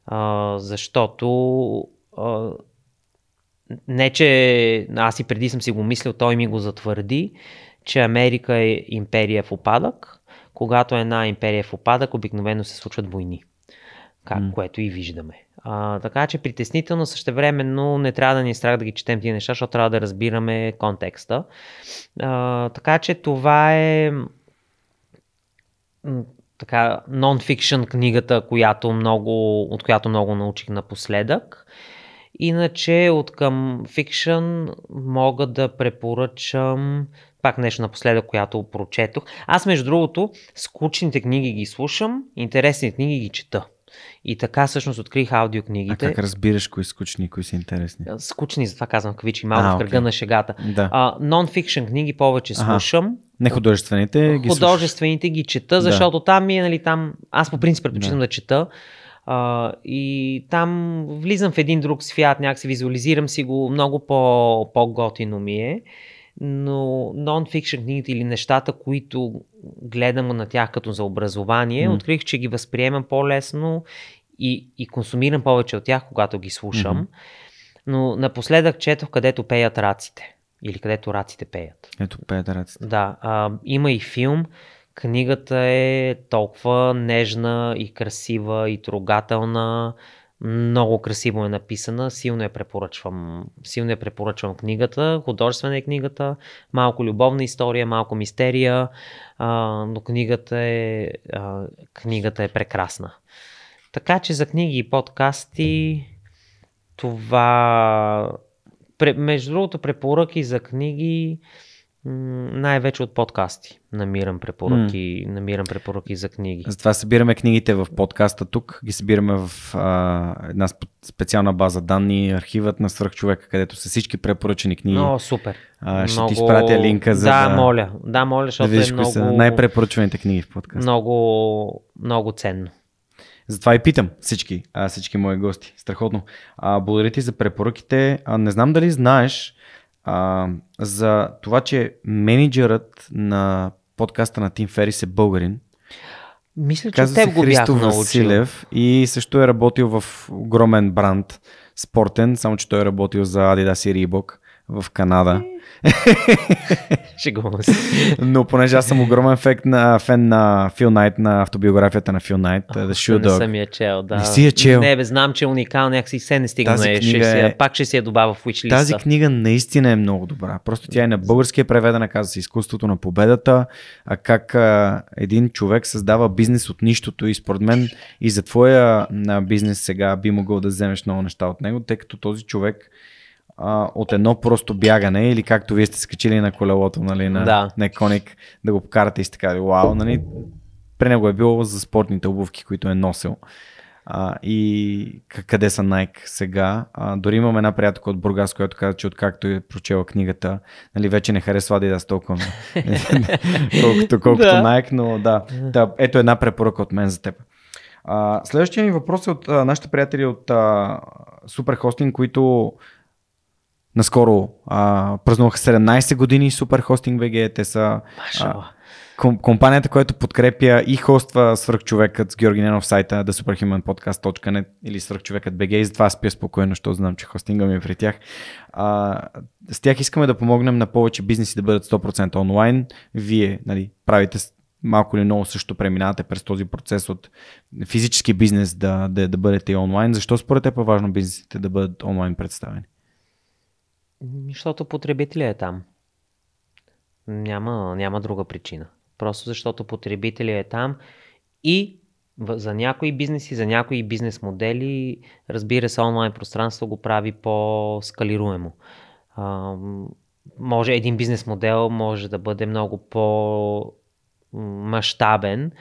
Speaker 3: А, защото а, не, че аз и преди съм си го мислил, той ми го затвърди, че Америка е империя в опадък. Когато една империя е в опадък, обикновено се случват войни. Как,
Speaker 2: М.
Speaker 3: което и виждаме. А, така че притеснително същевременно не трябва да ни е страх да ги четем тия неща, защото трябва да разбираме контекста. А, така че това е така нон-фикшн книгата, която много, от която много научих напоследък. Иначе от към фикшън мога да препоръчам пак нещо напоследък, която прочетох. Аз между другото скучните книги ги слушам, интересни книги ги чета. И така всъщност открих
Speaker 2: А
Speaker 3: аудиокнигите.
Speaker 2: как разбираш кои скучни, кои са интересни?
Speaker 3: Скучни, затова казвам кавичи, малко
Speaker 2: А,
Speaker 3: в кръга
Speaker 2: окей.
Speaker 3: на шегата.
Speaker 2: Да.
Speaker 3: А, нон-фикшн книги повече
Speaker 2: Аха.
Speaker 3: слушам.
Speaker 2: Не художествените ги.
Speaker 3: Художествените ги чета,
Speaker 2: Да.
Speaker 3: защото там ми е, нали, там, аз по принцип предпочитам да, чета. А, и там влизам в един друг свят, някак си визуализирам си го, много по, по-готино ми е. Но нон-фикшн книгите или нещата, които гледам на тях като за образование,
Speaker 2: М.
Speaker 3: открих, че ги възприемам по-лесно и, и консумирам повече от тях, когато ги слушам.
Speaker 2: Мгм.
Speaker 3: Но напоследък четох където пеят раците. Или където раците пеят.
Speaker 2: Ето, педараците.
Speaker 3: Да, а, има и филм. Книгата е толкова нежна и красива и трогателна. Много красиво е написана. Силно я препоръчвам. Силно я препоръчвам книгата. Художествена е книгата. Малко любовна история, малко мистерия. А, но книгата е, а, книгата е прекрасна. Така че за книги и подкасти това... Между другото, препоръки за книги най-вече от подкасти. Намирам препоръки, mm. намирам препоръки за книги.
Speaker 2: Затова събираме книгите в подкаста тук, ги събираме в а, една специална база данни, архивът на свръхчовека, където са всички препоръчени книги.
Speaker 3: О, супер.
Speaker 2: А, ще много... ти изпратя линка за
Speaker 3: да... Да, моля. Да, моля, защото
Speaker 2: да видиш
Speaker 3: е много...
Speaker 2: са най-препоръчваните книги в подкаста.
Speaker 3: Много, много ценно.
Speaker 2: Затова и питам всички, а, всички мои гости. Страхотно. А, благодаря ти за препоръките. А, не знам дали знаеш, а, за това, че менеджерът на подкаста на Тим Ферис е българин.
Speaker 3: Мисля, че Казва теб го Христо бях
Speaker 2: Василев и също е работил в огромен бранд спортен, само че той е работил за Adidas и Reebok в Канада.
Speaker 3: Шегувам се.
Speaker 2: Но понеже аз съм огромен фект на, фен на Фил Найт, на автобиографията на Фил Найт, The Shoe Dog.
Speaker 3: Не съм я чел, да.
Speaker 2: Не си я чел.
Speaker 3: Не, бе, знам, че е уникална, някакси се не стигна. Тази е, ще е... пак ще си я добавя в Witchlist.
Speaker 2: Тази книга наистина е много добра. Просто тя е на български е преведена, казва се Изкуството на победата, а как а, един човек създава бизнес от нищото и според мен и за твоя на бизнес сега би могъл да вземеш много неща от него, тъй като този човек а, от едно просто бягане или както вие сте скачили на колелото, нали, на, да. на коник, да го покарате и сте казали, вау, нали, при него е било за спортните обувки, които е носил. А, и къде са Nike сега. А, дори имам една приятелка от Бургас, която каза, че откакто е прочела книгата, нали, вече не харесва да толкова, колкото, колкото да. Nike, но да. да. Ето една препоръка от мен за теб. А, следващия ми въпрос е от а, нашите приятели от а, Superhosting, които Наскоро а, празнуваха 17 години Super Hosting VG. Те са а, компанията, която подкрепя и хоства свърхчовекът с Георги Ненов сайта The superhumanpodcast.net или свърхчовекът BG и затова спя спокойно, защото знам, че хостинга ми е при тях. А, с тях искаме да помогнем на повече бизнеси да бъдат 100% онлайн. Вие нали, правите малко или много също преминавате през този процес от физически бизнес да, да, да бъдете и онлайн. Защо според теб е важно бизнесите да бъдат онлайн представени?
Speaker 3: Защото потребителя е там. Няма, няма друга причина. Просто защото потребителя е там и за някои бизнеси, за някои бизнес модели, разбира се, онлайн пространство го прави по-скалируемо. А, може един бизнес модел може да бъде много по-мащабен,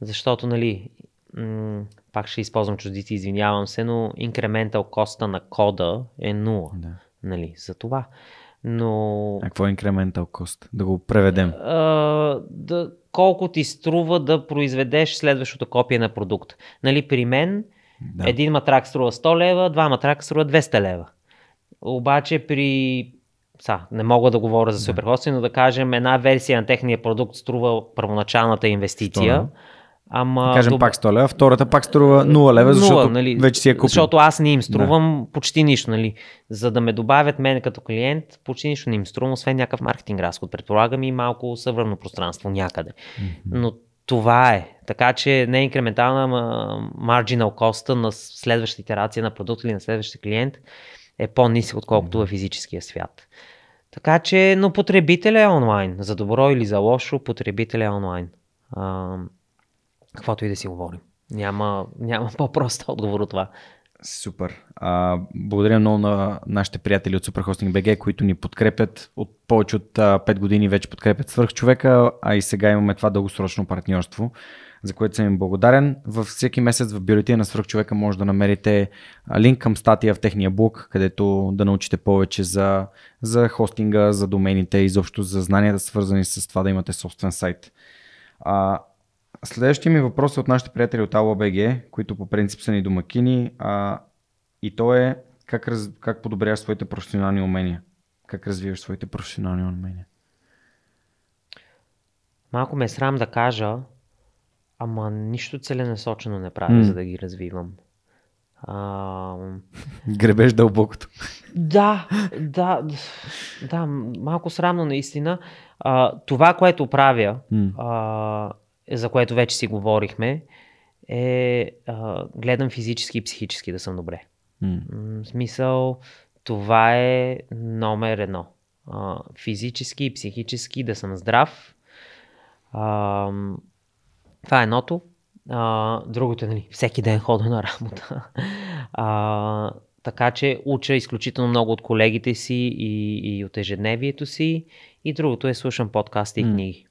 Speaker 3: защото, нали, пак ще използвам чуждици, извинявам се, но инкрементал коста на кода е 0. Да нали, за това. Но...
Speaker 2: А какво е incremental cost? Да го преведем.
Speaker 3: А, да, колко ти струва да произведеш следващото копие на продукт. Нали, при мен да. един матрак струва 100 лева, два матрака струва 200 лева. Обаче при са, не мога да говоря за суперхости, но да кажем една версия на техния продукт струва първоначалната инвестиция. 100,
Speaker 2: Ама, Кажем доб... пак 100 лева, втората пак струва 0 лева, защото 0, нали, вече си е купил.
Speaker 3: Защото аз не им струвам да. почти нищо. Нали. За да ме добавят мен като клиент, почти нищо не им струвам, освен някакъв маркетинг разход. Предполагам и малко съвърно пространство някъде. Mm-hmm. Но това е. Така че не е инкрементална marginal cost на следващата итерация на продукт или на следващия клиент е по-нисък, отколкото mm-hmm. физическия свят. Така че, но потребителя е онлайн. За добро или за лошо, потребителя е онлайн. Каквото и да си говорим. Няма, няма по-прост отговор от това.
Speaker 2: Супер. А, благодаря много на нашите приятели от Superhosting BG, които ни подкрепят от повече от а, 5 години вече подкрепят свърхчовека, а и сега имаме това дългосрочно партньорство, за което съм им благодарен. Във всеки месец в бюлетина на свърхчовека може да намерите линк към статия в техния блог, където да научите повече за, за хостинга, за домените изобщо за знанията свързани с това да имате собствен сайт. А, Следващия ми въпрос е от нашите приятели от ALBG, които по принцип са ни домакини. А, и то е как, раз, как подобряваш своите професионални умения? Как развиваш своите професионални умения?
Speaker 3: Малко ме е срам да кажа, ама нищо целенасочено не правя, mm. за да ги развивам. А...
Speaker 2: Гребеш дълбокото.
Speaker 3: Да, да, да, малко срамно наистина. А, това, което правя, mm. а, за което вече си говорихме, е а, гледам физически и психически да съм добре. Mm. В смисъл, това е номер едно. А, физически и психически да съм здрав. А, това е едното. А, другото е, нали, всеки ден хода на работа. А, така че уча изключително много от колегите си и, и от ежедневието си. И другото е слушам подкасти и книги.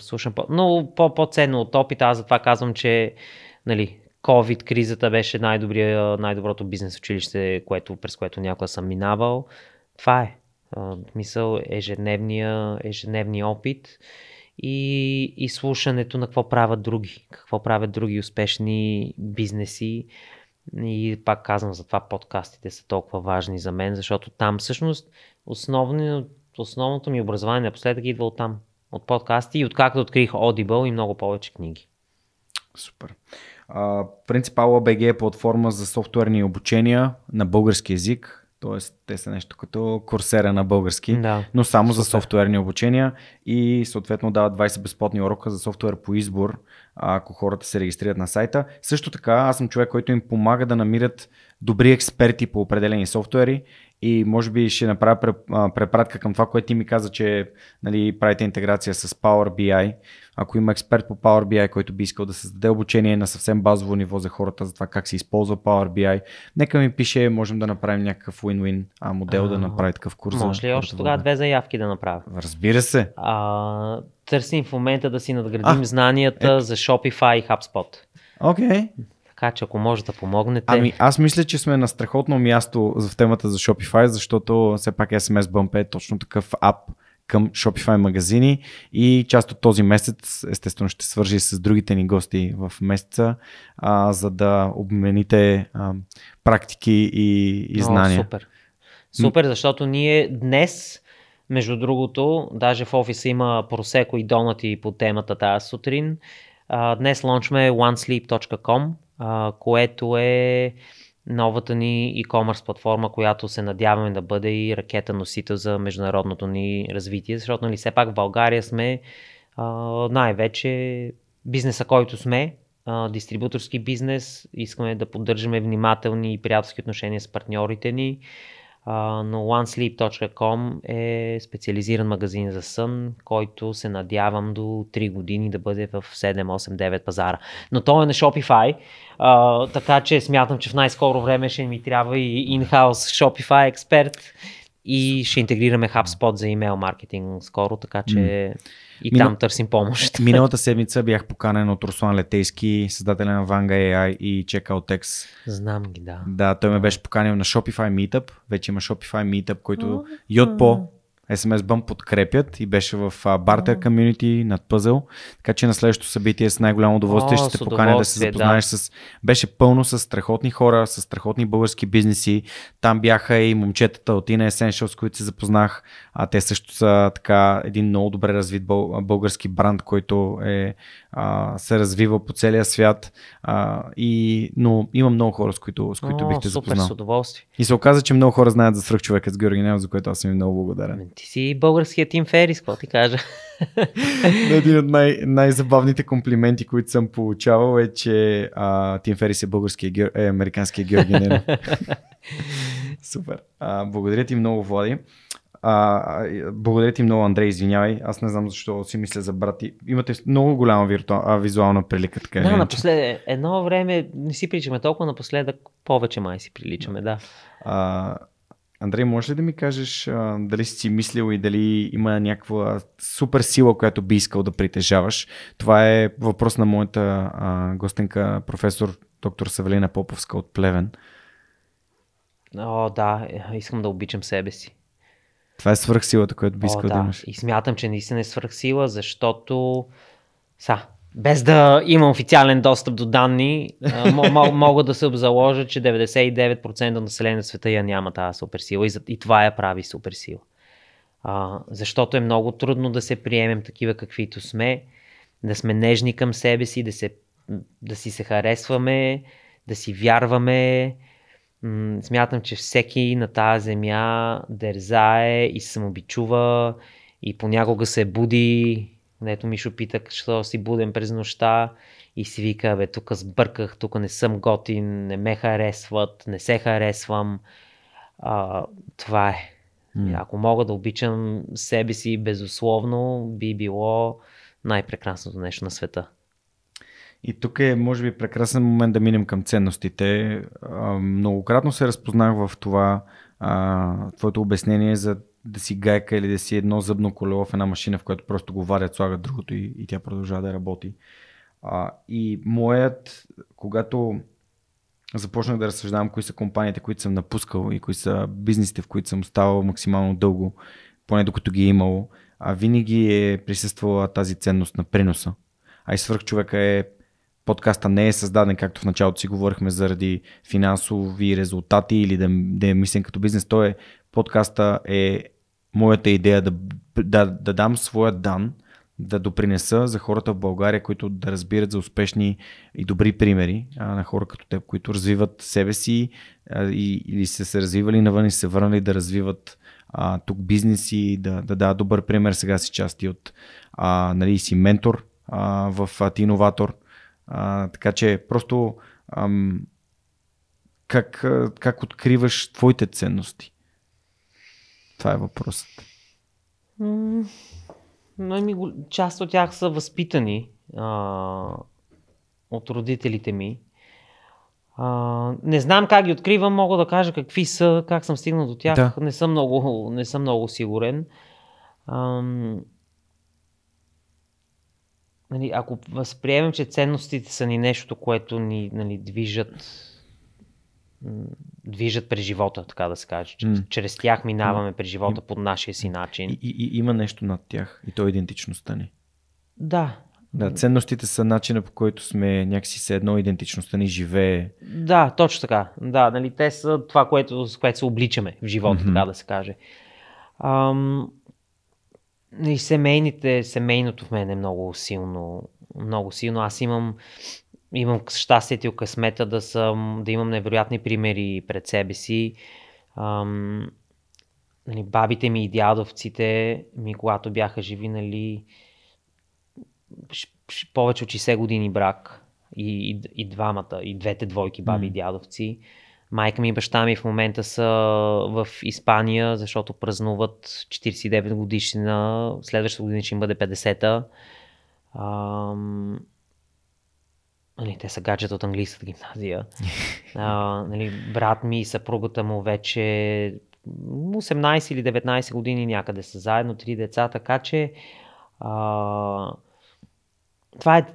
Speaker 3: Слушам по- но по- по-ценно от опита, аз затова казвам, че нали, COVID кризата беше най-доброто бизнес училище, което, през което някога съм минавал. Това е. Мисъл, ежедневния, ежедневния опит и, и слушането на какво правят други, какво правят други успешни бизнеси. И пак казвам, затова подкастите са толкова важни за мен, защото там всъщност основни, основното ми образование напоследък идва от там, от подкасти и откакто открих Audible и много повече книги.
Speaker 2: Супер. Uh, Принципал БГ е платформа за софтуерни обучения на български язик. Тоест, те са нещо като курсера на български,
Speaker 3: Да.
Speaker 2: но само за
Speaker 3: Супер.
Speaker 2: софтуерни обучения и съответно дават 20 безплатни урока за софтуер по избор, ако хората се регистрират на сайта. Също така, аз съм човек, който им помага да намират добри експерти по определени софтуери и може би ще направя препратка към това, което ти ми каза, че нали, правите интеграция с Power BI. Ако има експерт по Power BI, който би искал да създаде обучение на съвсем базово ниво за хората за това как се използва Power BI, нека ми пише, можем да направим някакъв win-win а, модел да
Speaker 3: А,
Speaker 2: направи такъв курс.
Speaker 3: Може ли още тогава две заявки да направя?
Speaker 2: Разбира се.
Speaker 3: А, търсим в момента да си надградим
Speaker 2: А,
Speaker 3: знанията за Shopify и HubSpot.
Speaker 2: Окей. Okay.
Speaker 3: Така че ако може да помогнете.
Speaker 2: Ами аз мисля, че сме на страхотно място в темата за Shopify, защото все пак SMS Bump е точно такъв ап към Shopify магазини и част от този месец естествено ще свържи с другите ни гости в месеца, а, за да обмените а, практики и, и
Speaker 3: О,
Speaker 2: знания.
Speaker 3: супер. Супер, защото ние днес, между другото, даже в офиса има просеко и донати по темата тази сутрин. А, днес лончме onesleep.com, което е новата ни e-commerce платформа, която се надяваме да бъде и ракета носител за международното ни развитие, защото нали, все пак в България сме а, най-вече бизнеса, който сме, а, дистрибуторски бизнес, искаме да поддържаме внимателни и приятелски отношения с партньорите ни, но onesleep.com е специализиран магазин за сън, който се надявам до 3 години да бъде в 7, 8, 9 пазара. Но той е на Shopify, а, така че смятам, че в най-скоро време ще ми трябва и in-house Shopify експерт и ще интегрираме HubSpot за имейл маркетинг скоро, така че и
Speaker 2: Мина-
Speaker 3: там търсим помощ.
Speaker 2: Миналата седмица бях поканен от Руслан Летейски, създателя на Vanga AI и CheckOutX.
Speaker 3: Знам ги, да.
Speaker 2: Да, той ме беше поканил на Shopify Meetup. Вече има Shopify Meetup, който Yotpo, SMS Bump подкрепят и беше в Barter Community над пъзъл. Така че на следващото събитие с най-голямо удоволствие
Speaker 3: О,
Speaker 2: ще те поканя да се запознаеш с... Беше пълно с страхотни хора, с страхотни български бизнеси. Там бяха и момчетата от Ina Essentials, с които се запознах. А те също са така един много добре развит бъл- български бранд, който е, а, се развива по целия свят. А, и, но има много хора, с които, с които
Speaker 3: О,
Speaker 2: бих те
Speaker 3: супер,
Speaker 2: запознал.
Speaker 3: с удоволствие.
Speaker 2: И се оказа, че много хора знаят за свръхчовекът с Георги Нев, за което аз съм много благодарен.
Speaker 3: Ти си българският Тим Ферис, какво ти кажа?
Speaker 2: Един от най- най-забавните комплименти, които съм получавал е, че а, Тим Ферис е българския, е американския Георги Ненов. Супер. А, благодаря ти много, Влади. А, благодаря ти много, Андрей, извинявай. Аз не знам защо си мисля за брат ти. Имате много голяма виртуал, а, визуална прилика. Така
Speaker 3: Да,
Speaker 2: иначе.
Speaker 3: напослед, едно време не си приличаме толкова, напоследък повече май си приличаме, да.
Speaker 2: А, Андрей, можеш ли да ми кажеш а, дали си си мислил и дали има някаква супер сила, която би искал да притежаваш? Това е въпрос на моята а, гостенка, професор доктор Савелина Поповска от Плевен.
Speaker 3: О, да, е, искам да обичам себе си.
Speaker 2: Това е свръхсилата, която би искал да,
Speaker 3: да.
Speaker 2: имаш.
Speaker 3: И смятам, че наистина е свръхсила, защото са, без да имам официален достъп до данни, мога да се обзаложа, че 99% от населението на света я няма тази суперсила и, и това я прави суперсила. А, защото е много трудно да се приемем такива каквито сме, да сме нежни към себе си, да, се, да си се харесваме, да си вярваме. М, Смятам, че всеки на тази земя дързае и се самобичува и понякога се буди, нето Мишо пита, що си буден през нощта и си вика, бе, тук сбърках, тук не съм готин, не ме харесват, не се харесвам. А, това е.
Speaker 2: М.
Speaker 3: Ако мога да обичам себе си безусловно, би било най-прекрасното нещо на света.
Speaker 2: И тук е, може би, прекрасен момент да минем към ценностите. Многократно се разпознах в това твоето обяснение за да си гайка или да си едно зъбно колело в една машина, в която просто го варят, слагат другото и, и тя продължава да работи. А, и моят, когато започнах да разсъждавам кои са компаниите, които съм напускал и кои са бизнесите, в които съм ставал максимално дълго, поне докато ги е имало, а винаги е присъствала тази ценност на приноса. А и свърх човека е подкаста не е създаден, както в началото си говорихме, заради финансови резултати или да, да е мислен като бизнес. Той е, подкаста е моята идея да, да, да дам своя дан, да допринеса за хората в България, които да разбират за успешни и добри примери а, на хора като теб, които развиват себе си а, и, или са се развивали навън и се върнали да развиват а, тук бизнеси, да, да добър пример. Сега си части от, а, нали, си ментор а, в ти иноватор. А, така че просто ам, как, как откриваш твоите ценности? Това е въпросът.
Speaker 3: Ами, част от тях са възпитани а, от родителите ми. А, не знам как ги откривам, мога да кажа какви са, как съм стигнал до тях. Да. Не, съм много, не съм много сигурен. А, нали, ако възприемем, че ценностите са ни нещо, което ни нали, движат движат през живота, така да се каже. Mm. Чрез тях минаваме през живота по нашия си начин.
Speaker 2: И, и, и има нещо над тях. И то е идентичността ни.
Speaker 3: Да.
Speaker 2: Да, ценностите са начина по който сме някакси се едно идентичността ни живее.
Speaker 3: Да, точно така. Да, нали, те са това, което, с което се обличаме в живота, mm-hmm. така да се каже. Ам, и семейните, семейното в мен е много силно. Много силно. Аз имам имам щастието и късмета да, съм, да имам невероятни примери пред себе си. Ам, нали, бабите ми и дядовците ми, когато бяха живи, нали, повече от 60 години брак и, и, и двамата, и двете двойки баби mm. и дядовци. Майка ми и баща ми в момента са в Испания, защото празнуват 49 годишнина, следващата година ще им бъде 50-та. Ам, нали, те са гаджета от английската гимназия. а, нали, брат ми и съпругата му вече 18 или 19 години някъде са заедно, три деца, така че а, това е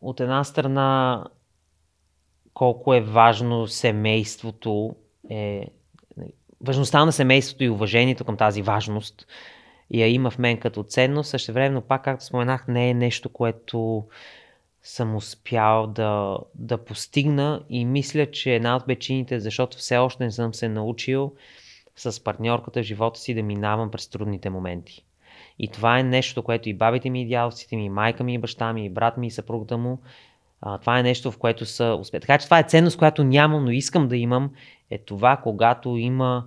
Speaker 3: от една страна колко е важно семейството е важността на семейството и уважението към тази важност я има в мен като ценност. Също времено, пак както споменах, не е нещо, което съм успял да, да постигна и мисля, че една от причините, защото все още не съм се научил с партньорката в живота си да минавам през трудните моменти. И това е нещо, което и бабите ми, и дядовците ми, и майка ми, и баща ми, и брат ми, и съпругата му, а, това е нещо, в което са успели. Така че това е ценност, която нямам, но искам да имам, е това, когато има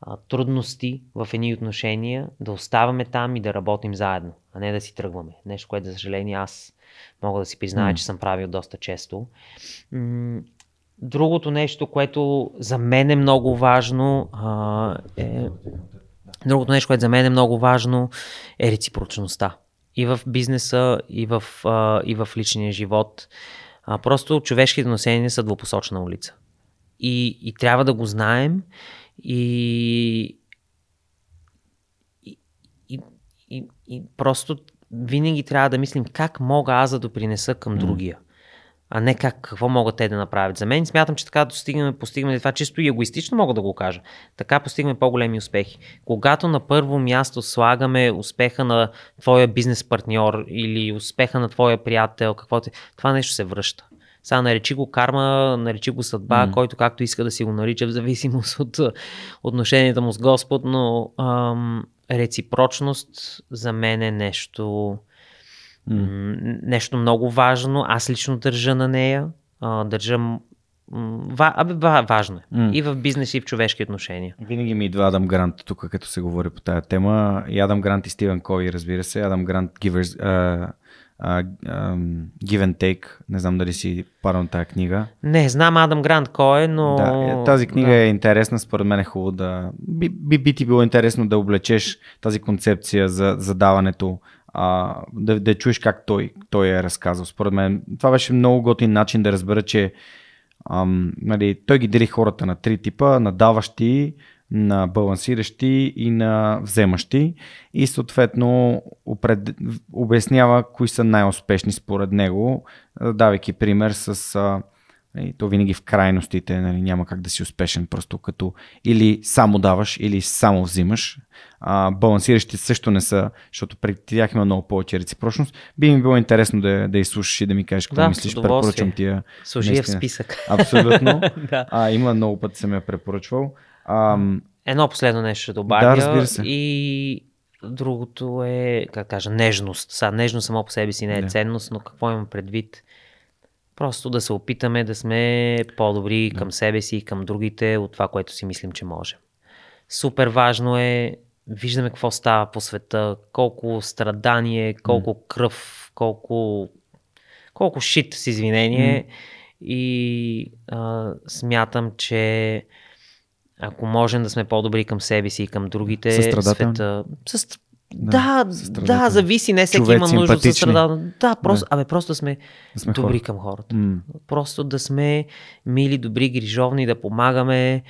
Speaker 3: а, трудности в едни отношения, да оставаме там и да работим заедно, а не да си тръгваме. Нещо, което, за съжаление, аз Мога да си призная, mm. че съм правил доста често. Другото нещо, което за мен е много важно, а, е. Другото нещо, което за мен е много важно, е реципрочността. И в бизнеса, и в, а, и в личния живот. А, просто човешките отношения са двупосочна улица. И, и трябва да го знаем. И, и, и, и, и просто винаги трябва да мислим как мога аз да допринеса към другия, а не как, какво могат те да направят. За мен смятам, че така достигаме, постигаме това чисто и егоистично мога да го кажа. Така постигаме по-големи успехи. Когато на първо място слагаме успеха на твоя бизнес партньор или успеха на твоя приятел, какво те, това нещо се връща. Сега наречи го карма, наречи го съдба, mm. който както иска да си го нарича, в зависимост от отношенията му с Господ, но ам, реципрочност за мен е нещо, mm. нещо много важно. Аз лично държа на нея. А, държа Ва, абе, важно е. Mm. И в бизнес, и в човешки отношения.
Speaker 2: Винаги ми идва Адам Грант тук, като се говори по тази тема. И Адам Грант и Стивен Кови, разбира се. Адам Грант Givers, uh, uh, um, Give and Take. Не знам дали си парал тази книга.
Speaker 3: Не, знам Адам Грант кой е, но...
Speaker 2: Да, е, тази книга да. е интересна, според мен е хубаво да... Би, би, би ти било интересно да облечеш тази концепция за, за даването а, да, да чуеш как той, той е разказал. Според мен това беше много готин начин да разбера, че ам, нали, той ги дели хората на три типа, на даващи, на балансиращи и на вземащи и съответно опред... обяснява кои са най-успешни според него, давайки пример с а, и то винаги в крайностите нали, няма как да си успешен, просто като или само даваш, или само взимаш. А, балансиращи също не са, защото при тях има много повече реципрочност. Би ми било интересно да, да изслушаш и да ми кажеш какво
Speaker 3: Да,
Speaker 2: мислиш. Препоръчвам ти я.
Speaker 3: Служи я в списък.
Speaker 2: Абсолютно.
Speaker 3: да.
Speaker 2: а, има много пъти съм я препоръчвал. Ам,
Speaker 3: Едно последно нещо ще добавя.
Speaker 2: Да, разбира се.
Speaker 3: И другото е, как кажа, нежност. Сега, нежност само по себе си не е
Speaker 2: Да.
Speaker 3: ценност, но какво имам предвид? Просто да се опитаме да сме по-добри към себе си и към другите от това, което си мислим, че можем. Супер важно е, виждаме какво става по света, колко страдание, колко кръв, колко, колко шит с извинение. И а, смятам, че ако можем да сме по-добри към себе си и към другите, света... Със...
Speaker 2: Да,
Speaker 3: Да, да, зависи, не всеки има нужда от състрадателност. Да, просто,
Speaker 2: Да.
Speaker 3: абе, просто да сме,
Speaker 2: да сме
Speaker 3: добри
Speaker 2: хора.
Speaker 3: към хората.
Speaker 2: М,
Speaker 3: Просто да сме мили, добри, грижовни, да помагаме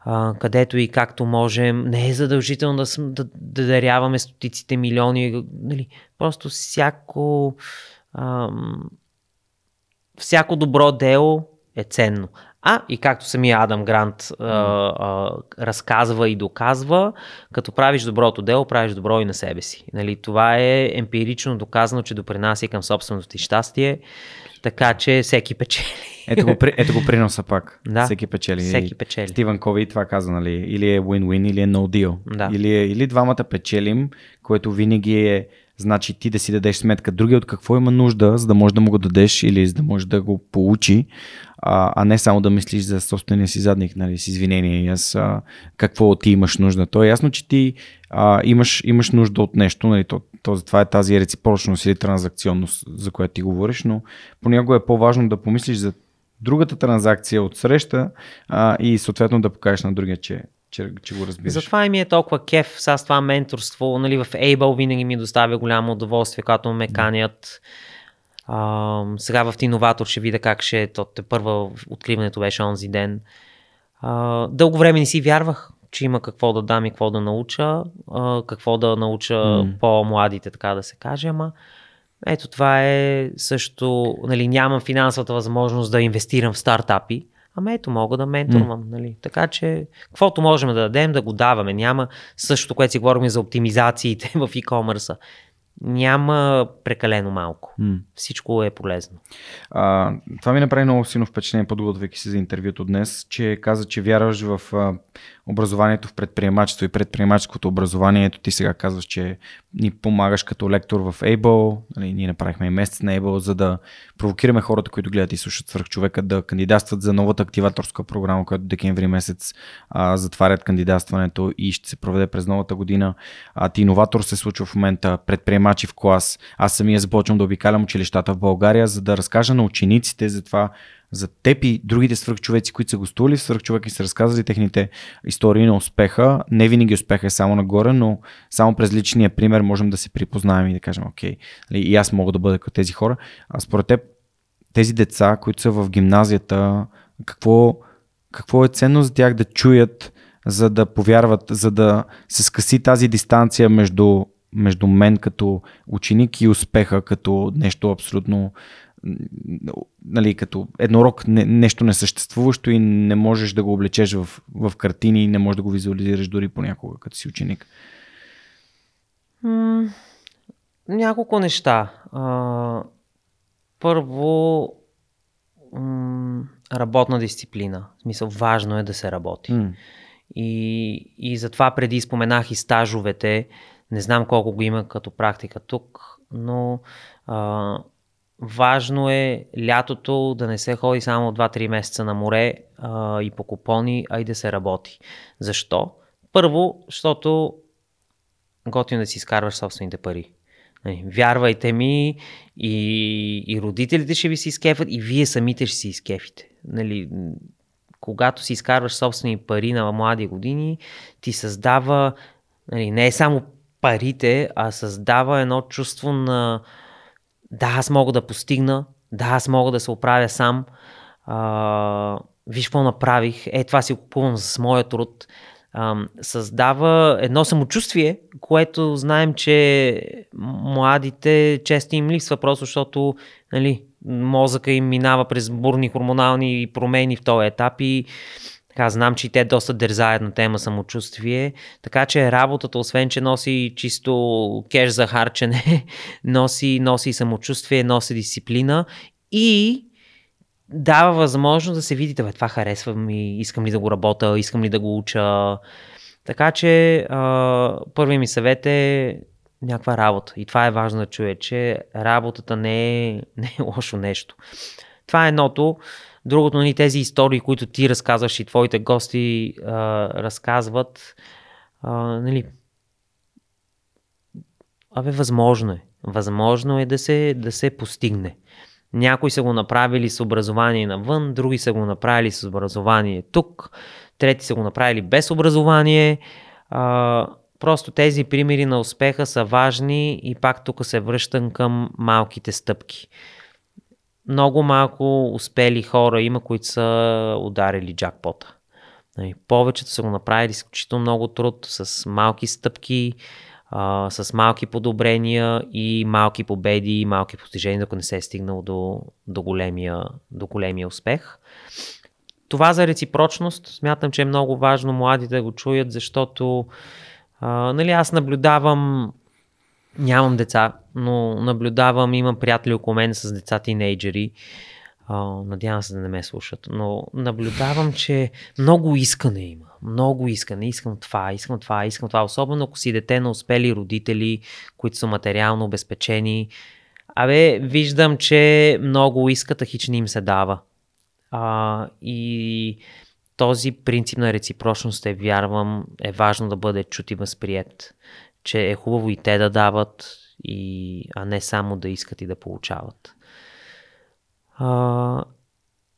Speaker 3: а, където и както можем. Не е задължително да, да, да даряваме стотиците милиони. Нали? Просто всяко, ам, всяко добро дело е ценно. А, и както самия Адам Грант а, а, разказва и доказва, като правиш доброто дело, правиш добро и на себе си. Нали, това е емпирично доказано, че допринася към собственото ти щастие, така че всеки печели.
Speaker 2: Ето го, ето го приноса пак.
Speaker 3: Да.
Speaker 2: Всеки печели.
Speaker 3: Всеки печели.
Speaker 2: Стивън Кови това каза, нали? Или е win-win, или е no deal.
Speaker 3: Да.
Speaker 2: Или, е, или двамата печелим, което винаги е значи ти да си дадеш сметка другия от какво има нужда, за да можеш да му го дадеш или за да можеш да го получи, а, а не само да мислиш за собствения си задник, нали, с извинение аз а, какво ти имаш нужда. То е ясно, че ти а, имаш, имаш нужда от нещо, нали, то, то, това е тази реципрочност или транзакционност, за която ти говориш, но понякога е по-важно да помислиш за другата транзакция от среща а, и съответно да покажеш на другия, че, че, че го разбираш.
Speaker 3: Затова и ми е толкова кеф сега с това менторство. Нали, в Able винаги ми доставя голямо удоволствие, когато ме канят. А, сега в Тиноватор ще видя как ще е. То първа откриването беше онзи ден. А, дълго време не си вярвах, че има какво да дам и какво да науча, а, какво да науча
Speaker 2: М.
Speaker 3: по-младите, така да се каже, ама ето това е също, нали, нямам финансовата възможност да инвестирам в стартапи, ама ето мога да менторвам, нали. Така че, каквото можем да дадем, да го даваме. Няма същото, което си говорим за оптимизациите в e-commerce. Няма прекалено малко.
Speaker 2: М.
Speaker 3: Всичко е полезно.
Speaker 2: А, това ми направи много силно впечатление, подготвяйки се за интервюто днес, че каза, че вярваш в а, образованието в предприемачество и предприемаческото образование. Ето ти сега казваш, че ни помагаш като лектор в Able. Нали, ние направихме и месец на Able, за да провокираме хората, които гледат и слушат свърх човека, да кандидатстват за новата активаторска програма, която декември месец а, затварят кандидатстването и ще се проведе през новата година. А, ти иноватор се случва в момента, предприемачи в клас. Аз самия започвам да обикалям училищата в България, за да разкажа на учениците за това, за теб и другите свръхчовеци, които са гостували в свръхчовек и са разказали техните истории на успеха. Не винаги успеха е само нагоре, но само през личния пример можем да се припознаем и да кажем, окей, нали, и аз мога да бъда като тези хора. А според теб, тези деца, които са в гимназията, какво, какво е ценно за тях да чуят, за да повярват, за да се скъси тази дистанция между, между мен като ученик и успеха като нещо абсолютно нали, като еднорог не, нещо несъществуващо и не можеш да го облечеш в, в картини и не можеш да го визуализираш дори понякога като си ученик.
Speaker 3: М, няколко неща. А, първо, м, работна дисциплина. В смисъл, важно е да се работи.
Speaker 2: М.
Speaker 3: И, и затова преди споменах и стажовете. Не знам колко го има като практика тук, но а, важно е лятото да не се ходи само 2-3 месеца на море а, и по купони, а и да се работи. Защо? Първо, защото готино да си изкарваш собствените пари. Нали, Вярвайте ми, и, и родителите ще ви се изкефат, и вие самите ще си изкефите. Нали, когато си изкарваш собствени пари на млади години, ти създава, нали, не е само парите, а създава едно чувство на да, аз мога да постигна, да, аз мога да се оправя сам, а, виж какво направих, е това си купувам с моя труд. А, създава едно самочувствие, което знаем, че младите често им липсва, просто защото нали, мозъка им минава през бурни хормонални промени в този етап и така, знам, че и те доста дързаят на тема самочувствие, така че работата, освен че носи чисто кеш за харчене, носи, носи самочувствие, носи дисциплина и дава възможност да се видите, бе, това харесва ми, искам ли да го работя, искам ли да го уча. Така че а, първият ми съвет е някаква работа. И това е важно да чуе, че работата не е, не е лошо нещо. Това е едното. Другото, нали, тези истории, които ти разказваш и твоите гости а, разказват, а, нали, абе, възможно е. Възможно е да се, да се постигне. Някои са го направили с образование навън, други са го направили с образование тук, трети са го направили без образование. А, просто тези примери на успеха са важни и пак тук се връщам към малките стъпки много малко успели хора има, които са ударили джакпота. Нали, повечето са го направили изключително много труд, с малки стъпки, а, с малки подобрения и малки победи и малки постижения, ако не се е стигнал до, до, големия, до големия успех. Това за реципрочност смятам, че е много важно младите да го чуят, защото а, нали, аз наблюдавам Нямам деца, но наблюдавам, имам приятели около мен с деца тинейджери. надявам се да не ме слушат, но наблюдавам, че много искане има. Много искане. Искам това, искам това, искам това. Особено ако си дете на успели родители, които са материално обезпечени. Абе, виждам, че много искат, а им се дава. А, и този принцип на реципрочност е, вярвам, е важно да бъде чут и възприят че е хубаво и те да дават, и, а не само да искат и да получават. А,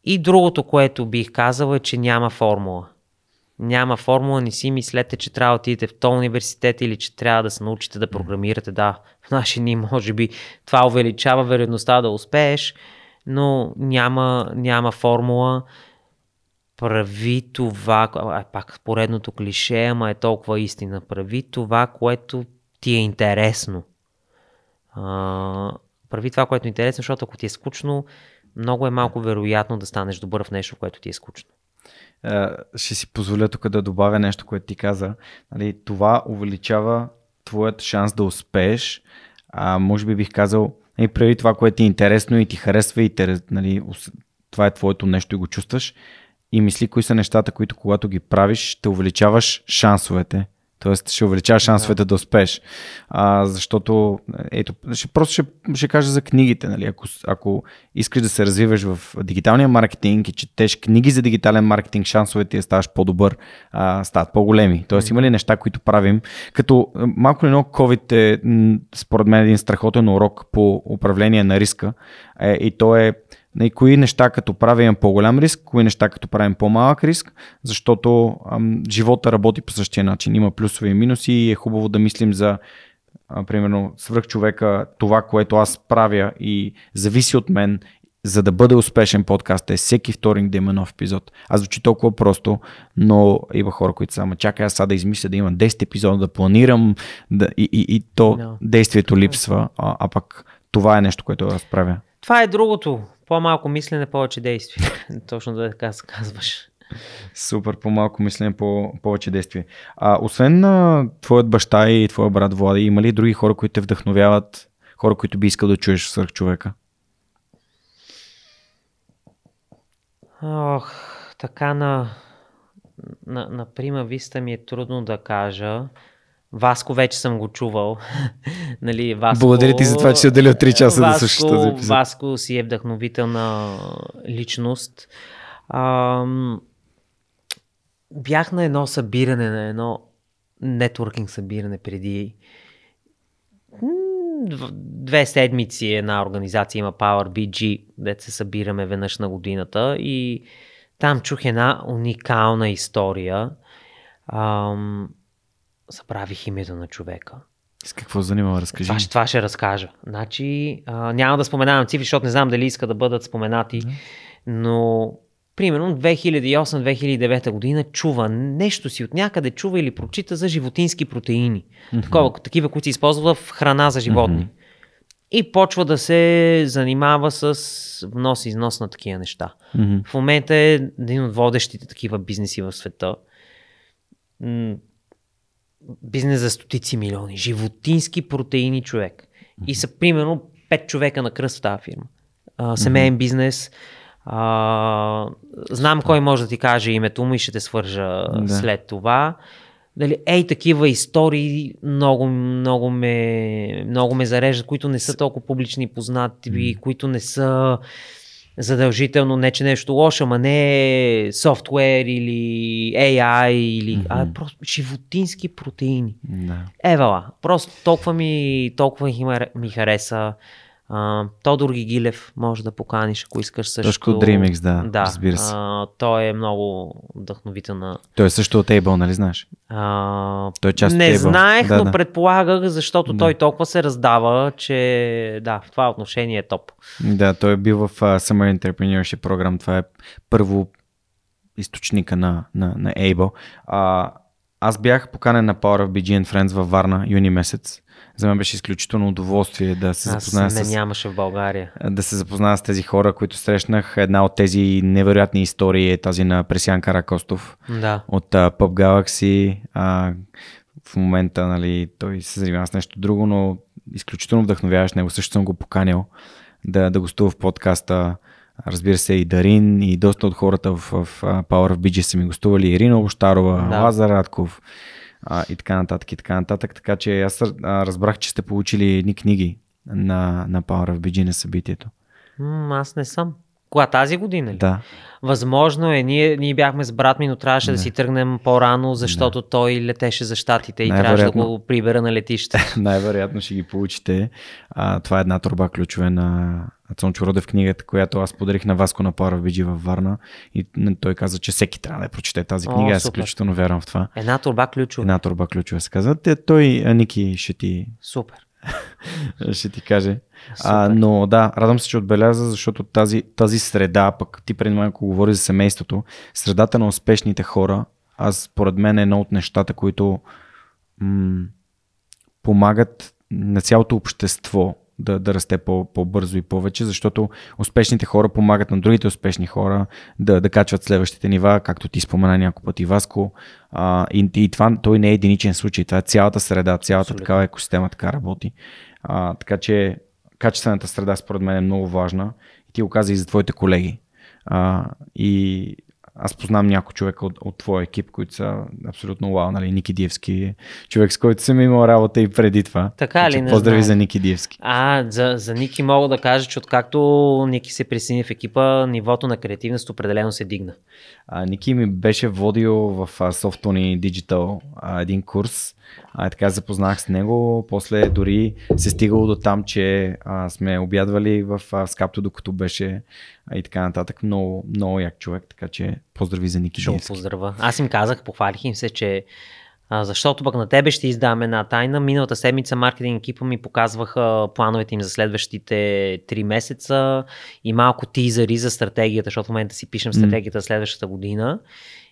Speaker 3: и другото, което бих казал е, че няма формула. Няма формула, не си мислете, че трябва да отидете в този университет или че трябва да се научите да програмирате. Да, в наши ни може би това увеличава вероятността да успееш, но няма, няма формула прави това, а, пак поредното клише, ама е толкова истина, прави това, което ти е интересно. А, прави това, което е интересно, защото ако ти е скучно, много е малко вероятно да станеш добър в нещо, което ти е скучно.
Speaker 2: Uh, ще си позволя тук да добавя нещо, което ти каза. Нали, това увеличава твоят шанс да успееш. А, може би бих казал, нали, прави това, което ти е интересно и ти харесва и те, нали, това е твоето нещо и го чувстваш и мисли кои са нещата, които когато ги правиш, ще увеличаваш шансовете. Тоест ще увеличава шансовете да, да успееш. А, защото, ето, ще, просто ще, ще кажа за книгите. Нали? Ако, ако искаш да се развиваш в дигиталния маркетинг и четеш книги за дигитален маркетинг, шансовете да ставаш по-добър, а, стават по-големи. Тоест има ли неща, които правим? Като малко ли много COVID е, според мен, един страхотен урок по управление на риска. Е, и то е на кои неща като правим по-голям риск, кои неща като правим по-малък риск, защото ам, живота работи по същия начин. Има плюсове и минуси и е хубаво да мислим за а, примерно свръх човека, това, което аз правя и зависи от мен, за да бъде успешен подкаст е всеки вторник да има нов епизод. Аз звучи толкова просто, но има хора, които са, ама чакай аз сега да измисля да има 10 епизода, да планирам да, и, и, и то no. действието липсва, а, а пък това е нещо, което аз правя.
Speaker 3: Това е другото. По-малко мислене, повече действие. Точно да така се казваш.
Speaker 2: Супер, по-малко мислене, по- повече действие. А, освен на твоят баща и твоя брат Влади, има ли други хора, които те вдъхновяват, хора, които би искал да чуеш свърх човека?
Speaker 3: Ох, така на, на, на прима виста ми е трудно да кажа. Васко вече съм го чувал. нали, Васко,
Speaker 2: Благодаря ти за това, че си отделил 3 часа Васко, да слушаш този епизод.
Speaker 3: Васко си е вдъхновителна личност. Ам, бях на едно събиране, на едно нетворкинг събиране преди две седмици една организация има Power BG, де се събираме веднъж на годината и там чух една уникална история. Ам, забравих името на човека.
Speaker 2: С какво занимава? Разкажи.
Speaker 3: Това, това ще разкажа. Значи, а, няма да споменавам цифри, защото не знам дали иска да бъдат споменати, но примерно 2008-2009 година чува нещо си от някъде, чува или прочита за животински протеини. Такова, такива, които се използват в храна за животни. И почва да се занимава с внос и износ на такива неща.
Speaker 2: Мгм.
Speaker 3: В момента е един от водещите такива бизнеси в света. Бизнес за стотици милиони. Животински протеини човек. И са примерно 5 човека на кръст в тази фирма. А, семейен бизнес. А, знам кой може да ти каже името му и ще те свържа
Speaker 2: Да.
Speaker 3: след това. Дали, ей, такива истории много, много, ме, много ме зареждат, които не са толкова публични познати, които не са задължително, не че нещо лошо, ама не софтуер или AI, или, а просто животински протеини.
Speaker 2: Да.
Speaker 3: Евала, просто толкова ми, толкова ми хареса. А, Тодор Гигилев може да поканиш, ако искаш също.
Speaker 2: Точка от DreamX, да,
Speaker 3: да
Speaker 2: разбира се.
Speaker 3: А, той е много вдъхновителна.
Speaker 2: Той е също от Able, нали знаеш?
Speaker 3: А,
Speaker 2: Той е част от
Speaker 3: не
Speaker 2: Able.
Speaker 3: знаех,
Speaker 2: Да,
Speaker 3: но
Speaker 2: да.
Speaker 3: предполагах, защото
Speaker 2: Да.
Speaker 3: той толкова се раздава, че да, в това отношение е топ.
Speaker 2: Да, той е бил в uh, Summer Entrepreneurship програм. Това е първо източника на, на, на Able. А, аз бях поканен на Power of BG and Friends във Варна, юни месец. За мен беше изключително удоволствие да се запозная с,
Speaker 3: нямаше в България.
Speaker 2: да се запозная с тези хора, които срещнах. Една от тези невероятни истории е тази на Пресян Каракостов
Speaker 3: Да.
Speaker 2: от uh, Pub Galaxy. А, в момента нали, той се занимава с нещо друго, но изключително вдъхновяваш него. Също съм го поканил да, да гостува в подкаста. Разбира се, и Дарин, и доста от хората в, в Power of BG са ми гостували. Ирина Обощарова,
Speaker 3: Да.
Speaker 2: Лазар Радков а, и така нататък, и така нататък. Така че аз разбрах, че сте получили едни книги на, на Power of BG на събитието.
Speaker 3: М, аз не съм. Кога тази година ли?
Speaker 2: Да.
Speaker 3: Възможно е. Ние, ние бяхме с брат ми, но трябваше да, си тръгнем по-рано, защото той летеше за щатите и трябваше да го прибера на летище.
Speaker 2: Най-вероятно ще ги получите. А, това е една турба ключове на Цончо Родев книгата, която аз подарих на Васко на of BG във Варна. И той каза, че всеки трябва да я прочете тази
Speaker 3: О,
Speaker 2: книга. аз
Speaker 3: супер.
Speaker 2: изключително вярвам в това.
Speaker 3: Една турба ключове.
Speaker 2: Една турба ключове се казва. Той, Ники, ще ти,
Speaker 3: Супер.
Speaker 2: ще ти каже. А, но да, радвам се, че отбеляза, защото тази, тази среда, пък ти преди малко говори за семейството, средата на успешните хора, аз според мен е едно от нещата, които м- помагат на цялото общество да, да расте по, по-бързо и повече, защото успешните хора помагат на другите успешни хора да, да качват следващите нива, както ти спомена няколко пъти Васко. А, и, и това той не е единичен случай, това е цялата среда, цялата
Speaker 3: Абсолютно.
Speaker 2: такава екосистема така работи. А, така че качествената среда според мен е много важна и ти го каза и за твоите колеги. А, и аз познавам някой човек от, от твоя екип, които са абсолютно вау, нали? Ники Диевски човек, с който съм имал работа и преди това.
Speaker 3: Така ли?
Speaker 2: че
Speaker 3: Не
Speaker 2: Поздрави
Speaker 3: знаех.
Speaker 2: за Ники Диевски.
Speaker 3: А, за, за Ники мога да кажа, че откакто Ники се присъедини в екипа, нивото на креативност определено се дигна.
Speaker 2: А, Ники ми беше водил в Softony Digital а, един курс. А, така запознах с него. После дори се стигало до там, че а, сме обядвали в а, Скапто, докато беше а, и така нататък. Много, много як човек, така че поздрави за Ники Диевски.
Speaker 3: поздравя. Аз им казах, похвалих им се, че а, защото пък на тебе ще издам една тайна. Миналата седмица маркетинг екипа ми показваха плановете им за следващите 3 месеца и малко тизъри за стратегията, защото в момента си пишем стратегията за следващата година.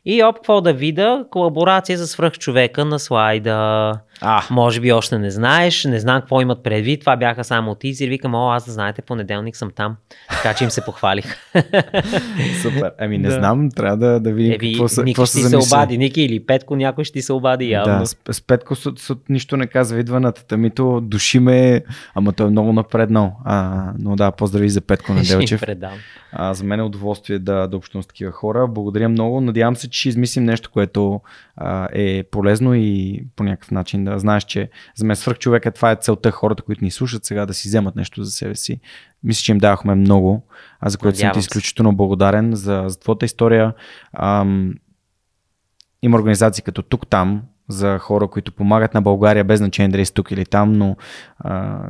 Speaker 3: И оп, какво да видя? Колаборация за свръхчовека на слайда.
Speaker 2: А,
Speaker 3: Може би още не знаеш, не знам какво имат предвид. Това бяха само тизери. Викам, о, аз да знаете, понеделник съм там. Така че им се похвалих.
Speaker 2: супер. Ами не
Speaker 3: Да.
Speaker 2: знам, трябва да, да видим
Speaker 3: Еви,
Speaker 2: какво са, какво
Speaker 3: ще се обади, Ники или Петко, някой ще ти се обади явно.
Speaker 2: Да, с, с Петко с, с, нищо не казва, идва на татамито, души ме, ама той е много напреднал. А, но да, поздрави за Петко Неделчев.
Speaker 3: предам.
Speaker 2: А, за мен е удоволствие да, да общувам с такива хора. Благодаря много. Надявам се, че ще измислим нещо, което а, е полезно и по някакъв начин да знаеш, че за мен свърх човека това е целта хората, които ни слушат сега да си вземат нещо за себе си. Мисля, че им давахме много, а за което съм ти
Speaker 3: Надявам
Speaker 2: изключително благодарен за, за твоята история. Ам, има организации като тук там за хора, които помагат на България, без значение дали си тук или там, но а,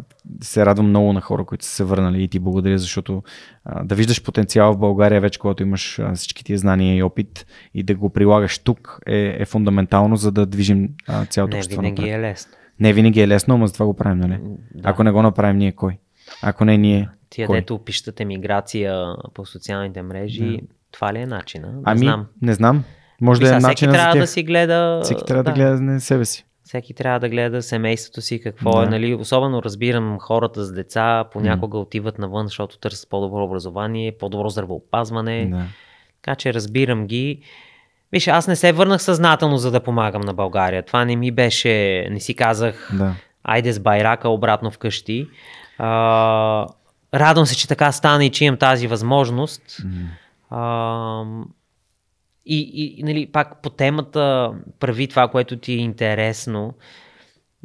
Speaker 2: се радвам много на хора, които са се върнали и ти благодаря, защото а, да виждаш потенциал в България вече, когато имаш а, всички тия знания и опит и да го прилагаш тук е, е фундаментално, за да движим а, цялото
Speaker 3: Не
Speaker 2: общество
Speaker 3: винаги
Speaker 2: напред.
Speaker 3: е лесно.
Speaker 2: Не винаги е лесно, но за това го правим, нали?
Speaker 3: Да.
Speaker 2: Ако не го направим ние, кой? Ако не ние,
Speaker 3: Тия,
Speaker 2: кой?
Speaker 3: дето пишат емиграция по социалните мрежи, това ли е начина? Не
Speaker 2: Ами,
Speaker 3: знам.
Speaker 2: не знам. Може да е
Speaker 3: всеки
Speaker 2: начин за
Speaker 3: трябва да си гледа...
Speaker 2: Всеки трябва да, гледа на себе си.
Speaker 3: Всеки трябва да гледа семейството си, какво
Speaker 2: Да.
Speaker 3: е, нали? Особено разбирам хората с деца, понякога отиват навън, защото търсят по-добро образование, по-добро здравеопазване.
Speaker 2: Да.
Speaker 3: Така че разбирам ги. Виж, аз не се върнах съзнателно, за да помагам на България. Това не ми беше, не си казах,
Speaker 2: да.
Speaker 3: айде с байрака обратно вкъщи. А, радвам се, че така стана и че имам тази възможност. А, и, и, и нали, пак по темата прави това, което ти е интересно.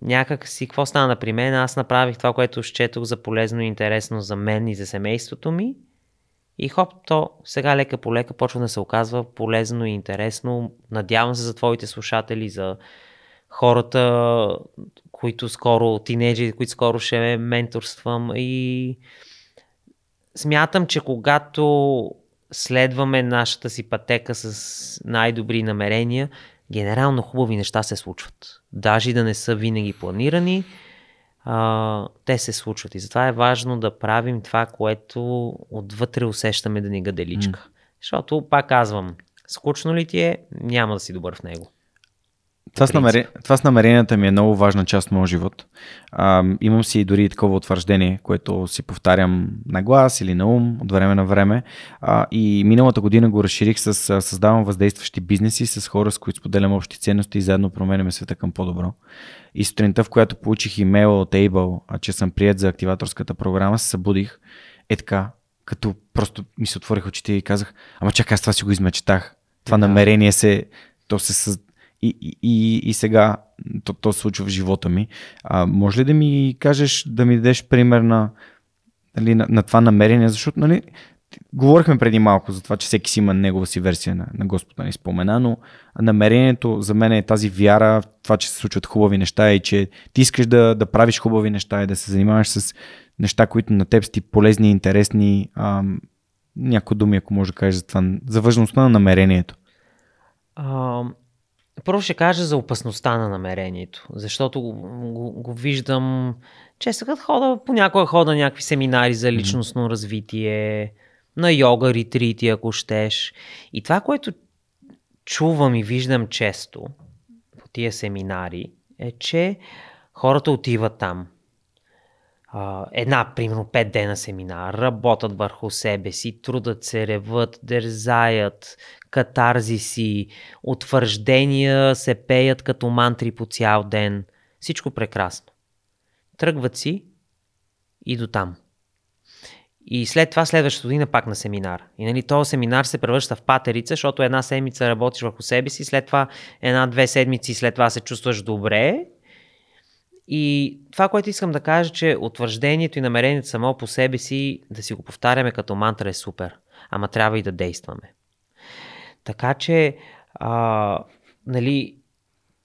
Speaker 3: Някак си, какво стана при мен? Аз направих това, което счетох за полезно и интересно за мен и за семейството ми. И хоп, то сега лека по лека почва да се оказва полезно и интересно. Надявам се за твоите слушатели, за хората, които скоро, тинейджери, които скоро ще менторствам и смятам, че когато следваме нашата си пътека с най-добри намерения, генерално хубави неща се случват. Даже да не са винаги планирани, а, те се случват. И затова е важно да правим това, което отвътре усещаме да ни гаделичка. Mm. Защото, пак казвам, скучно ли ти е, няма да си добър в него.
Speaker 2: Това с, намерен... това с намеренията ми е много важна част от моят живот. А, имам си дори и такова утвърждение, което си повтарям на глас или на ум от време на време. А, и миналата година го разширих с създавам въздействащи бизнеси с хора, с които споделям общи ценности и заедно променяме света към по-добро. И сутринта, в която получих имейла от Able, а, че съм прият за активаторската програма, се събудих. Е така, като просто ми се отворих очите и казах, ама чакай, аз това си го измечтах. Това
Speaker 3: Да.
Speaker 2: намерение се, то се. И, и, и, сега то, то се случва в живота ми. А, може ли да ми кажеш, да ми дадеш пример на, нали, на, на това намерение, защото нали, говорихме преди малко за това, че всеки си има негова си версия на, на Господ, нали, спомена, но намерението за мен е тази вяра, това, че се случват хубави неща и че ти искаш да, да правиш хубави неща и да се занимаваш с неща, които на теб са ти полезни и интересни. Ам, някои думи, ако може да кажеш за това, за важността на намерението.
Speaker 3: А, първо ще кажа за опасността на намерението, защото го, го, го виждам често като хода, понякога хода някакви семинари за личностно развитие, на йога, ретрити, ако щеш. И това, което чувам и виждам често по тия семинари, е, че хората отиват там. Една, примерно, пет дена семинар, работят върху себе си, трудат се, реват, дързаят, катарзиси, утвърждения се пеят като мантри по цял ден. Всичко прекрасно. Тръгват си и до там. И след това следващата година пак на семинар. И нали, този семинар се превръща в патерица, защото една седмица работиш върху себе си, след това една-две седмици, след това се чувстваш добре. И това, което искам да кажа, че утвърждението и намерението само по себе си, да си го повтаряме като мантра е супер. Ама трябва и да действаме. Така че, а, нали,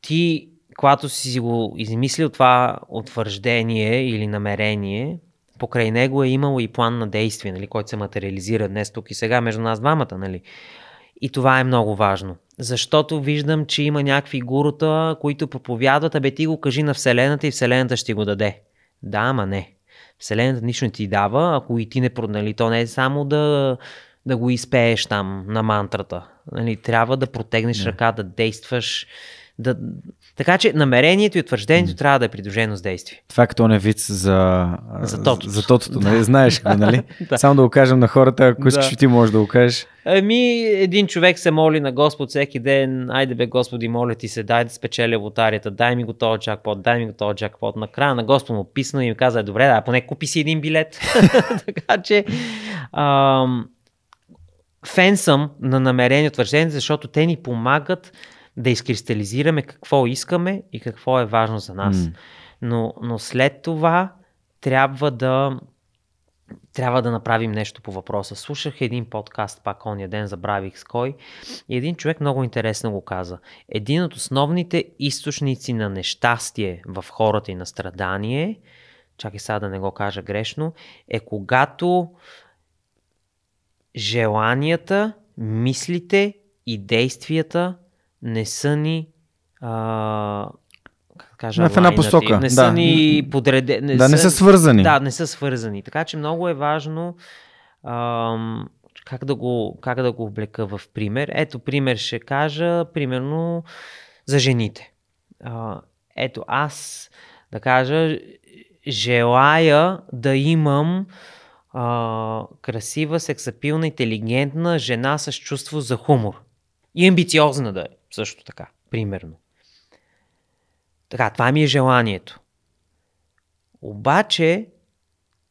Speaker 3: ти, когато си го измислил това утвърждение или намерение, покрай него е имало и план на действие, нали, който се материализира днес, тук и сега, между нас двамата. Нали. И това е много важно. Защото виждам, че има някакви гурута, които проповядват, абе ти го кажи на Вселената и Вселената ще го даде. Да, ама не. Вселената нищо не ти дава, ако и ти не продали. То не е само да, да го изпееш там на мантрата. Нали, трябва да протегнеш ръка, да действаш. Да... Така че намерението и утвърждението трябва да е придружено с действие.
Speaker 2: Това е като не вид за,
Speaker 3: За тотото.
Speaker 2: За тотото нали? Знаеш го, нали?
Speaker 3: Да.
Speaker 2: Само да го кажем на хората, ако искаш,
Speaker 3: Да.
Speaker 2: ти можеш да го кажеш.
Speaker 3: Ами, един човек се моли на Господ всеки ден, айде бе Господи, моля ти се, дай да спечеля лотарията, дай ми го този джакпот, дай ми го този джакпот. Накрая на Господ му писна и ми каза, добре, да, поне купи си един билет. така че, ам, фен съм на намерение утвърждение, защото те ни помагат да изкристализираме какво искаме и какво е важно за нас.
Speaker 2: М.
Speaker 3: Но, но след това трябва да трябва да направим нещо по въпроса. Слушах един подкаст пак ония ден, забравих с кой, и един човек много интересно го каза. Един от основните източници на нещастие в хората и на страдание, чакай сега да не го кажа грешно, е когато желанията, мислите и действията не са ни а, как кажа,
Speaker 2: в една посока,
Speaker 3: Не са
Speaker 2: да.
Speaker 3: ни подредени.
Speaker 2: да, не са свързани.
Speaker 3: Да, не са свързани. Така че много е важно ам, как, да го, как да го облека в пример. Ето пример ще кажа, примерно за жените. А, ето аз, да кажа, желая да имам а, красива, сексапилна, интелигентна жена с чувство за хумор. И амбициозна да е, също така, примерно. Така, това ми е желанието. Обаче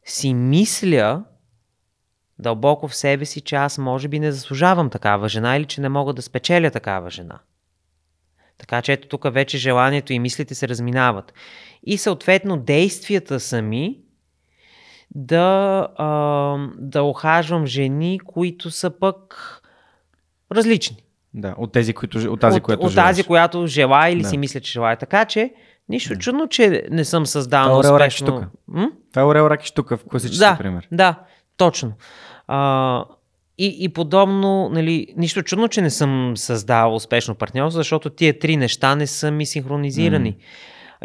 Speaker 3: си мисля дълбоко в себе си, че аз може би не заслужавам такава жена или че не мога да спечеля такава жена. Така че ето тук вече желанието и мислите се разминават. И съответно действията сами да, а, да охажвам жени, които са пък различни.
Speaker 2: Да, от тези, които, от тази,
Speaker 3: от,
Speaker 2: която
Speaker 3: от
Speaker 2: желаеш.
Speaker 3: тази, която желая или
Speaker 2: Да.
Speaker 3: си мисля, че желая. Така че, нищо чудно, че не съм създал успешно.
Speaker 2: тук.
Speaker 3: М?
Speaker 2: Това е Орел Ракиш тук, в класически
Speaker 3: Да,
Speaker 2: пример.
Speaker 3: да, точно. А, и, и подобно, нали, нищо чудно, че не съм създал успешно партньорство, защото тия три неща не са ми синхронизирани.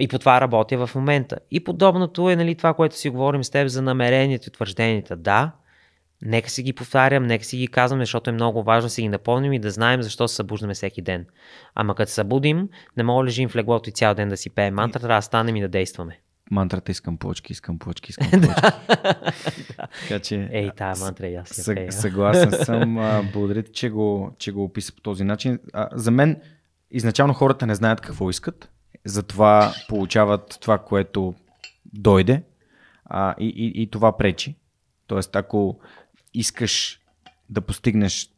Speaker 3: И по това работя в момента. И подобното е нали, това, което си говорим с теб за намерението и твържденията. Да, нека си ги повтарям, нека си ги казвам, защото е много важно да си ги напомним и да знаем защо се събуждаме всеки ден. Ама като се събудим, не мога да лежим в леглото и цял ден да си пеем мантра, трябва да станем и да действаме.
Speaker 2: Мантрата искам плочки, искам плочки, искам плочки. така че...
Speaker 3: Ей, тая мантра и аз пея.
Speaker 2: съгласен съм. Благодаря ти, че го, че го описа по този начин. А, за мен, изначално хората не знаят какво искат, затова получават това, което дойде а, и, и, и това пречи. Тоест, ако искаш да постигнеш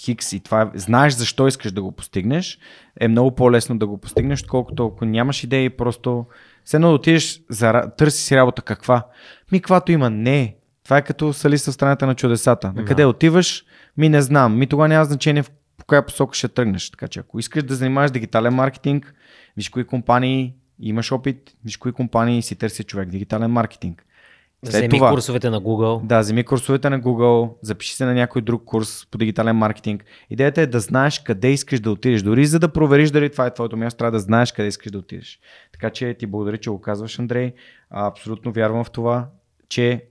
Speaker 2: хикс и това знаеш защо искаш да го постигнеш, е много по-лесно да го постигнеш, отколкото ако нямаш идеи, просто все едно да отидеш, за, търси си работа каква. Ми, каквато има, не. Това е като с Алиса в страната на чудесата. На къде отиваш? Ми не знам. Ми тогава няма значение в по коя посока ще тръгнеш. Така че ако искаш да занимаваш дигитален маркетинг, виж кои компании имаш опит, виж кои компании си търси човек дигитален маркетинг. След
Speaker 3: Вземи
Speaker 2: това,
Speaker 3: курсовете на Google.
Speaker 2: да, вземи курсовете на Google, запиши се на някой друг курс по дигитален маркетинг. Идеята е да знаеш къде искаш да отидеш. Дори за да провериш дали това е твоето място, трябва да знаеш къде искаш да отидеш. Така че ти благодаря, че го казваш, Андрей. Абсолютно вярвам в това, че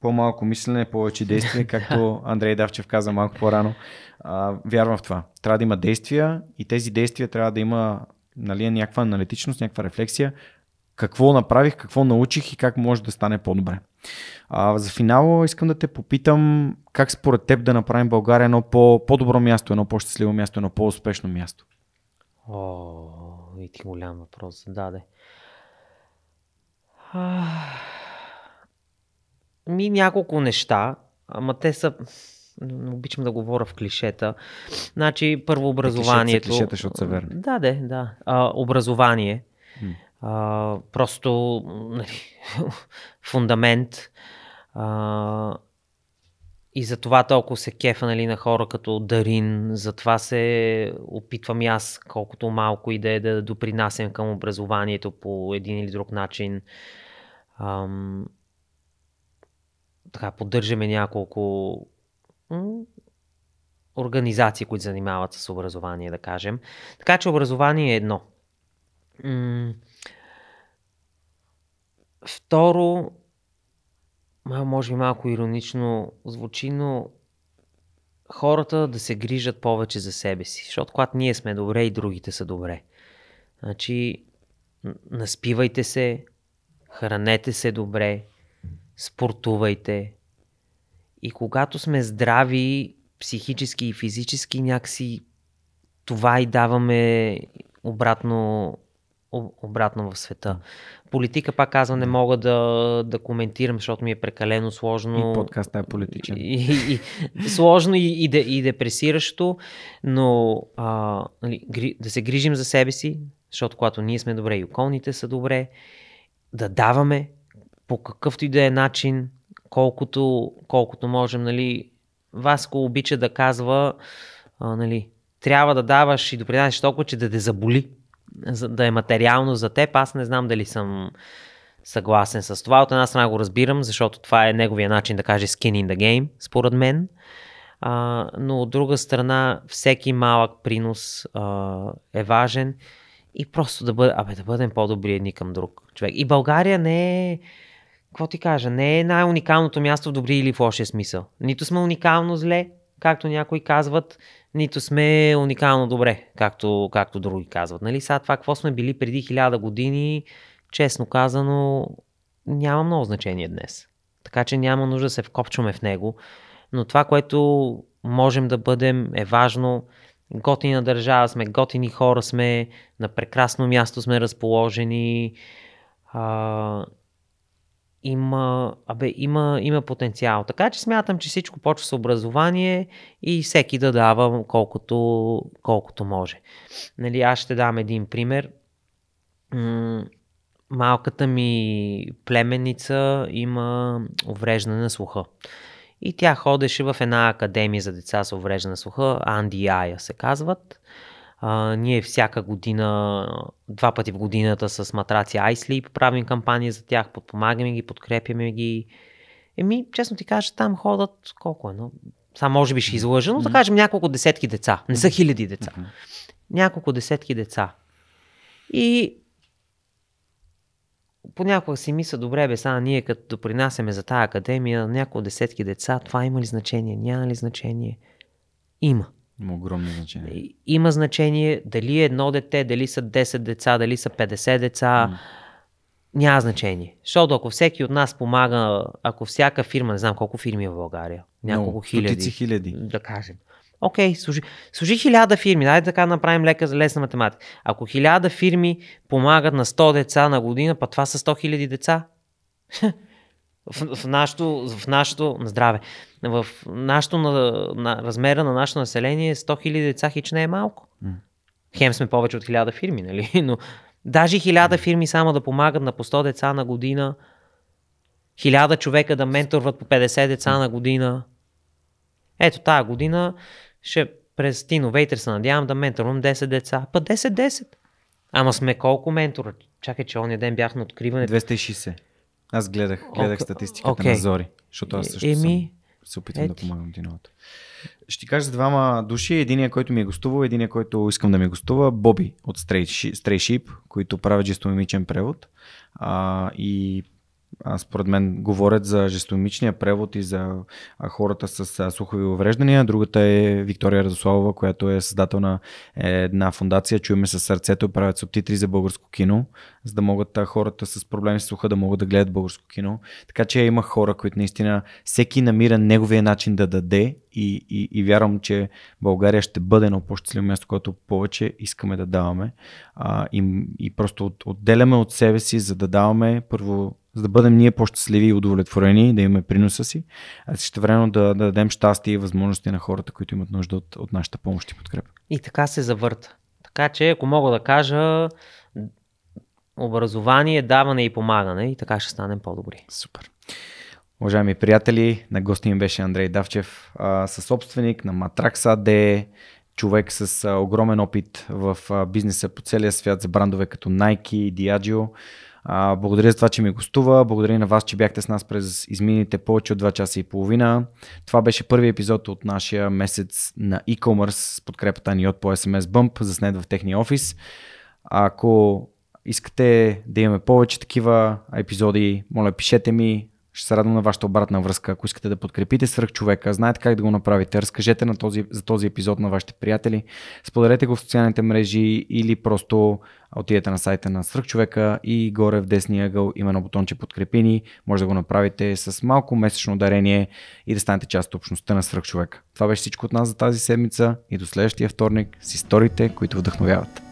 Speaker 2: по-малко мислене, повече действие, както Андрей Давчев каза малко по-рано. А, вярвам в това. Трябва да има действия и тези действия трябва да има нали, някаква аналитичност, някаква рефлексия. Какво направих, какво научих и как може да стане по-добре. А, за финал искам да те попитам как според теб да направим България едно по- по-добро място, едно по-щастливо място, едно по-успешно място.
Speaker 3: О, и ти голям въпрос зададе. Ах, Ми няколко неща, ама те са... Не обичам да говоря в клишета. Значи, първо образованието.
Speaker 2: клишета, защото са верни.
Speaker 3: Да, да. А, образование.
Speaker 2: М.
Speaker 3: А, просто нали, фундамент. А, и за това толкова се кефа нали, на хора като Дарин. Затова се опитвам и аз, колкото малко и да е да допринасям към образованието по един или друг начин. Ам, така, поддържаме няколко организации, които занимават с образование, да кажем. Така че образование е едно. Второ, може би малко иронично звучи, но хората да се грижат повече за себе си. Защото когато ние сме добре и другите са добре. Значи, наспивайте се, хранете се добре, спортувайте. И когато сме здрави, психически и физически, някакси това и даваме обратно, об- обратно в света. Политика, пак казвам, не мога да, да коментирам, защото ми е прекалено сложно.
Speaker 2: И подкастът е политичен.
Speaker 3: И, и, и, сложно и, и, и депресиращо, но а, нали, да се грижим за себе си, защото когато ние сме добре и околните са добре, да даваме по какъвто и да е начин, колкото, колкото можем, нали, Васко обича да казва, а, нали, трябва да даваш и допринасяш толкова, че да те заболи, за да е материално за теб. Аз не знам дали съм съгласен с това. От една страна го разбирам, защото това е неговия начин да каже skin in the game, според мен. А, но от друга страна, всеки малък принос а, е важен и просто да, бъде, абе, да бъдем по-добри едни към друг човек. И България не е, какво ти кажа, не е най-уникалното място в добри или в лошия смисъл. Нито сме уникално зле, както някои казват, нито сме уникално добре, както, както други казват. Нали? Сега това, какво сме били преди хиляда години, честно казано, няма много значение днес. Така че няма нужда да се вкопчваме в него. Но това, което можем да бъдем е важно. Готина държава сме, готини хора сме, на прекрасно място сме разположени. А, има, абе, има, има потенциал. Така че смятам, че всичко почва с образование и всеки да дава колкото, колкото може. Нали, аз ще дам един пример. Малката ми племенница има увреждане на слуха. И тя ходеше в една академия за деца с увреждане на слуха, Анди Ая се казват. А, ние всяка година, два пъти в годината с матраци iSleep правим кампания за тях, подпомагаме ги, подкрепяме ги. Еми, честно ти кажа, там ходят колко е, но само може би ще излъжа, но да кажем няколко десетки деца. Не са хиляди деца. Няколко десетки деца. И понякога си мисля, добре, бе, сега ние като допринасяме за тази академия, няколко десетки деца, това има ли значение? Няма ли значение? Има.
Speaker 2: Има огромно значение.
Speaker 3: Има значение дали е едно дете, дали са 10 деца, дали са 50 деца. Mm. Няма значение. Защото ако всеки от нас помага, ако всяка фирма, не знам колко фирми е в България, няколко
Speaker 2: Много,
Speaker 3: хиляди.
Speaker 2: хиляди.
Speaker 3: Да кажем. Окей, okay, служи, служи хиляда фирми. Дайте така направим лека за лесна математика. Ако хиляда фирми помагат на 100 деца на година, па това са 100 хиляди деца. в, в, нашото, в нашото, на здраве, в нашото, на, на, размера на нашето население 100 хиляди деца хич не е малко. Mm. Хем сме повече от хиляда фирми, нали? Но даже хиляда фирми само да помагат на по 100 деца на година, хиляда човека да менторват по 50 деца на година. Ето тази година ще през Innovator се надявам да менторвам 10 деца. Па 10-10. Ама сме колко ментора? Чакай, че ония ден бях на откриване.
Speaker 2: 260. Аз гледах, гледах okay. статистиката okay. на Зори, защото аз също Еми, съм се опитвам Ет. да помагам ти новото. Ще кажа за двама души. Единия, който ми е гостувал, единия, който искам да ми гостува, Боби от Stray Sheep, които правят жестомимичен превод. А, и според мен говорят за жестомимичния превод и за хората с а, слухови увреждания. Другата е Виктория Радославова, която е създател на една фундация Чуеме със сърцето, правят субтитри за българско кино, за да могат хората с проблеми с слуха да могат да гледат българско кино. Така че има хора, които наистина всеки намира неговия начин да даде и, и, и вярвам, че България ще бъде едно по-щастливо място, което повече искаме да даваме. А, и, и просто от, отделяме от себе си, за да даваме първо за да бъдем ние по-щастливи и удовлетворени, да имаме приноса си, а също време да, да дадем щастие и възможности на хората, които имат нужда от, от нашата помощ и подкрепа.
Speaker 3: И така се завърта. Така че, ако мога да кажа, образование, даване и помагане и така ще станем по-добри.
Speaker 2: Супер. Уважаеми приятели, на гости ми беше Андрей Давчев, със собственик на Matrax AD, човек с огромен опит в бизнеса по целия свят за брандове като Nike и Diageo. А, благодаря за това, че ми гостува. Благодаря на вас, че бяхте с нас през измините повече от 2 часа и половина. Това беше първи епизод от нашия месец на e-commerce с подкрепата ни от по SMS Bump, заснет в техния офис. Ако искате да имаме повече такива епизоди, моля пишете ми, ще се радвам на вашата обратна връзка. Ако искате да подкрепите свърх човека, знаете как да го направите. Разкажете на този, за този епизод на вашите приятели. Споделете го в социалните мрежи или просто отидете на сайта на свърх човека и горе в десния ъгъл има на бутонче подкрепи ни. Може да го направите с малко месечно дарение и да станете част от общността на свърх човека. Това беше всичко от нас за тази седмица и до следващия вторник с историите, които вдъхновяват.